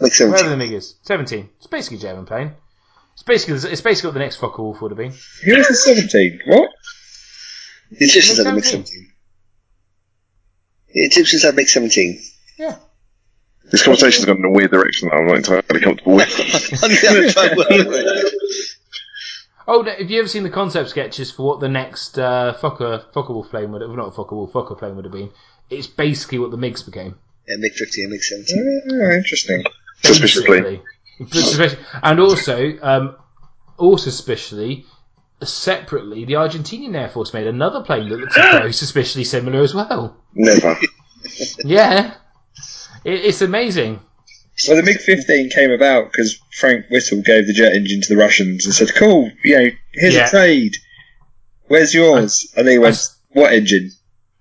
Like 17. Wherever 17. the MiG is, 17. It's basically a German plane. It's basically it's basically what the next Focke-Wulf would have been. Who was the 17? What? The Egyptians have a Make MiG 17. 17. The Egyptians have MiG 17. Yeah. This conversation's gone in a weird direction that I'm not entirely comfortable with. On the other side, well, Oh, no, have you ever seen the concept sketches for what the next uh, Fokker Fokker Wolf plane would have? Not Fokker Wolf, Fokker plane would have been. It's basically what the MiGs became. yeah, MiG 15 and MiG 17. Oh, interesting. Suspiciously. And also, um, also suspiciously, separately, the Argentinian Air Force made another plane that looks very suspiciously similar as well. Never. Yeah, it, it's amazing. Well, the MiG 15 came about because Frank Whittle gave the jet engine to the Russians and said, "Cool, you know, here's Yeah. a trade. Where's yours?" and they went, "What engine?"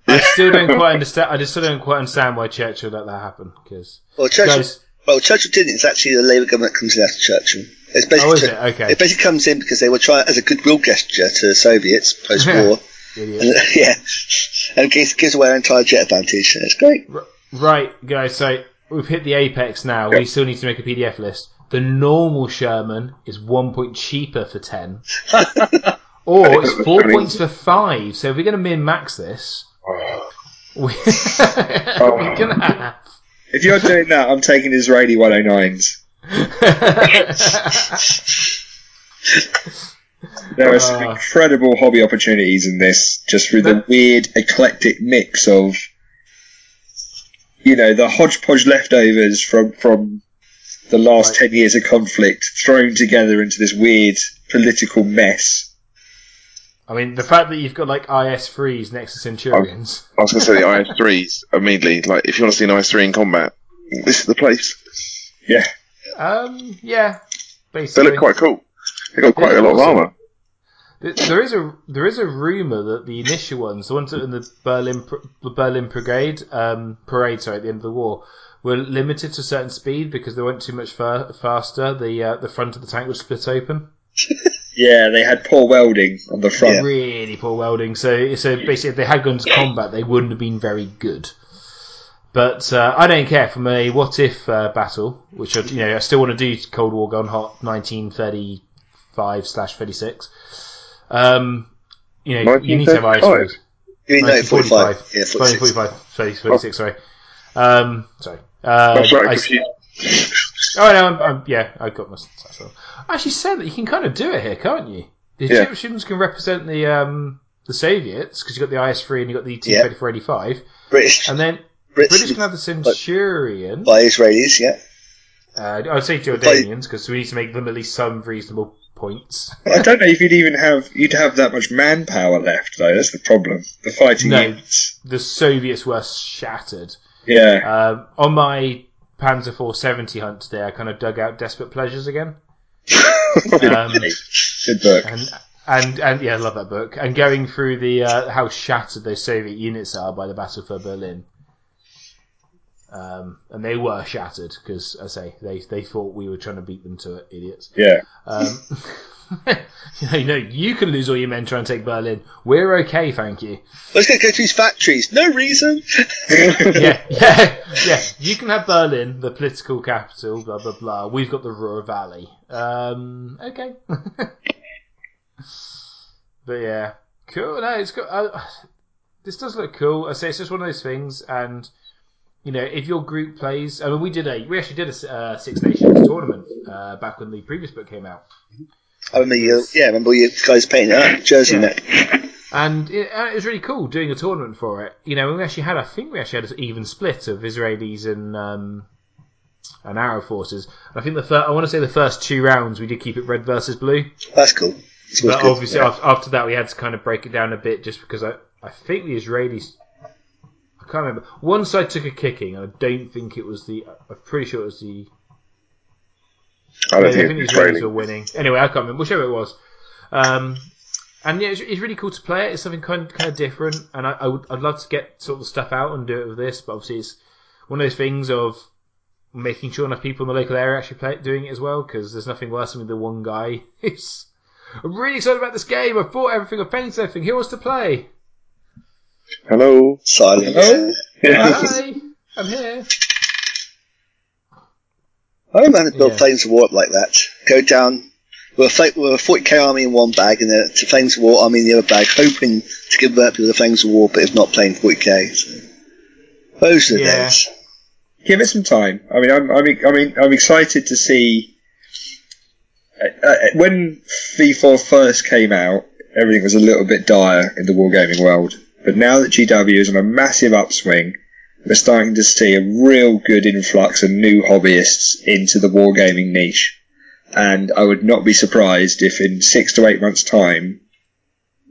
I still don't quite understand. I just still don't quite understand why Churchill let that happen. Because Well, Churchill, guys, well, Churchill didn't. It's actually the Labour government that comes in after Churchill. It's oh, basically, is it okay? it basically comes in because they were trying, as a goodwill gesture to the Soviets post-war. Idiot. and, yeah. And it gives, gives away our entire jet advantage. It's great. Right, guys, so we've hit the apex now. We still need to make a PDF list. The normal Sherman is one point cheaper for 10. or it's four points for 5. So if we're going to min max this, we, we're going to have. If you're doing that, I'm taking Israeli 109s. There are some Ah. incredible hobby opportunities in this, just through the weird, eclectic mix of, you know, the hodgepodge leftovers from from the last Right. ten years of conflict thrown together into this weird political mess. I mean, the fact that you've got like IS threes next to Centurions. I was going to say the IS3s immediately. Like, if you want to see an IS3 in combat, this is the place. Yeah. Um, yeah, They look quite cool. They got quite Yeah, a lot of armor. Th- There is a there is a rumor that the initial ones, the ones that were in the Berlin the Berlin Brigade um, parade, sorry, at the end of the war, were limited to a certain speed because they went too much fa- faster. The uh, the front of the tank was split open. Yeah, they had poor welding on the front. Really poor welding. So so basically, if they had gone to combat, they wouldn't have been very good. But uh, I don't care from a what if uh, battle, which I, you know I still want to do Cold War Gone Hot 1935 slash 36. Um, you know you need to have 1935? IS3s. You mean 1945? Yeah, 46. 1945, 46, sorry. Um, sorry. Uh, That's right, I- oh, no, I'm, I'm, yeah, I got my stats wrong. I actually said that you can kind of do it here, can't you? The Yeah. Egyptians can represent the um, the Soviets because you've got the IS-3 and you've got the Yeah. T-3485, British, and then Brits British can have the Centurion. by Israelis, yeah. Uh, I'd say Jordanians because we need to make them at least some reasonable points. I don't know if you'd even have you'd have that much manpower left though. That's the problem. The fighting No. units. The Soviets were shattered. Yeah. Um, on my Panzer 470 hunt today, I kind of dug out Desperate Pleasures again. Um, Good book. and and and yeah, I love that book. And going through the uh, how shattered those Soviet units are by the Battle for Berlin, um, and they were shattered because, I say, they they thought we were trying to beat them to it, idiots. Yeah. Um, you know, you can lose all your men trying to take Berlin. We're okay, thank you. Let's go, go to these factories. No reason. Yeah, yeah, yeah. You can have Berlin, the political capital, blah blah blah. We've got the Ruhr Valley. Um, okay. but yeah, cool. No, it's cool. Uh, this does look cool. I say it's just one of those things, and you know, if your group plays, I mean, we did a, we actually did a uh, Six Nations tournament uh, back when the previous book came out. I remember you, yeah, I remember you guys painting up, Jersey Yeah. neck. And it, uh, it was really cool doing a tournament for it. You know, we actually had, I think we actually had an even split of Israelis and um, and Arab forces. I think the fir- I want to say the first two rounds we did keep it red versus blue, That's cool. But good. obviously af- after that we had to kind of break it down a bit just because I I think the Israelis. I can't remember. One side took a kicking, and I don't think it was the. I'm pretty sure it was the. I don't I think think the it's Israelis were winning. Anyway, I can't remember. Whichever it was. Um, and yeah, it's, it's really cool to play it. It's something kind kind of different, and I, I would I'd love to get sort of stuff out and do it with this, but obviously it's one of those things of making sure enough people in the local area actually play it, doing it as well, because there's nothing worse than the one guy who's I'm really excited about this game. I've bought everything. I've painted everything. Who wants to play? Hello. Silence. Hello? Hi, I'm here. I remember having to build Yeah. Flames of War up like that. Go down with a, fla- with a 40k army in one bag and a t- Flames of War army in the other bag, hoping to convert people to Flames of War, but if not playing 40k. So. Those are the Yeah. days. Give it some time. I mean, I'm, I'm, I mean, I'm excited to see. Uh, uh, when V4 first came out, everything was a little bit dire in the wargaming world. But now that GW is on a massive upswing, we're starting to see a real good influx of new hobbyists into the wargaming niche. And I would not be surprised if in six to eight months' time,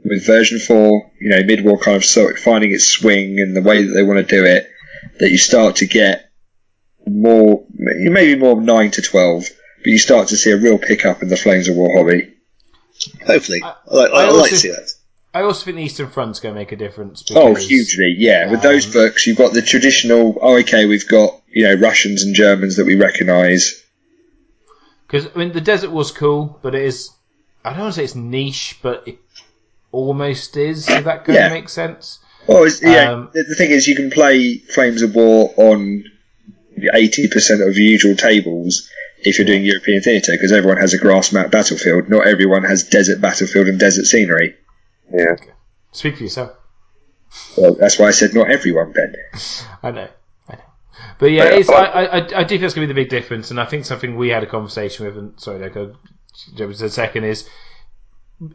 with version 4, you know, mid-war kind of sort finding its swing and the way that they want to do it, that you start to get more, maybe more 9 to 12, but you start to see a real pickup in the Flames of War hobby. Hopefully. I- I, like, I, I I like to see that. I also think the Eastern Front's going to make a difference. Oh, hugely, yeah. With those Um, books, you've got the traditional, oh, okay, we've got, you know, Russians and Germans that we recognise. Because I mean, the desert was cool, but it is. I don't want to say it's niche, but it almost is. If that kind Yeah. of makes sense. Well, yeah, Um, the, the thing is, you can play Flames of War on 80% of usual tables if you're doing European theatre, because everyone has a grass map battlefield. Not everyone has desert battlefield and desert scenery. Yeah. Speak for yourself. Well, that's why I said not everyone, Ben. I know. I know. But yeah, it's, I- I, I, I do think that's going to be the big difference, and I think something we had a conversation with, and sorry, like, I'll a second, is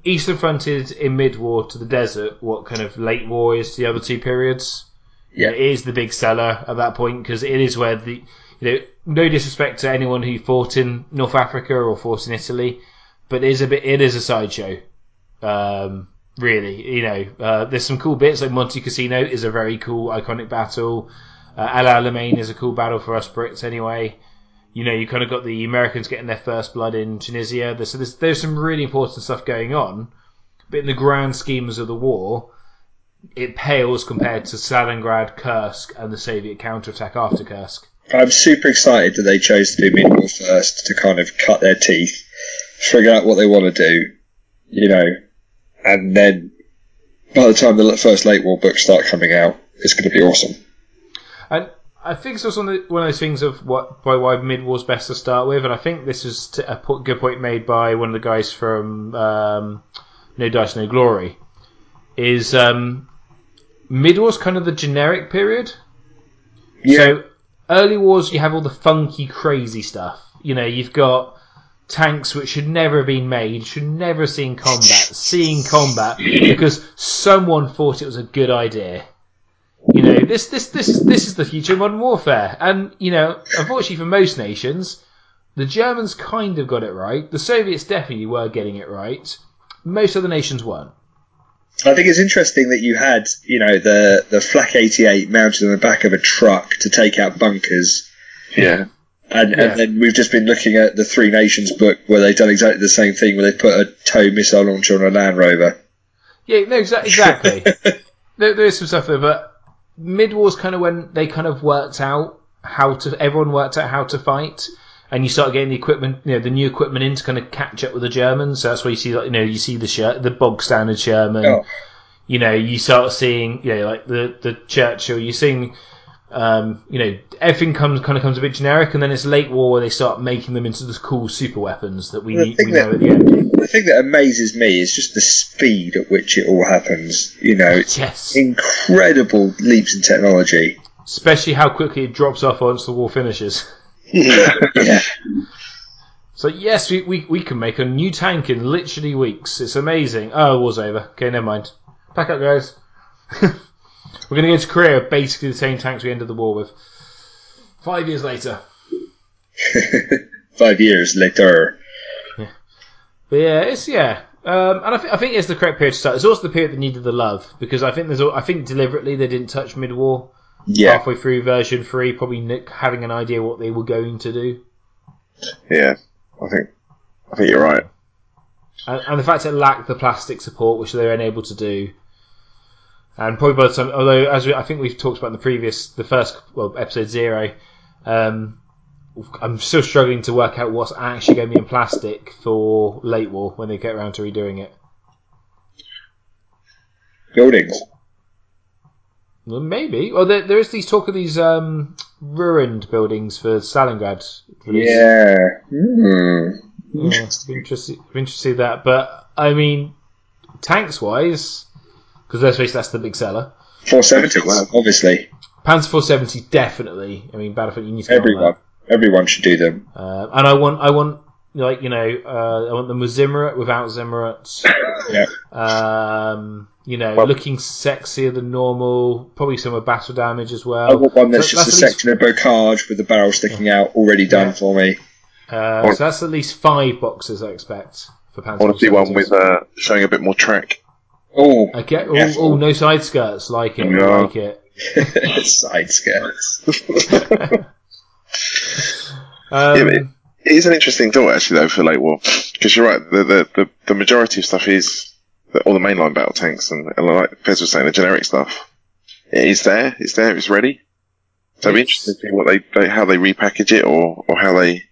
Eastern Front is in mid-war to the desert, what kind of late war is to the other two periods. Yeah. It is the big seller at that point, because it is where the, you know, no disrespect to anyone who fought in North Africa or fought in Italy, but it is a bit, it is a sideshow. Um, really. You know, uh, there's some cool bits like Monte Cassino is a very cool iconic battle. Uh, Al Alamein is a cool battle for us Brits anyway. You know, you kind of got the Americans getting their first blood in Tunisia. There's, so there's, there's some really important stuff going on, but in the grand schemes of the war, it pales compared to Stalingrad, Kursk, and the Soviet counterattack after Kursk. I'm super excited that they chose to do mid-war first to kind of cut their teeth, figure out what they want to do, you know, and then by the time the first late war books start coming out, it's going to be awesome. And I think it's also one of those things of what by why mid war's best to start with, and I think this is a good point made by one of the guys from um, No Dice No Glory. Is um, mid war's kind of the generic period. Yeah. So early wars, you have all the funky, crazy stuff. You know, you've got tanks which should never have been made, should never have seen combat, seeing combat because someone thought it was a good idea. You know, this this this is this is the future of modern warfare, and you know, unfortunately for most nations, the Germans kind of got it right. The Soviets definitely were getting it right. Most other nations weren't. I think it's interesting that you had, you know, the the Flak 88 mounted on the back of a truck to take out bunkers. Yeah. And, Yeah. and then we've just been looking at the Three Nations book where they've done exactly the same thing, where they put a TOW missile launcher on a Land Rover. Yeah, no, exa- exactly. there, there is some stuff there, but mid war's kind of when they kind of worked out how to. Everyone worked out how to fight, and you start getting the equipment, you know, the new equipment in to kind of catch up with the Germans. So that's where you see, like, you know, you see the Sher- the bog standard Sherman. Oh. You know, you start seeing, you know, like the the Churchill. You're seeing. Um, you know, everything comes kind of comes a bit generic, and then it's late war where they start making them into the cool super weapons that we, need, we know that- at the end. The thing that amazes me is just the speed at which it all happens. You know, it's Yes, incredible leaps in technology. especially how quickly it drops off once the war finishes. Yeah. So yes, we, we, we can make a new tank in literally weeks. It's amazing. Oh, war's over. Okay, never mind. Pack up, guys. We're going to go to Korea with basically the same tanks we ended the war with. Five years later. Five years later. But yeah, it's yeah. Um, and I, th- I think it's the correct period to start. It's also the period that needed the love because I think there's I think deliberately they didn't touch mid-war Yeah. halfway through version three, probably n- having an idea what they were going to do. Yeah. I think. I think you're right. and, and the fact it lacked the plastic support, which they were unable to do. And probably by the time, although as we, I think we've talked about in the previous, the first well episode zero, um, I'm still struggling to work out what's actually going to be in plastic for late war when they get around to redoing it. Buildings. Well, maybe. Well, there, there is these talk of these um, ruined buildings for Stalingrad. release. Yeah. Hmm. Yeah, be interested to that. But I mean, tanks wise, because let's face it, that's the big seller. 470, well, obviously. Panzer 470 definitely. I mean, Battlefield you need to get on Everyone. Everyone should do them. Uh, and I want, I want, like you know, uh, I want the with Zimmerit without Zimmerit. Yeah. Um, you know, Well- looking sexier than normal. Probably some with battle damage as well. I well. want one that's So just a at least- section of bocage with the barrel sticking out, already done Yeah. for me. Uh, so that's at least five boxes I expect for Panzer. I want to see one with uh, showing a bit more track. Oh, Okay. Oh, oh, no side skirts. Like it. Yeah. Like it. side skirts. Um, Yeah, it- It is an interesting thought, actually, though, for late war. Because you're right, the, the, the, the majority of stuff is the, all the mainline battle tanks, and, and like Fez was saying, the generic stuff. It is there, it's there, it's ready. So it'd be interesting to see what they, they how they repackage it, or, or how they.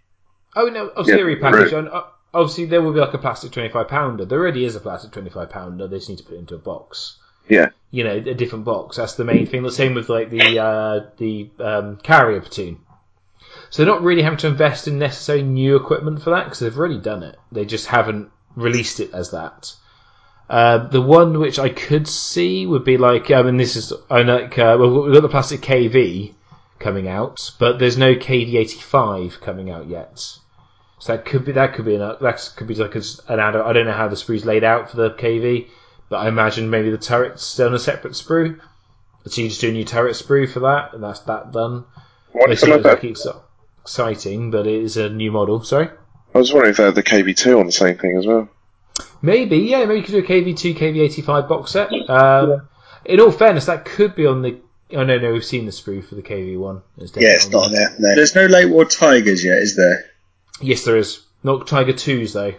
Oh no, auxiliary Yeah, package. right. Obviously, there will be like a plastic twenty-five pounder. There already is a plastic twenty-five pounder. They just need to put it into a box. Yeah. You know, a different box. That's the main thing. The same with like the uh, the um, carrier platoon. So they're not really having to invest in necessary new equipment for that because they've already done it. They just haven't released it as that. Uh, the one which I could see would be like, I mean, this is I know, like, uh, well, we've got the plastic KV coming out, but there's no KV85 coming out yet. So that could be that could be an that could be like an add. I don't know how the sprue's laid out for the KV, but I imagine maybe the turret's still on a separate sprue. So you just do a new turret sprue for that, and that's that done. What They if seem like like that? it's exciting, but it is a new model. Sorry. I was wondering if they had the KV2 on the same thing as well. Maybe, yeah, maybe you could do a KV2, KV85 box set. Um, In all fairness, that could be on the. Oh no, no, we've seen the sprue for the KV1. It's Yeah, it's not on there. No. There's no late war tigers yet, is there? Yes, there is. Not Tiger Twos though.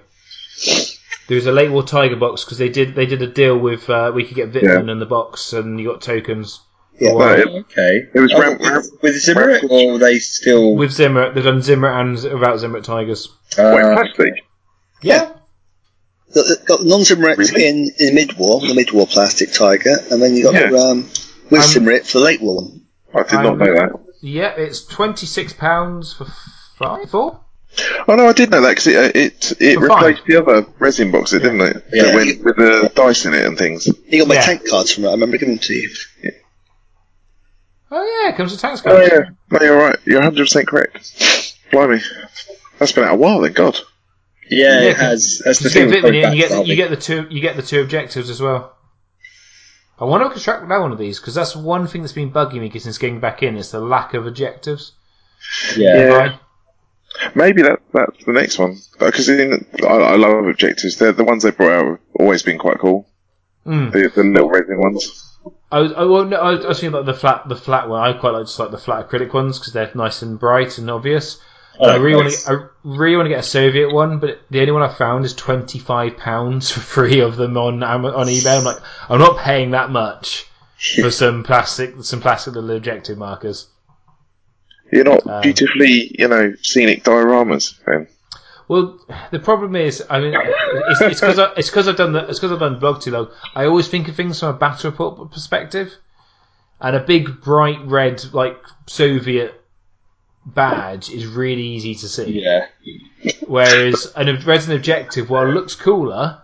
There was a late war Tiger box because they did they did a deal with uh, we could get Wittmann in the box and you got tokens. Yeah. Wow. Right. Okay. It was Oh, Ram- with, with Zimmerit, or are they still? With Zimmer, they've done Zimmer and without Zimmer Tigers. uh, Wait, plastic? Yeah, Got, got non-Zimmerit Really? in, in mid-war, the mid-war plastic tiger, and then you got Yeah. the, um, with Um, Zimmerit for the late war. I did I'm- not know that. yeah. It's twenty six pounds for five, four. Oh no, I did know that because it uh, it, it For replaced the other resin box, it didn't it? Yeah. That went with the dice in it and things. You got my Yeah. tank cards from it. I remember giving them to you. Oh yeah, it comes with tanks. Cards. Oh cards. yeah, no, you're right. You're 100 percent correct. Blimey, that's been out a while then. God. yeah, Yeah, it has. That's the You thing. get and you get the, you get the two you get the two objectives as well. I wonder if I can track down one of these because that's one thing that's been bugging me since getting back in is the lack of objectives. yeah. Yeah. Right? Maybe that that's the next one because I, I love objectives. They're the ones they brought out have always been quite cool. Mm. The, the little resin ones. I was, I, well, no, I was I was thinking about the flat, the flat one. I quite like just like the flat acrylic ones because they're nice and bright and obvious. And I Oh, really want to, I really want to get a Soviet one, but the only one I found is twenty five pounds for three of them on on eBay. I'm like, I'm not paying that much for some plastic, some plastic little objective markers. You're not Um, beautifully, you know, scenic dioramas. Then Well, the problem is, I mean, it's it's because it's because I've done the it's because I've done blog too long. I always think of things from a battle report perspective, and a big bright red like Soviet badge is really easy to see. Yeah. Whereas an resin objective, while it looks cooler,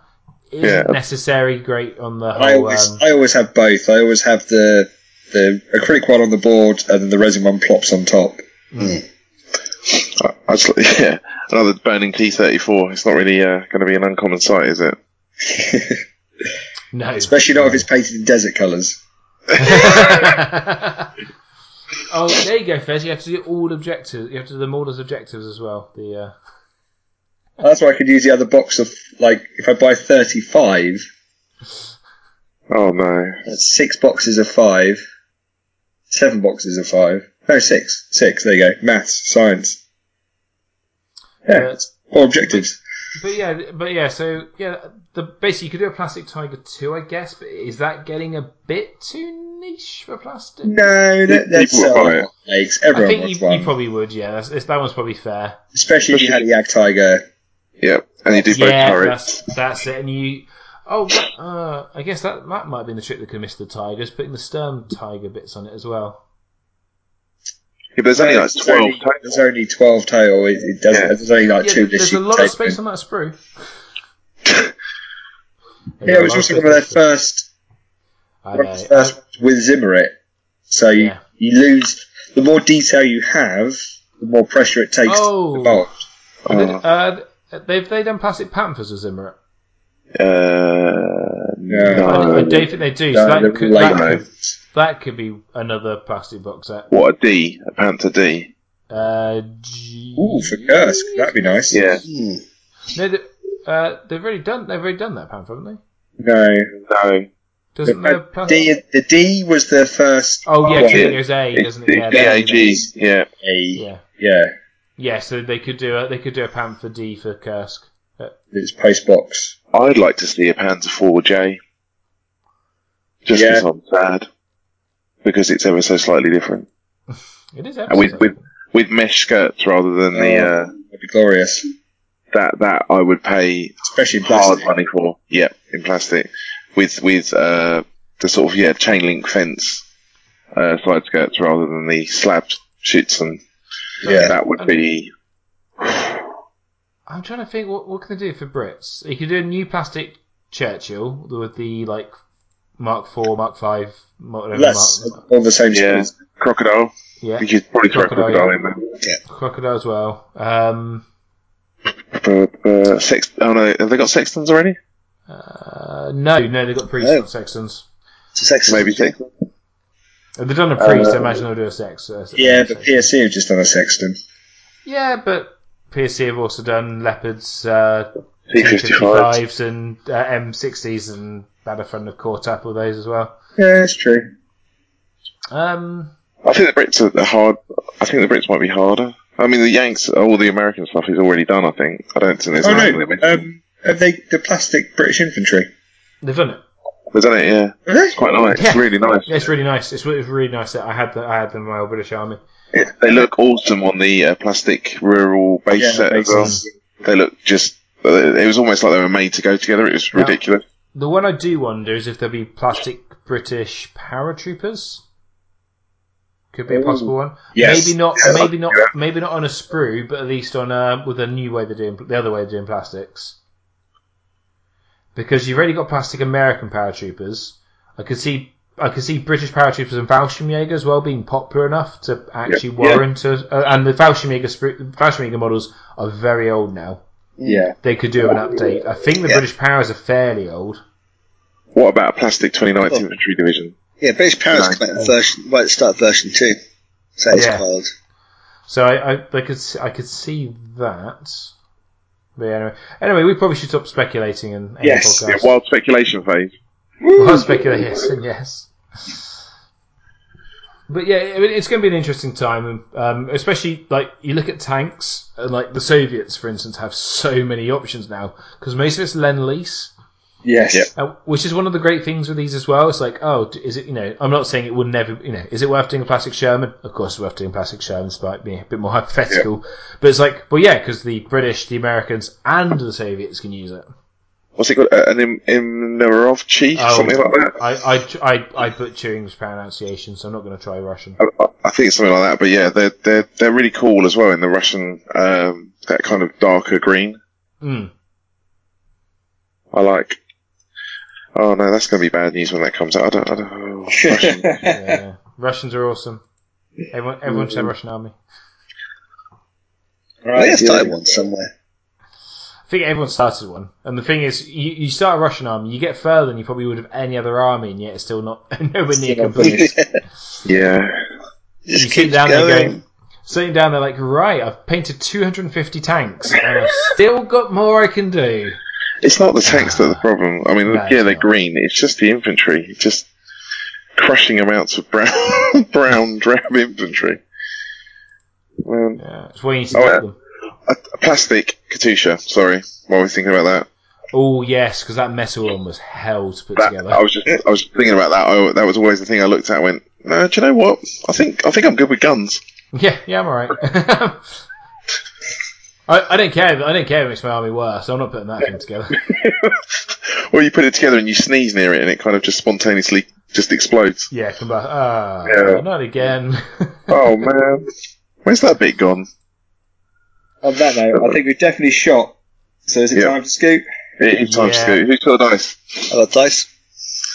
isn't Yeah. necessarily great on the I always, Um, I always have both. I always have the the acrylic one on the board, and then the resin one plops on top. I, I just, yeah, another burning T34. It's not really uh, going to be an uncommon sight, is it? no, Especially not if it's painted in desert colours. oh, there you go, Fez. You have to do all objectives. You have to do them all as objectives as well. The uh, That's why I could use the other box of like if I buy thirty five, Oh no. that's six boxes of five, seven boxes of five. No, six, six. There you go. Maths, science. Yeah, Uh, it's four objectives. But yeah, but yeah, so yeah, the basically you could do a plastic tiger too, I guess. But is that getting a bit too niche for plastic? No, that, that's People will buy it. legs. I Everyone think wants you, one, you probably would. Yeah, that's, it's, that one's probably fair. especially if you had a Jagdtiger. Yeah, and you do both yeah, turrets. that's that's it. And you, oh, that- uh, I guess that that might have been the trick that could miss the tigers, putting the Sturmtiger bits on it as well. Yeah, but there's only like There's 12 only- total. There's only twelve total. It, it doesn't. Yeah. There's only like Yeah, two. there's that a you lot of space in. on that sprue. Yeah, it was also one of their first, I one know. of the first with Zimmerit. So you, Yeah. you lose the more detail you have, the more pressure it takes Oh. to mold. Oh, Uh, they've they done plastic panthers with Zimmerit? Uh, Yeah. no. I, I don't think they do. No, so that could, that, could, that could be another plastic box set. What a D, a Panther D. Uh, G- Ooh, for Kursk, that'd be nice. Yeah, Hmm. No, they, uh, they've already done. They've already done that panther, haven't they? No, no. Doesn't the, the? D, the D was the first. Oh yeah, one. because it goes A, It's doesn't it? Yeah, DAG, yeah. A, Yeah, yeah, yeah. So they could do a they could do a panther D for Kursk. It's post box. I'd like to see a Panzer 4J. Just Yeah. because I'm sad. Because it's ever so slightly different. It is. And with, with, with mesh skirts rather than the, Oh. uh, That'd be glorious, that, that I would pay especially in hard plastic. money for. Yeah, in plastic. With, with, uh, the sort of, yeah, chain link fence, uh, side skirts rather than the slab shits and Yeah, that would be, I'm trying to think what what can they do for Brits. You could do a new plastic Churchill with the like Mark Four, Mark Five, whatever. less Mark, on the same yeah, screen. crocodile. yeah, You could probably throw Crocodile, crocodile yeah. in there. crocodile as well. Um, But, uh, sext- oh no, have they got sextons already? uh, no, no, they've got priests, No. not sextons. It's. Maybe sextons. If they've done a priest, I Uh, imagine they'll do a sex. Uh, Yeah, sex- but PSC have just done a sexton. Yeah, but PSC have also done leopards, uh, T55. T55s and uh, M60s and Battlefront have caught up with those as well. Yeah, that's true. Um, I think the Brits are hard. I think the Brits might be harder. I mean, the Yanks, all the American stuff is already done. I think. I don't think there's Oh anything no, limit. um, have they the plastic British infantry? they've done it. They've done it. Yeah, Have they? it's quite nice. Yeah. It's really nice. Yeah, it's really nice. It's, it's really nice that I had the, I had them in my old British Army. It- they look awesome on the uh, plastic rural base Yeah, set as well. They look just. uh, It was almost like they were made to go together. It was Yeah. ridiculous. The one I do wonder is if there'll be plastic British paratroopers. Could be a possible one. Yes. Maybe not. Yeah. Maybe not. Yeah. Maybe not on a sprue, but at least on a with a new way they're doing the other way they're doing plastics. Because you've already got plastic American paratroopers. I could see. I could see British paratroopers and Fallschirmjäger as well being popular enough to actually Yeah. warrant a, uh, and the Fallschirmjäger, spru- Fallschirmjäger models are very old now. Yeah. They could do an update. I think the Yeah. British powers are fairly old. What about a plastic 29th Oh. Infantry Division? Yeah, British Powers Nice. came out version, right at the start version 2. So it's Yeah. wild. So I, I, I could s- I could see that. But yeah, anyway, anyway, we probably should stop speculating and Yes, the Yeah, wild speculation phase. Well, speculate, yes, yes. But yeah, I mean, it's going to be an interesting time, um, especially like you look at tanks, and like the Soviets, for instance, have so many options now because most of it's lend lease. Yes. Yep. Uh, which is one of the great things with these as well. It's like, oh, is it, you know, I'm not saying it would never, you know, is it worth doing a plastic Sherman? Of course it's worth doing plastic Sherman, despite being a bit more hypothetical. But it's like, well, yeah, because the British, the Americans, and the Soviets can use it. What's it called? Uh, An Im- Imnerov Chief? Oh. Something like that? I, I, I, I butcher English pronunciation, so I'm not going to try Russian. I, I think it's something like that, but yeah, they're, they're, they're really cool as well in the Russian, um, that kind of darker green. Mm. I like. Oh no, that's going to be bad news when that comes out. I don't, I don't know. Russian. Yeah. Russians are awesome. Everyone, everyone should have a Russian army. I think I started one somewhere. I think everyone started one. And the thing is, you, you start a Russian army, you get further than you probably would have any other army, and yet it's still not nowhere near complete. yeah. you sit keep down there going. going, sitting down there like, right, I've painted 250 tanks, and I've still got more I can do. It's not the tanks that are the problem. I mean, No, yeah, they're not. green. It's just the infantry. Just crushing amounts of brown, brown drab infantry. Man, Yeah, it's where you need to Oh, get yeah. them. A, a plastic Katyusha. Sorry, while we're thinking about that. Oh yes, because that metal one was hell to put that together. I was just, I was thinking about that. I, that was always the thing I looked at. and Went, no, do you know what? I think, I think I'm good with guns. Yeah, yeah, I'm alright. I, I don't care. I don't care if it makes my army worse. I'm not putting that thing together. well, you put it together and you sneeze near it, and it kind of just spontaneously just explodes. Yeah, come back. Ah, Yeah. not again. Oh man, where's that bit gone? On that note, I think we've definitely shot. So is it Yeah. time to scoot? It is time to Yeah. scoot. Who's got the dice? I got dice.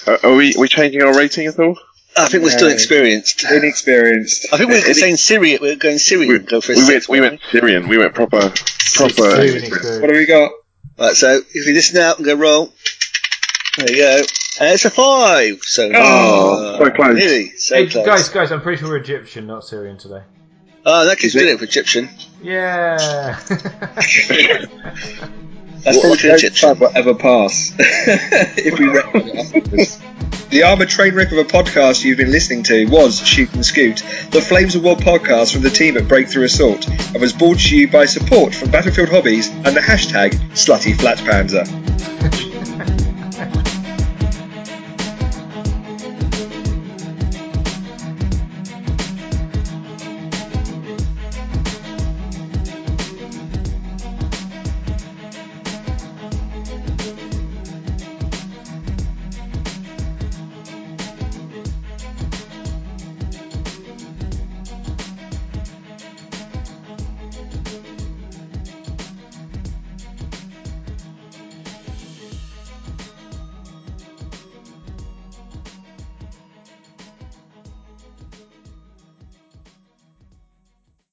Uh, are we, are we changing our rating at all? I think we're still No. experienced. Inexperienced. I think we're Any- saying Syrian. We're going Syrian. We, go for a we six, went, we went Syrian. We went proper, proper. What have we got? Right, so if you listen out and go roll, there you go. And it's a five. So Oh, so close. Nearly, so Hey, close. guys, guys, I'm pretty sure we're Egyptian, not Syrian today. Oh, that keeps Is it? doing it for Egyptian. Yeah. That's What probably Egyptian. will ever pass if we reckon it. The Armour Train Wreck of a podcast you've been listening to was Shoot and Scoot, the Flames of War podcast from the team at Breakthrough Assault, and was brought to you by support from Battlefield Hobbies and the hashtag Slutty Flat Panzer.